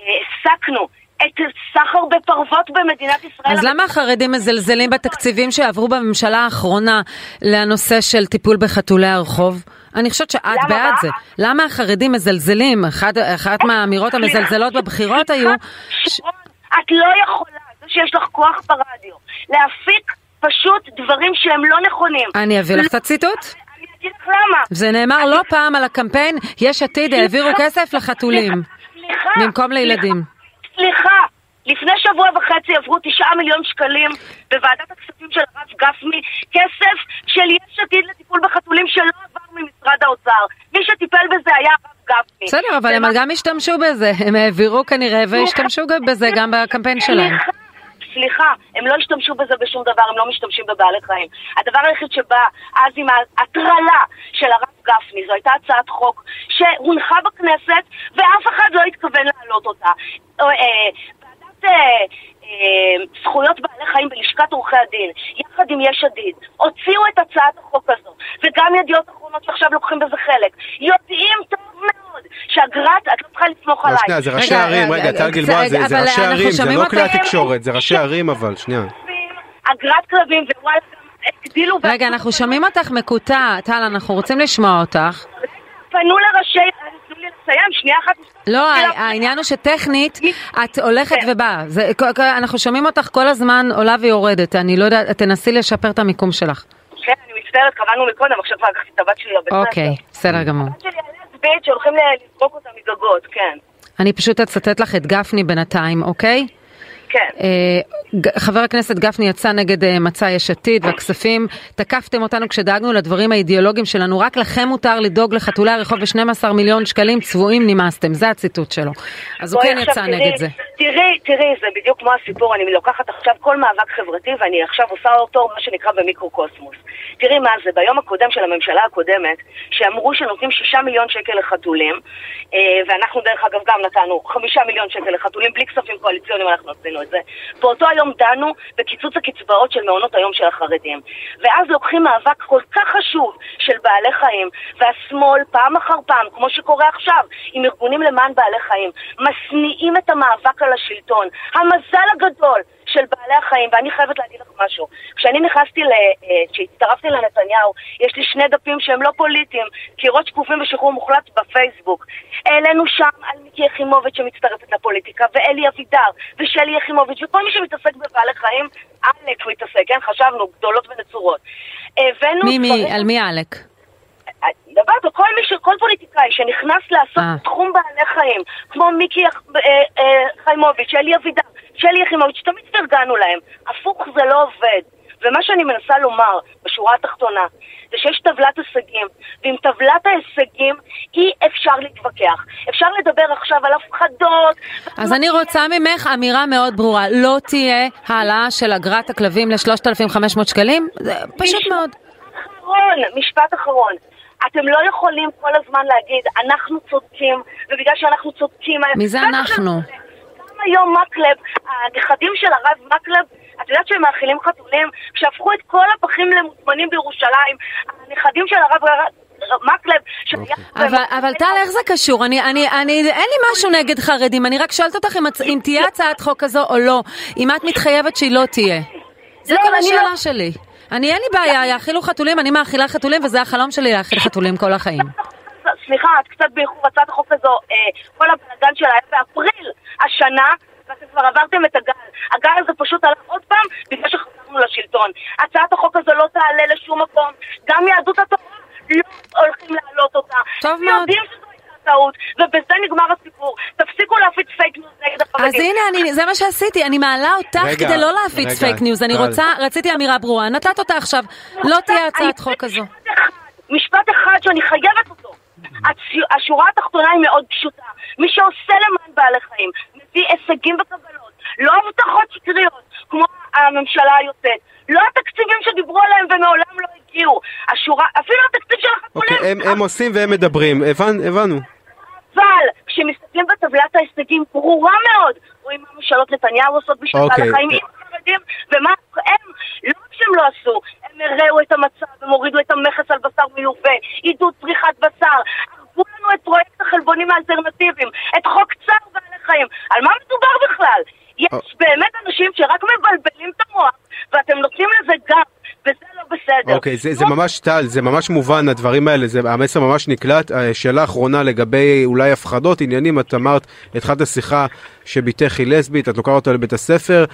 אה, את סחר בפרוות במדינת ישראל. אז למה החרדים מזלזלים בתקציבים שעברו בממשלה האחרונה לנושא של טיפול בחתולי הרחוב? אני חושבת שאת בעד? זה. למה החרדים מזלזלים? אחת, אחת מהאמירות המזלזלות בבחירות היו... את לא יכולה, זה שיש לך כוח ברדיו, להפיק פשוט דברים שהם לא נכונים. אני אביא לך את הציטוט. אני אגיד לך למה. זה נאמר לא פעם על הקמפיין, יש עתיד העבירו כסף לחתולים, במקום לילדים. סליחה, לפני שבוע וחצי עברו תשעה מיליון שקלים בוועדת הכספים של הרב גפני, כסף של יש עתיד לטיפול בחתולים שלא עבר ממשרד האוצר. מי שטיפל בזה היה הרב גפני. בסדר, אבל הם גם השתמשו בזה, הם העבירו כנראה והשתמשו בזה גם בקמפיין שלהם. סליחה, סליחה, הם לא השתמשו בזה בשום דבר, הם לא משתמשים בבעלי חיים. הדבר היחיד שבא אז עם ההטרלה של הרב גפני, זו הייתה הצעת חוק שהונחה בכנסת ואף אחד לא התכוון להעלות אותה. אה, אה, ועדת אה, זכויות בעלי חיים בלשכת עורכי הדין, יחד עם יש עתיד, הוציאו את הצעת החוק הזו, וגם ידיעות אחרונות שעכשיו לוקחים בזה חלק, יודעים טוב מאוד שאגרת, את לא צריכה לסמוך לא, עליי. שנייה, זה ראשי ערים, רגע, טל גלבוע, זה ראשי ערים, זה לא כלי. התקשורת, זה ראשי ערים אבל, שנייה. אגרת כלבים ווואלה הגדילו רגע, אנחנו שומעים אותך מקוטע, טל, אנחנו רוצים לשמוע אותך. פנו לראשי, לי לסיים, שנייה אחת. לא, העניין הוא שטכנית את הולכת כן. ובאה. אנחנו שומעים אותך כל הזמן עולה ויורדת. אני לא יודעת, תנסי לשפר את המיקום שלך. כן, אני מצטערת, קבענו מקודם, עכשיו כבר לקחתי את הבת שלי לבית. אוקיי, בסדר גמור. הבת שלי על לסבית שהולכים לזרוק אותה מגגות, כן. אני פשוט אצטט לך את גפני בינתיים, אוקיי? כן. אה, חבר הכנסת גפני יצא נגד אה, מצע יש עתיד והכספים, תקפתם אותנו כשדאגנו לדברים האידיאולוגיים שלנו, רק לכם מותר לדאוג לחתולי הרחוב ב-12 מיליון שקלים, צבועים נמאסתם, זה הציטוט שלו. אז הוא כן יצא תראי- נגד זה. תראי, תראי, זה בדיוק כמו הסיפור, אני לוקחת עכשיו כל מאבק חברתי ואני עכשיו עושה אותו מה שנקרא במיקרוקוסמוס. תראי מה זה, ביום הקודם של הממשלה הקודמת, שאמרו שנותנים שישה מיליון שקל לחתולים, אה, ואנחנו דרך אגב גם נתנו חמישה מיליון שקל לחתולים, בלי כספים קואליציוניים אנחנו עשינו את זה. באותו היום דנו בקיצוץ הקצבאות של מעונות היום של החרדים. ואז לוקחים מאבק כל כך חשוב של בעלי חיים, והשמאל פעם אחר פעם, כמו שקורה עכשיו, עם ארגונים למען בעלי חיים, משניאים את המאבק על השלטון. המזל הגדול של בעלי החיים, ואני חייבת להגיד לך משהו. כשאני נכנסתי, ל... אה, כשהצטרפתי לנתניהו, יש לי שני דפים שהם לא פוליטיים, קירות שקופים ושחרור מוחלט בפייסבוק. העלינו שם על מיקי יחימוביץ' שמצטרפת לפוליטיקה, ואלי אבידר, ושלי יחימוביץ', וכל מי שמתעסק בבעלי חיים, עלק מתעסק, כן? חשבנו, גדולות ונצורות. הבאנו מי, מי, על מי עלק? דבר כל מי ש... כל פוליטיקאי שנכנס לעסוק אה. בתחום בעלי חיים, כמו מיקי אה, אה, חיימוביץ', אלי אבידר, שלי יחימוביץ', תמיד פרגנו להם. הפוך זה לא עובד. ומה שאני מנסה לומר, בשורה התחתונה, זה שיש טבלת הישגים, ועם טבלת ההישגים אי אפשר להתווכח. אפשר לדבר עכשיו על הפחדות. אז אני רוצה ממך אמירה מאוד ברורה, לא תהיה העלאה של אגרת הכלבים ל-3,500 שקלים? זה פשוט מאוד. אחרון, משפט אחרון. אתם לא יכולים כל הזמן להגיד, אנחנו צודקים, ובגלל שאנחנו צודקים... מי זה אנחנו? גם היום מקלב, הנכדים של הרב מקלב, את יודעת שהם מאכילים חתולים? כשהפכו את כל הפחים למוטמנים בירושלים, הנכדים של הרב מקלב, שהיה... אבל, אבל טל, איך זה קשור? אני, אני, אני, אין לי משהו נגד חרדים, אני רק שואלת אותך אם, תהיה הצעת חוק כזו או לא, אם את מתחייבת שהיא לא תהיה. זה לא, כל אני השאלה לא- שלי. אני, אין לי בעיה, יאכילו חתולים, אני מאכילה חתולים, וזה החלום שלי להאכיל חתולים כל החיים. סליחה, את קצת באיחור, הצעת החוק הזו, אה, כל הבלאגן שלה היה באפריל השנה, כבר עברתם את הגל. הגל הזה פשוט הלך עוד פעם בגלל שחזרנו לשלטון. הצעת החוק הזו לא תעלה לשום מקום. גם יהדות התורה לא הולכים להעלות אותה. טוב מאוד. טעות, ובזה נגמר הסיפור. תפסיקו להפיץ פייק ניוז נגד החרדים. אז הנה, אני, זה מה שעשיתי, אני מעלה אותך רגע, כדי לא להפיץ רגע, פייק ניוז. אני רוצה, רציתי אמירה ברורה, נתת אותה עכשיו. לא תהיה הצעת חוק כזו. משפט אחד שאני חייבת אותו. Mm-hmm. השורה התחתונה היא מאוד פשוטה. מי שעושה למען בעלי חיים, מביא הישגים וקבלות, לא הבטחות שקריות, כמו הממשלה היוצאת. לא התקציבים שדיברו עליהם ומעולם לא הגיעו. השורה, אפילו התקציב של החתולים. אוקיי, הם, הם עושים והם מדברים, הבנ, הבנו. אבל כשמסתכלים בטבלת ההישגים ברורה מאוד, רואים מה ממשלות נתניהו עושות בשביל אוקיי. בעלי חיים עם החרדים, ומה הם, לא רק שהם לא עשו, הם הראו את המצב, הם הורידו את המכס על בשר מיובא, עידוד צריכת בשר, הרגו לנו את פרויקט החלבונים האלטרנטיביים, את חוק צער חיים, על מה מדובר בכלל? יש באמת אנשים שרק מבלבלים את המוח, ואתם נותנים לזה גב, וזה לא בסדר. אוקיי, זה, זה ממש טל, זה ממש מובן, הדברים האלה, זה, המסר ממש נקלט. אה, שאלה אחרונה לגבי אולי הפחדות, עניינים, את אמרת, התחלת שיחה שבתך היא לסבית, את לוקחת אותה לבית הספר.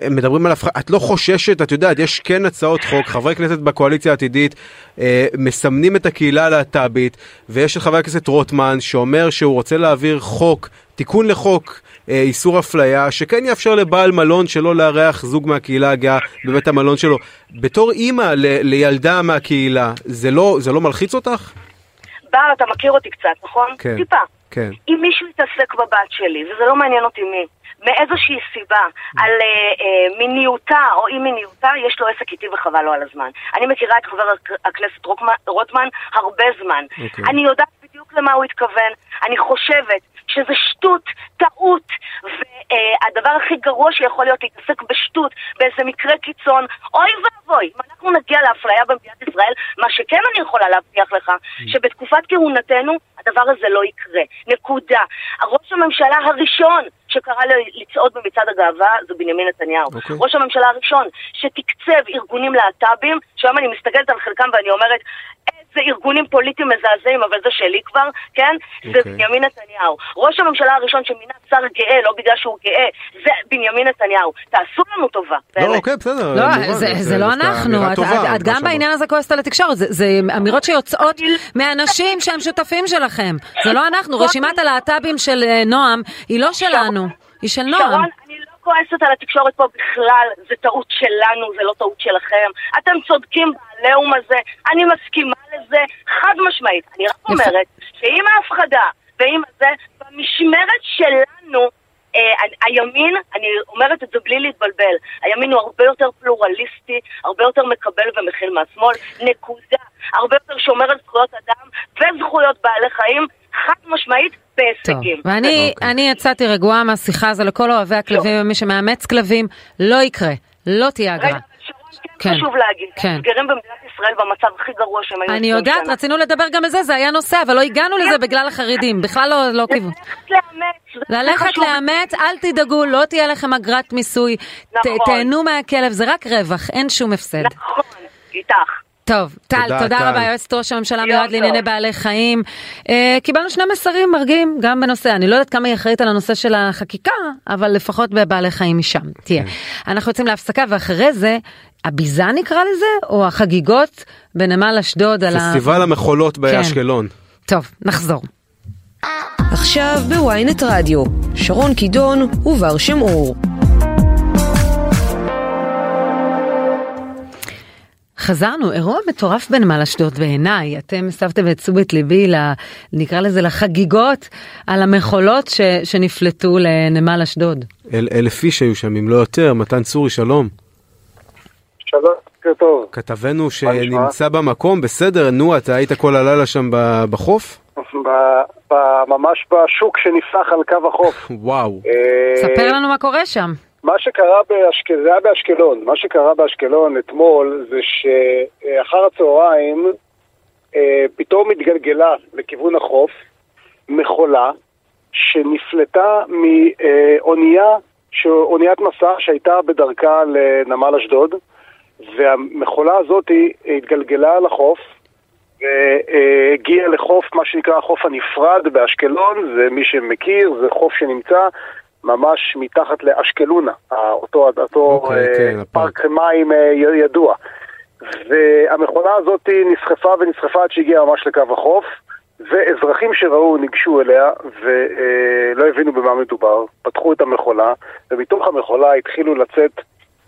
הם מדברים על הפחד, את לא חוששת, את יודעת, יש כן הצעות חוק, חברי כנסת בקואליציה העתידית אה, מסמנים את הקהילה הלהט"בית, ויש את חבר הכנסת רוטמן שאומר שהוא רוצה להעביר חוק, תיקון לחוק אה, איסור אפליה, שכן יאפשר לבעל מלון שלא לארח זוג מהקהילה הגאה בבית המלון שלו. בתור אימא ל, לילדה מהקהילה, זה לא, זה לא מלחיץ אותך? בר, אתה מכיר אותי קצת, נכון? כן. טיפה. כן. אם מישהו יתעסק בבת שלי, וזה לא מעניין אותי מי, מאיזושהי סיבה, על אה, אה, מיניותה או אי מיניותה, יש לו עסק איתי וחבל לו על הזמן. אני מכירה את חבר הכנסת רוטמן הרבה זמן. אוקיי. אני יודעת למה הוא התכוון. אני חושבת שזה שטות, טעות, והדבר הכי גרוע שיכול להיות להתעסק בשטות, באיזה מקרה קיצון, אוי ואבוי, אם אנחנו נגיע לאפליה במדינת ישראל, מה שכן אני יכולה להבטיח לך, שבתקופת כהונתנו הדבר הזה לא יקרה. נקודה. ראש הממשלה הראשון שקרא לצעוד במצעד הגאווה זה בנימין נתניהו. אוקיי. ראש הממשלה הראשון שתקצב ארגונים להט"בים, שהיום אני מסתכלת על חלקם ואני אומרת, איזה ארגונים פוליטיים מזעזעים, אבל זה שלי כבר, כן? זה אוקיי. בנימין נתניהו. ראש הממשלה הראשון שמינה שר גאה, לא בגלל שהוא גאה, זה בנימין נתניהו. תעשו לנו טובה. לא, באמת. אוקיי, בסדר. לא, מובן, זה, זה לא דווקא אנחנו, את, טובה, את, את גם. בעניין הזה כועסת על התקשורת, זה, זה אמירות שיוצאות מאנשים שהם שותפים שלכם, זה לא אנחנו, רשימת הלהט"בים של אה, נועם היא לא שלנו, היא של נועם. כועסת על התקשורת פה בכלל, זה טעות שלנו, זה לא טעות שלכם. אתם צודקים בעליהום הזה, אני מסכימה לזה, חד משמעית. אני רק אומרת שעם ההפחדה ועם זה, במשמרת שלנו, אה, הימין, אני אומרת את זה בלי להתבלבל, הימין הוא הרבה יותר פלורליסטי, הרבה יותר מקבל ומכיל מהשמאל, נקודה. הרבה יותר שומר על זכויות אדם וזכויות בעלי חיים, חד משמעית, בהישגים. ואני אני יצאתי רגועה מהשיחה הזו לכל אוהבי הכלבים ומי שמאמץ כלבים, לא יקרה, לא תהיה אגרה. כן, חשוב להגיד, כן. הם סגרים במדינת ישראל במצב הכי גרוע שהם היו אני 20 יודעת, שנה. רצינו לדבר גם על זה, זה היה נושא, אבל לא הגענו לזה בגלל החרדים, בכלל לא, לא כיוון. ללכת. לאמץ, אל תדאגו, לא תהיה לכם אגרת מיסוי, ת- נכון. תהנו מהכלב, זה רק רווח, אין שום הפסד. נכון, איתך. טוב, טל, תודה, תודה טל. רבה, יועצת ראש הממשלה מיועד. לענייני בעלי חיים. אה, קיבלנו שני מסרים מרגיעים גם בנושא, אני לא יודעת כמה היא אחראית על הנושא של החקיקה, אבל לפחות בבעלי חיים משם, תהיה. אנחנו יוצאים להפסקה ואחרי זה, הביזה נקרא לזה, או החגיגות בנמל אשדוד על ה... פסטיבל המחולות כן. באשקלון. טוב, נחזור. עכשיו בוויינט רדיו, שרון קידון ובר שם אור. חזרנו, אירוע מטורף בנמל אשדוד בעיניי, אתם הסבתם את תשומת ליבי, נקרא לזה לחגיגות, על המכולות ש, שנפלטו לנמל אשדוד. אל, אלף איש היו שם, אם לא יותר, מתן צורי, שלום. שלום, בוקר טוב. כתבנו שנמצא במקום, בסדר, נו, אתה היית כל הלילה שם ב- בחוף? ב- ב- ממש בשוק שנפתח על קו החוף. וואו. אה, ספר לנו מה קורה שם. מה שקרה באשקלון, זה היה באשקלון, מה שקרה באשקלון אתמול זה שאחר הצהריים אה, פתאום התגלגלה לכיוון החוף מכולה שנפלטה מאונייה, אוניית מסע שהייתה בדרכה לנמל אשדוד והמכולה הזאת התגלגלה לחוף והגיעה לחוף, מה שנקרא החוף הנפרד באשקלון, זה מי שמכיר, זה חוף שנמצא ממש מתחת לאשקלונה, אותו, אותו אוקיי, אה, כן, פארק מים אה, י- ידוע. והמכונה הזאת נסחפה ונסחפה עד שהגיעה ממש לקו החוף, ואזרחים שראו ניגשו אליה ולא הבינו במה מדובר, פתחו את המכולה, ומתוך המכולה התחילו לצאת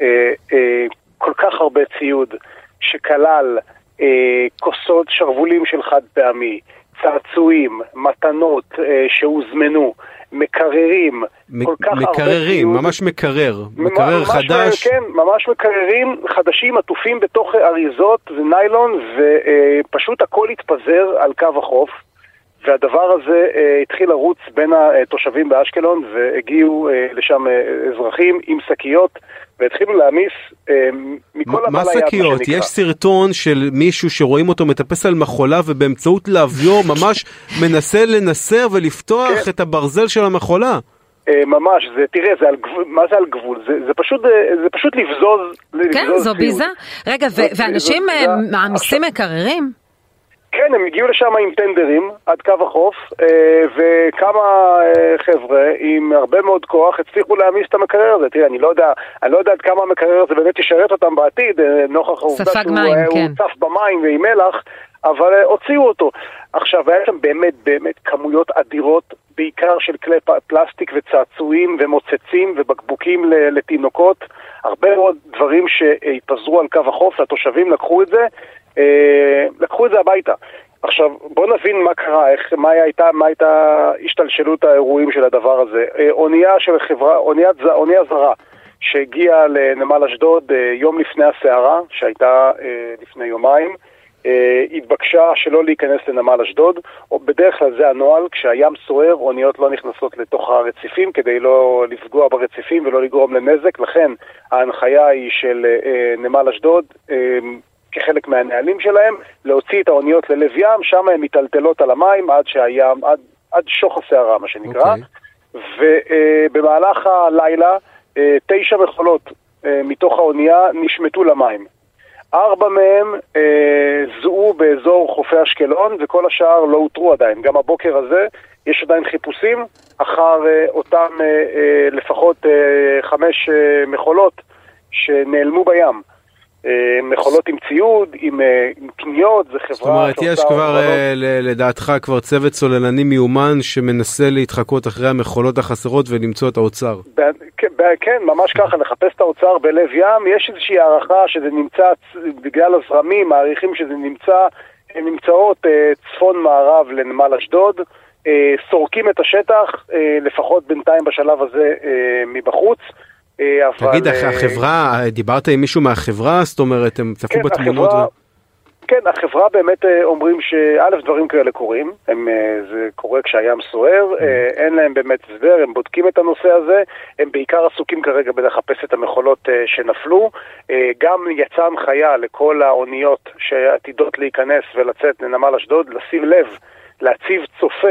אה, אה, כל כך הרבה ציוד שכלל אה, כוסות שרוולים של חד פעמי, צעצועים, מתנות אה, שהוזמנו, מקררים, כל כך הרבה מקררים, ציוד. ממש מקרר, מקרר ממש, חדש. כן, ממש מקררים חדשים עטופים בתוך אריזות וניילון, ופשוט הכל התפזר על קו החוף. והדבר הזה אה, התחיל לרוץ בין התושבים באשקלון, והגיעו אה, לשם אה, אזרחים עם שקיות, והתחילו להעמיס אה, מכל הבא ליד, מה שקיות? יש סרטון של מישהו שרואים אותו מטפס על מכולה ובאמצעות להביור ממש מנסה לנסר ולפתוח את הברזל של המכולה. אה, ממש, זה, תראה, זה על גבול, מה זה על גבול? זה, זה, פשוט, אה, זה פשוט לבזוז, כן, לבזוז זו ציוד. ביזה. רגע, ו- ואנשים אה. מעמיסים מקררים? כן, הם הגיעו לשם עם טנדרים עד קו החוף, אה, וכמה אה, חבר'ה עם הרבה מאוד כוח הצליחו להעמיס את המקרר הזה. תראה, אני לא יודע, אני לא יודע עד כמה המקרר הזה באמת ישרת אותם בעתיד, אה, נוכח העובדה שהוא מים, כן. צף במים ועם מלח, אבל הוציאו אותו. עכשיו, היה שם באמת באמת כמויות אדירות, בעיקר של כלי פלסטיק וצעצועים ומוצצים ובקבוקים לתינוקות, הרבה מאוד דברים שהתפזרו על קו החוף, והתושבים לקחו את זה, לקחו את זה הביתה. עכשיו, בוא נבין מה קרה, איך, מה הייתה, מה הייתה השתלשלות האירועים של הדבר הזה. אה, אונייה של חברה, אוניית, אונייה זרה, שהגיעה לנמל אשדוד אה, יום לפני הסערה, שהייתה אה, לפני יומיים, אה, התבקשה שלא להיכנס לנמל אשדוד, או בדרך כלל זה הנוהל, כשהים סוער, אוניות לא נכנסות לתוך הרציפים כדי לא לפגוע ברציפים ולא לגרום לנזק, לכן ההנחיה היא של אה, נמל אשדוד, אה, כחלק מהנהלים שלהם, להוציא את האוניות ללב ים, שם הן מיטלטלות על המים עד שהים, עד, עד שוך הסערה, מה שנקרא. ובמהלך הלילה, אה, תשע מכולות אה, מתוך האונייה נשמטו למים. ארבע מהם אה, זוהו באזור חופי אשקלון, וכל השאר לא אותרו עדיין. גם הבוקר הזה יש עדיין חיפושים אחר אה, אותם אה, אה, לפחות אה, חמש אה, מכולות שנעלמו בים. אה, מכולות עם ציוד, עם, אה, עם קניות, זה חברה... זאת אומרת, יש כבר, הובלות. אה, לדעתך, כבר צוות צוללני מיומן שמנסה להתחקות אחרי המכולות החסרות ולמצוא את האוצר. ב- כן, ב- כן, ממש ככה, לחפש את האוצר בלב ים, יש איזושהי הערכה שזה נמצא, בגלל הזרמים, מעריכים שזה נמצא, הן נמצאות צפון-מערב לנמל אשדוד, סורקים את השטח, לפחות בינתיים בשלב הזה מבחוץ. אה, אבל, תגיד, אה, החברה, דיברת עם מישהו מהחברה? זאת אומרת, הם צפו כן, בתמונות? החברה- ו- כן, החברה באמת אה, אומרים שא', דברים כאלה קורים, הם, אה, זה קורה כשהים סוער, אה, אין להם באמת הסבר, הם בודקים את הנושא הזה, הם בעיקר עסוקים כרגע בלחפש את המכולות אה, שנפלו, אה, גם יצאה הנחיה לכל האוניות שעתידות להיכנס ולצאת לנמל אשדוד, לשים לב. להציב צופה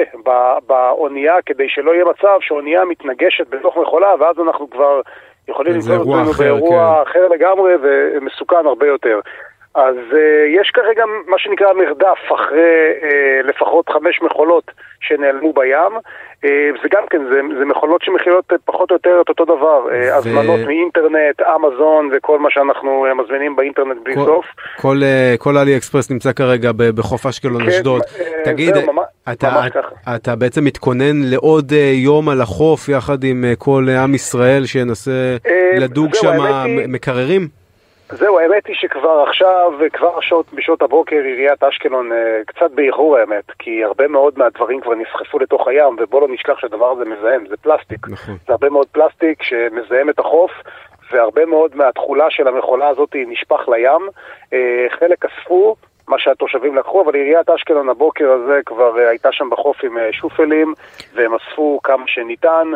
באונייה כדי שלא יהיה מצב שאונייה מתנגשת בתוך מכולה ואז אנחנו כבר יכולים למצוא את אירוע עצמנו אחר, באירוע אחר לגמרי ומסוכן הרבה יותר. אז uh, יש כרגע מה שנקרא מרדף אחרי uh, לפחות חמש מכולות שנעלמו בים. Uh, זה גם כן, זה, זה מכולות שמכילות uh, פחות או יותר את אותו דבר. Uh, הזמנות מאינטרנט, אמזון וכל מה שאנחנו uh, מזמינים באינטרנט בלי כל- סוף. כל, אה, כל אלי אקספרס נמצא כרגע בחוף אשקלון כן, אשדוד. אה, תגיד, זהו, ממש- אתה, ממש ככה. אתה בעצם מתכונן לעוד אה, יום על החוף יחד עם אה, כל אה, עם ישראל שינסה אה, לדוג שם מקררים? זהו, האמת היא שכבר עכשיו, כבר שעות, בשעות הבוקר, עיריית אשקלון, אה, קצת באיחור האמת, כי הרבה מאוד מהדברים כבר נסחפו לתוך הים, ובוא לא נשכח שהדבר הזה מזהם, זה פלסטיק. נכון. זה הרבה מאוד פלסטיק שמזהם את החוף, והרבה מאוד מהתכולה של המכולה הזאת נשפך לים. אה, חלק אספו, מה שהתושבים לקחו, אבל עיריית אשקלון הבוקר הזה כבר אה, הייתה שם בחוף עם שופלים, והם אספו כמה שניתן.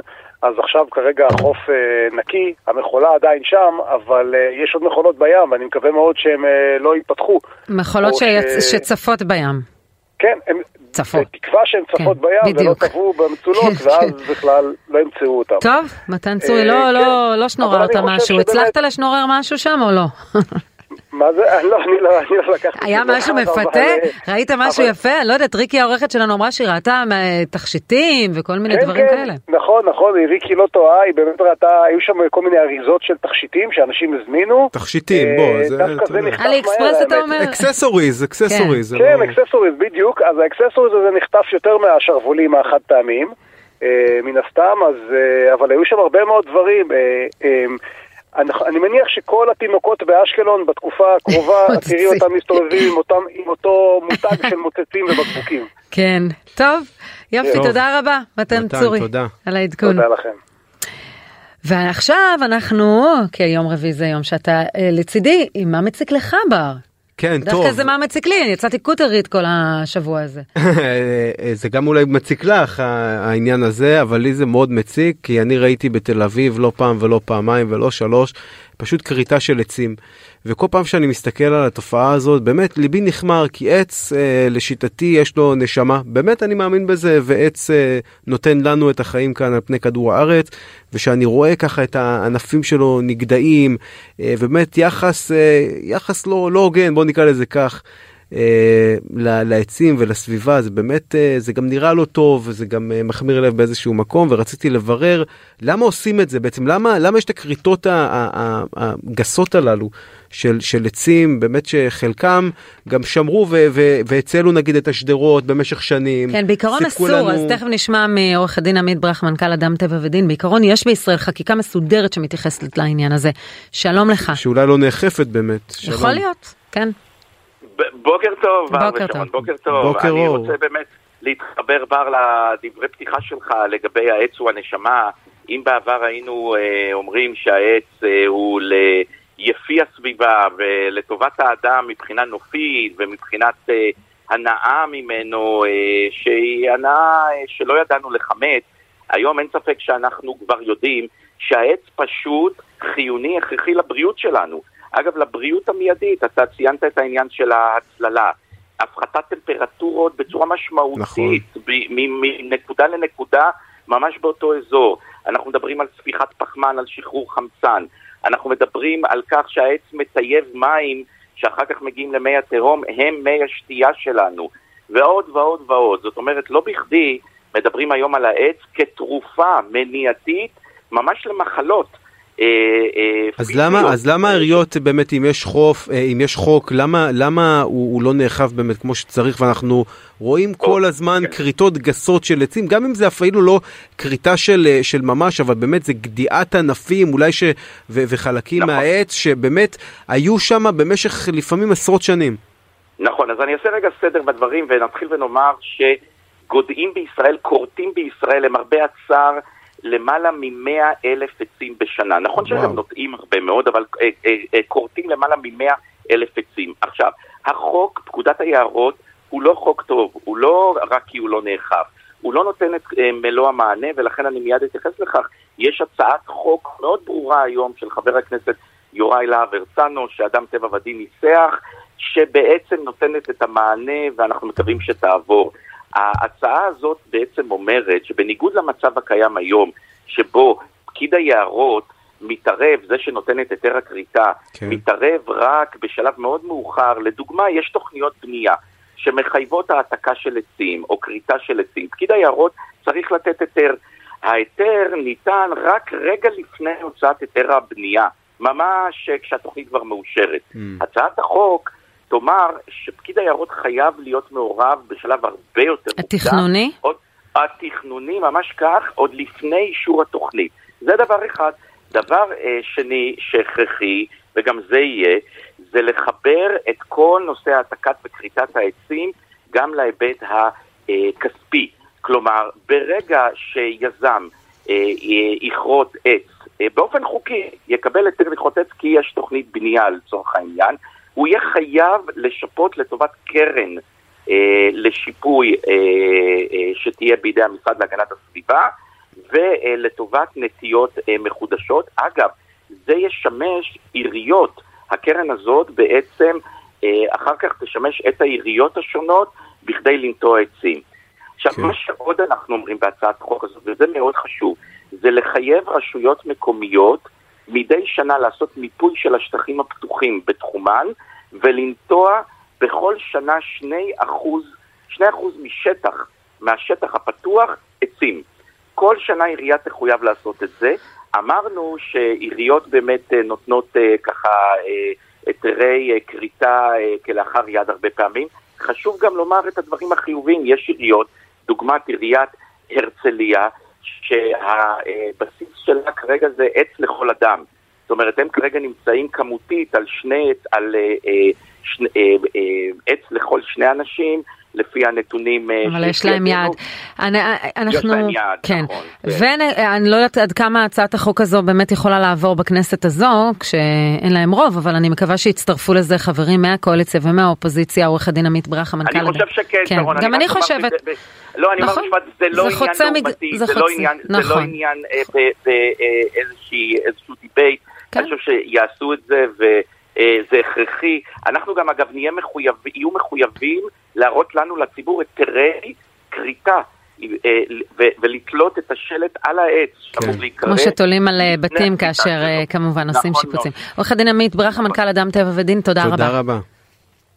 אז עכשיו כרגע החוף אה, נקי, המכולה עדיין שם, אבל אה, יש עוד מכולות בים, ואני מקווה מאוד שהן אה, לא ייפתחו. מכולות שיצ- ש- שצפות בים. כן, הם... צפות. בתקווה שהן צפות כן, בים, ולא בדיוק. טבעו במצולות, כן, ואז בכלל לא ימצאו אותם. טוב, מתן צורי, אה, לא, כן. לא, לא שנוררת משהו. הצלחת לשנורר משהו שם או לא? מה זה? אני לא, אני לא, אני לא לקחתי... היה משהו מפתה? אבל- ראית משהו יפה? אני לא יודעת, ריקי העורכת שלנו אמרה שהיא ראתה אה, תכשיטים וכל מיני כן, דברים כן, כאלה. נכון, נכון, ריקי לא טועה, היא באמת ראתה, היו שם כל מיני אריזות של תכשיטים שאנשים הזמינו. תכשיטים, אה, בוא, זה... דווקא זה. נחטף עלי אקספרס אתה מהר, אומר? accessories, accessories. זה כן, לא- accessories, בדיוק. אז ה accessories הזה נחטף יותר מהשרוולים החד פעמיים, אה, מן הסתם, אז, אה, אבל היו שם הרבה מאוד דברים. אני, אני מניח שכל התינוקות באשקלון בתקופה הקרובה, תראי. אותם מסתובבים עם, אותם, עם אותו מותג של מוצצים ובקבוקים. כן. טוב, יופי, טוב. תודה רבה, מתן מתן, צורי, תודה. על העדכון. תודה לכם. ועכשיו אנחנו, כי יום רביעי זה יום שאתה אה, לצידי, עם מה מציק לך בר? כן, טוב. דווקא זה מה מציק לי, אני יצאתי קוטרית כל השבוע הזה. זה גם אולי מציק לך העניין הזה, אבל לי זה מאוד מציק, כי אני ראיתי בתל אביב לא פעם ולא פעמיים ולא שלוש, פשוט כריתה של עצים. וכל פעם שאני מסתכל על התופעה הזאת, באמת ליבי נחמר, כי עץ, אה, לשיטתי, יש לו נשמה. באמת אני מאמין בזה, ועץ אה, נותן לנו את החיים כאן על פני כדור הארץ, ושאני רואה ככה את הענפים שלו נגדעים, אה, ובאמת יחס, אה, יחס לא לא הוגן, בוא נקרא לזה כך. אה, לעצים ולסביבה זה באמת אה, זה גם נראה לא טוב וזה גם אה, מחמיר לב באיזשהו מקום ורציתי לברר למה עושים את זה בעצם למה למה יש את הכריתות הגסות הללו של של עצים באמת שחלקם גם שמרו ו- ו- והצלו נגיד את השדרות במשך שנים. כן, בעיקרון אסור, לנו- אז תכף נשמע מעורך הדין עמית ברח, מנכ"ל אדם טבע ודין, בעיקרון יש בישראל חקיקה מסודרת שמתייחסת לעניין הזה. שלום לך. שאולי לא נאכפת באמת. יכול שלום. להיות, כן. בוקר טוב, בוקר טוב. בוקר טוב. בוקר אני. רוצה באמת להתחבר בר לדברי פתיחה שלך לגבי העץ הוא הנשמה. אם בעבר היינו אה, אומרים שהעץ אה, הוא ליפי הסביבה ולטובת האדם מבחינה נופית ומבחינת אה, הנאה ממנו, אה, שהיא הנאה אה, שלא ידענו לכמת, היום אין ספק שאנחנו כבר יודעים שהעץ פשוט חיוני, הכרחי לבריאות שלנו. אגב, לבריאות המיידית, אתה ציינת את העניין של ההצללה. הפחתת טמפרטורות בצורה משמעותית, מ- מנקודה לנקודה, ממש באותו אזור. אנחנו מדברים על ספיחת פחמן, על שחרור חמצן. אנחנו מדברים על כך שהעץ מטייב מים שאחר כך מגיעים למי התהום, הם מי השתייה שלנו. ועוד ועוד ועוד. זאת אומרת, לא בכדי מדברים היום על העץ כתרופה מניעתית ממש למחלות. אה, אה, אז. למה אז למה העיריות באמת אם יש חוף אה, אם יש חוק למה למה הוא, הוא לא נאכף באמת כמו שצריך ואנחנו רואים כל הזמן כן. כריתות גסות של עצים גם אם זה אפילו לא כריתה של של ממש אבל באמת זה גדיעת ענפים אולי ש ו, וחלקים נכון. מהעץ שבאמת היו שם במשך לפעמים עשרות שנים. נכון, אז אני אעשה רגע סדר בדברים ונתחיל ונאמר שגודעים בישראל, כורתים בישראל, למרבה הצער, למעלה מ-100 אלף עצים בשנה. נכון. שהם נוטעים הרבה מאוד, אבל אה, אה, אה, כורתים למעלה מ-100 אלף עצים. עכשיו, החוק, פקודת היערות, הוא לא חוק טוב, הוא לא רק כי הוא לא נאכף, הוא לא נותן את מלוא המענה, ולכן אני מיד אתייחס לכך. יש הצעת חוק מאוד ברורה היום של חבר הכנסת יוראי להב הרצנו, שאדם טבע ודין ניסח, שבעצם נותנת את המענה ואנחנו מקווים שתעבור. ההצעה הזאת בעצם אומרת שבניגוד למצב הקיים היום, שבו פקיד היערות מתערב, זה שנותן את היתר הכריתה, כן. מתערב רק בשלב מאוד מאוחר, לדוגמה, יש תוכניות בנייה שמחייבות העתקה של עצים או כריתה של עצים. פקיד היערות צריך לתת היתר. ההיתר ניתן רק רגע לפני הוצאת היתר הבנייה, ממש כשהתוכנית כבר מאושרת. Mm. הצעת החוק תאמר שפקיד היערות חייב להיות מעורב בשלב הרבה יותר מוקדם. התכנוני? עוד, התכנוני, ממש כך, עוד לפני אישור התוכנית. זה דבר אחד. דבר אה, שני שהכרחי, וגם זה יהיה, זה לחבר את כל נושא העתקת וכריתת העצים גם להיבט הכספי. כלומר, ברגע שיזם אה, יכרות עץ אה, באופן חוקי, יקבל היתר לכרות עץ כי יש תוכנית בנייה לצורך העניין, הוא יהיה חייב לשפות לטובת קרן אה, לשיפוי אה, אה, שתהיה בידי המשרד להגנת הסביבה ולטובת נטיות אה, מחודשות. אגב, זה ישמש עיריות. הקרן הזאת בעצם אה, אחר כך תשמש את העיריות השונות בכדי לנטוע עצים. עכשיו, כן. מה שעוד אנחנו אומרים בהצעת החוק הזאת, וזה מאוד חשוב, זה לחייב רשויות מקומיות מדי שנה לעשות מיפוי של השטחים הפתוחים בתחומן ולנטוע בכל שנה 2% 2% משטח, מהשטח הפתוח, עצים. כל שנה עירייה תחויב לעשות את זה. אמרנו שעיריות באמת אה, נותנות אה, ככה אה, היתרי כריתה כלאחר יד הרבה פעמים. חשוב גם לומר את הדברים החיוביים. יש עיריות, דוגמת עיריית הרצליה, שהבסיס שלה כרגע זה עץ לכל אדם. זאת אומרת, הם כרגע נמצאים כמותית על שני, על אה, שני, אה, אה, עץ לכל שני אנשים, לפי הנתונים אה, אבל יש להם יד. אני, אה, אנחנו... יש להם יד, כן. נכון. ואני לא יודעת עד כמה הצעת החוק הזו באמת יכולה לעבור בכנסת הזו, כשאין להם רוב, אבל אני מקווה שיצטרפו לזה חברים מהקואליציה ומהאופוזיציה, עורך הדין עמית ברכה, מנכ"ל... אני חושב שכן, כן. שרון. גם אני חושבת. לא, אני נכון. אומר משפט, זה לא זה עניין נורמתי, זה לא עניין, נכון. לא אה, באיזשהו debate. כן. אני חושב שיעשו את זה וזה הכרחי. אנחנו גם אגב נהיה מחויב, יהיו מחויבים להראות לנו לציבור היתרי כריתה. אה, ולתלות את השלט על העץ, שאמור להיקרא. כמו שתולים על אה, בתים כאשר אה. כמובן עושים נכון שיפוצים. עורך הדין עמית ברכה, מנכ"ל אדם טבע ודין, תודה רבה. תודה רבה.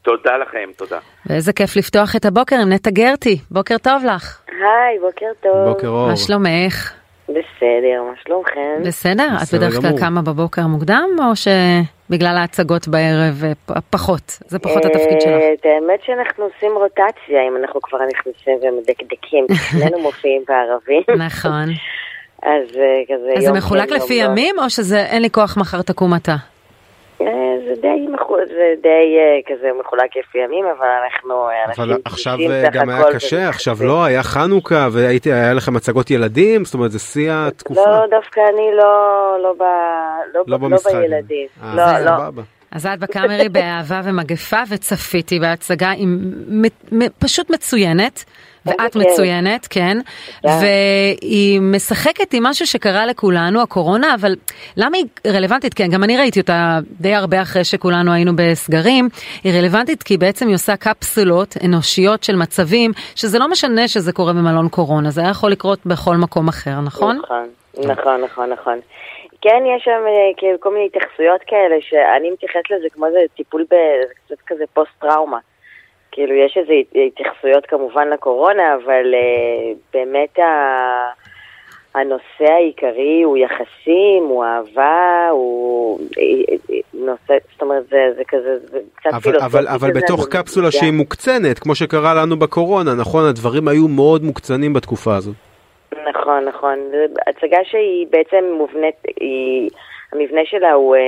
תודה לכם, תודה. ואיזה כיף לפתוח את הבוקר עם נטע גרטי. בוקר טוב לך. היי, בוקר טוב. בוקר אור. מה שלומך? בסדר, מה שלומכם? בסדר? את בדרך כלל. קמה בבוקר מוקדם, או שבגלל ההצגות בערב אה, פחות? זה פחות התפקיד שלך. אה, את האמת שאנחנו עושים רוטציה, אם אנחנו כבר נכנסים ומדקדקים, שנינו מופיעים בערבים. נכון. אז אה, כזה אז זה מחולק לפי. ימים, או שזה אין לי כוח מחר תקום אתה? אה, זה די זה די אה, כזה מחולק לפי ימים, אבל אנחנו אנשים אבל עכשיו אה, גם היה קשה, וזה- עכשיו לא, היה חנוכה והיה לכם הצגות ילדים, זאת אומרת זה שיא התקופה. לא, דווקא אני לא לא ב- לא לא ב- לא. בילדים. אה, לא, לא. סבבה. אז את בקאמרי באהבה ומגפה, וצפיתי בהצגה עם מ- מ- פשוט מצוינת. ואת. מצוינת, כן, והיא משחקת עם משהו שקרה לכולנו, הקורונה, אבל למה היא רלוונטית? כן, גם אני ראיתי אותה די הרבה אחרי שכולנו היינו בסגרים. היא רלוונטית כי בעצם היא עושה קפסולות אנושיות של מצבים, שזה לא משנה שזה קורה במלון קורונה, זה היה יכול לקרות בכל מקום אחר, נכון? נכון, נכון, נכון, נכון. כן, יש שם אה, כאילו כל מיני התייחסויות כאלה שאני מתייחסת לזה כמו איזה טיפול. זה קצת כזה פוסט-טראומה. כאילו, יש איזה הת- התייחסויות כמובן לקורונה, אבל אה, באמת ה... הנושא העיקרי הוא יחסים, הוא אהבה, הוא אה, נושא, זאת אומרת, זה, זה כזה, זה קצת אבל, פילוסופי אבל, אבל בתוך קפסולה מרגישה. שהיא מוקצנת, כמו שקרה לנו בקורונה, נכון? הדברים היו מאוד מוקצנים בתקופה הזאת. נכון, נכון. הצגה שהיא בעצם מובנית, היא, המבנה שלה הוא אה,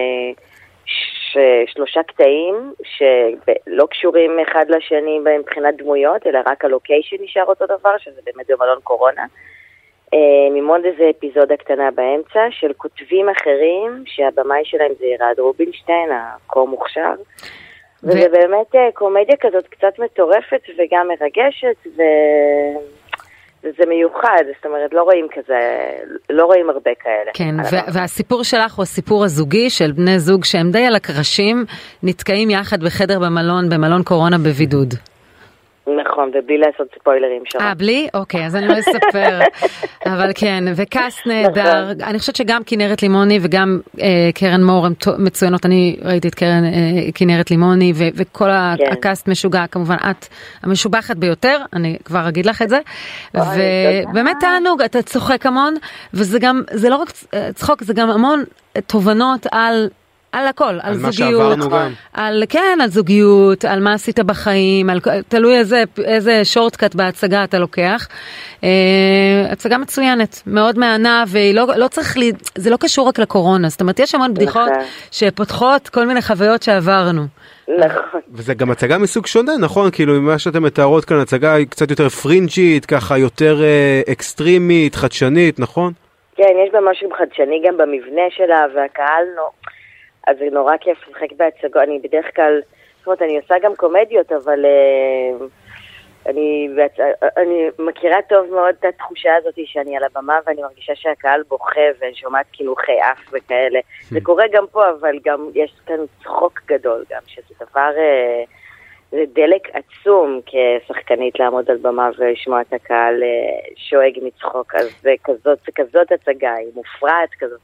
ש, שלושה קטעים שלא קשורים אחד לשני מבחינת דמויות, אלא רק הלוקיישן נשאר אותו דבר, שזה באמת במלון קורונה. אה, עם עוד איזה אפיזודה קטנה באמצע של כותבים אחרים, שהבמאי שלהם זה ירד רובינשטיין, הכה מוכשר. וזה באמת אה, קומדיה כזאת קצת מטורפת וגם מרגשת, ו... וזה מיוחד, זאת אומרת, לא רואים כזה, לא רואים הרבה כאלה. כן, ו-. והסיפור שלך הוא הסיפור הזוגי של בני זוג שהם די על הקרשים, נתקעים יחד בחדר במלון, במלון קורונה בבידוד. נכון, ובלי לעשות ספוילרים שם. אה, בלי? אוקיי, אז אני לא אספר. אבל כן, וקאסט נהדר. נכון. אני חושבת שגם כנרת לימוני וגם אה, קרן מור הן מצוינות. אני ראיתי את קרן אה, כנרת לימוני ו- וכל כן. הקאסט משוגע. כמובן, את המשובחת ביותר, אני כבר אגיד לך את זה. ובאמת תענוג, אתה צוחק המון, וזה גם, זה לא רק צ- צחוק, זה גם המון תובנות על... על הכל, על, על מה זוגיות, גם. על כן, על זוגיות, על מה עשית בחיים, על, תלוי איזה, איזה שורטקאט בהצגה אתה לוקח. אה, הצגה מצוינת, מאוד מהנה, ולא לא צריך, לי, זה לא קשור רק לקורונה, זאת אומרת, יש המון בדיחות נכון. שפותחות כל מיני חוויות שעברנו. נכון. וזה גם הצגה מסוג שונה, נכון? כאילו, ממה שאתם מתארות כאן, הצגה היא קצת יותר פרינג'ית, ככה יותר אה, אקסטרימית, חדשנית, נכון? כן, יש בה משהו חדשני גם במבנה שלה, והקהל נו... אז זה נורא כיף לשחק בהצגות. אני בדרך כלל, זאת אומרת, אני עושה גם קומדיות, אבל אה, אני, בהצ... אני מכירה טוב מאוד את התחושה הזאת שאני על הבמה ואני מרגישה שהקהל בוכה ואני שומעת קינוחי אף וכאלה. זה קורה גם פה, אבל גם יש כאן צחוק גדול גם, שזה דבר... אה, זה דלק עצום כשחקנית לעמוד על במה ולשמוע את הקהל אה, שואג מצחוק, אז זה כזאת, זה כזאת הצגה, היא מופרעת כזאת.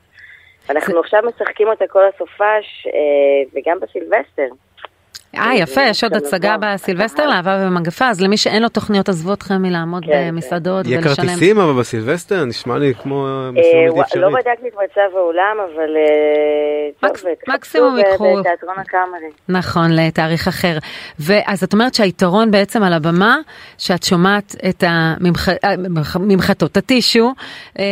אנחנו עכשיו משחקים אותה כל הסופש, אה, וגם בסילבסטר. אה, יפה, יש עוד הצגה בסילבסטר לאהבה ומגפה, אז למי שאין לו תוכניות, עזבו אתכם מלעמוד כן, במסעדות יהיה ולשלם. כרטיסים אבל בסילבסטר נשמע לי כמו אה, בלתי ווא- לא אפשרית. בדקתי את מצב האולם, אבל אה, מקסימום ייקחו. בתיאטרון הקאמרי. נכון, לתאריך אחר. ואז את אומרת שהיתרון בעצם על הבמה, שאת שומעת את הממח... אה, ממח- ממחטות, את הטישו, אה,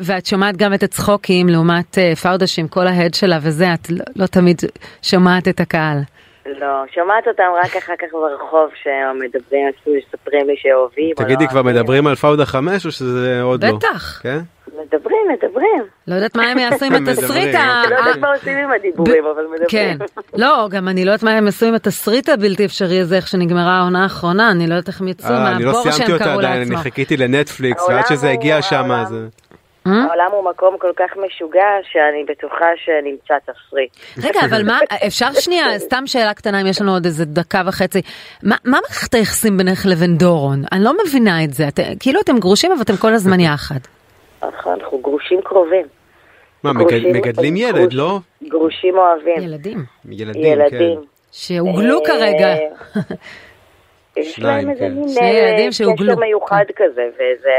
ואת שומעת גם את הצחוקים לעומת אה, פאודה שעם כל ההד שלה וזה, את לא, לא תמיד שומעת את הקהל. לא, שומעת אותם רק אחר כך ברחוב שמדברים, מספרים לי שאוהבים. או תגידי לא כבר מדברים על פאודה 5 או שזה עוד לא? בטח. כן? מדברים, מדברים. לא יודעת מה הם יעשו עם התסריט ה... לא יודעת מה עושים עם הדיבורים, אבל מדברים. כן. לא, גם אני לא יודעת מה הם עשו עם התסריט הבלתי אפשרי הזה, איך שנגמרה העונה האחרונה, אני לא יודעת איך הם יצאו אה, אני לא מהבור סיימתי שהם אותה קראו עדיין, אני לעצמם. חיכיתי לנטפליקס ועד שזה הגיע שם העולם- זה... העולם הוא מקום כל כך משוגע שאני בטוחה שנמצא תסריט. רגע, אבל מה, אפשר שנייה, סתם שאלה קטנה, אם יש לנו עוד איזה דקה וחצי. מה מה מערכת היחסים בינך לבין דורון? אני לא מבינה את זה. את- כאילו אתם גרושים, אבל אתם כל הזמן יחד. נכון, אנחנו גרושים קרובים. מה, גרושים- מגד- מגדלים ילד, גרוש- לא? גרושים אוהבים. ילדים. ילדים, כן. ילדים. שהוגלו אה, כרגע. יש שניים, להם איזה כן. מין שני אה, ילדים שהוגלו. קשר מיוחד כזה, וזה...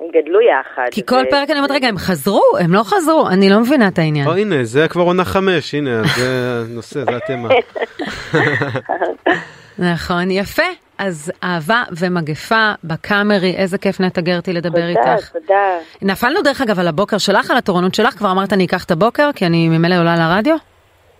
הם גדלו יחד. כי כל ו- פרק אני אומרת, רגע, הם חזרו? הם לא חזרו? אני לא מבינה את העניין. או הנה, זה כבר עונה חמש, הנה, זה הנושא, זה התמה. נכון, יפה. אז אהבה ומגפה בקאמרי, איזה כיף נטע גרטי לדבר תודה, איתך. תודה. נפלנו דרך אגב על הבוקר שלך, על התורנות שלך, כבר אמרת אני אקח את הבוקר, כי אני ממילא עולה לרדיו?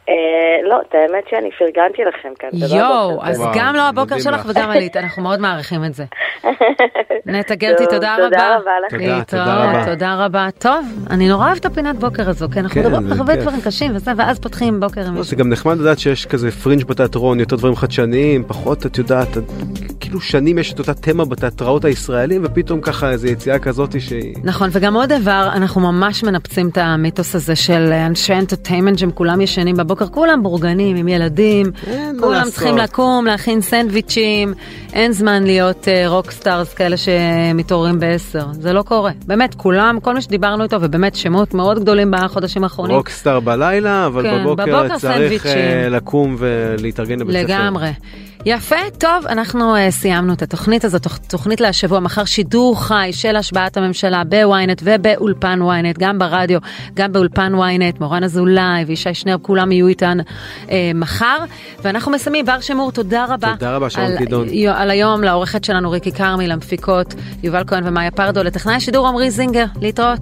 אה, לא, את האמת שאני פרגנתי לכם כאן. לא יואו, אז. גם לא הבוקר שלך לך. וגם עלית, אנחנו מאוד מעריכים את זה. נטע גרטי, תודה תודה רבה. רבה לכם. תודה, תודה להתראות, רבה. תודה רבה. טוב, אני נורא אוהבת את הפינת בוקר הזו, כי אנחנו כן, מדברים הרבה. דברים קשים וזה, ואז פותחים בוקר עם לא, מישהו. זה גם נחמד לדעת שיש כזה פרינג' בתיאטרון, יותר דברים חדשניים, פחות, את יודעת, כאילו שנים יש את אותה תמה בתיאטראות הישראלים, ופתאום ככה איזו יציאה כזאת שהיא... נכון, וגם עוד דבר, אנחנו ממש מנפצים את המיתוס הזה של אנשי entertainment שהם כולם ישנים בבוקר, כולם בורגנים עם ילדים, כולם. צריכים לקום, להכין סנדוויצ'ים, אין זמן להיות rockstars כאלה שמתעוררים בעשר, זה לא קורה. באמת, כולם, כל מי שדיברנו איתו, ובאמת שמות מאוד גדולים בחודשים האחרונים. rockstar בלילה, אבל כן, בבוקר בבוקר צריך. אה, לקום ולהתארגן לבית ספר. לגמרי. יפה, טוב, אנחנו uh, סיימנו את התוכנית הזאת, תוכ- תוכנית להשבוע, מחר שידור חי של השבעת הממשלה בוויינט ובאולפן וויינט, גם ברדיו, גם באולפן וויינט, מורן אזולאי וישי שנר, כולם יהיו איתנו uh, מחר. ואנחנו מסיימים, בר שמור, תודה רבה. תודה רבה, שרון. יו- על היום, לעורכת שלנו ריקי כרמי, למפיקות יובל כהן ומאיה פרדו, לטכנאי השידור עמרי זינגר, להתראות.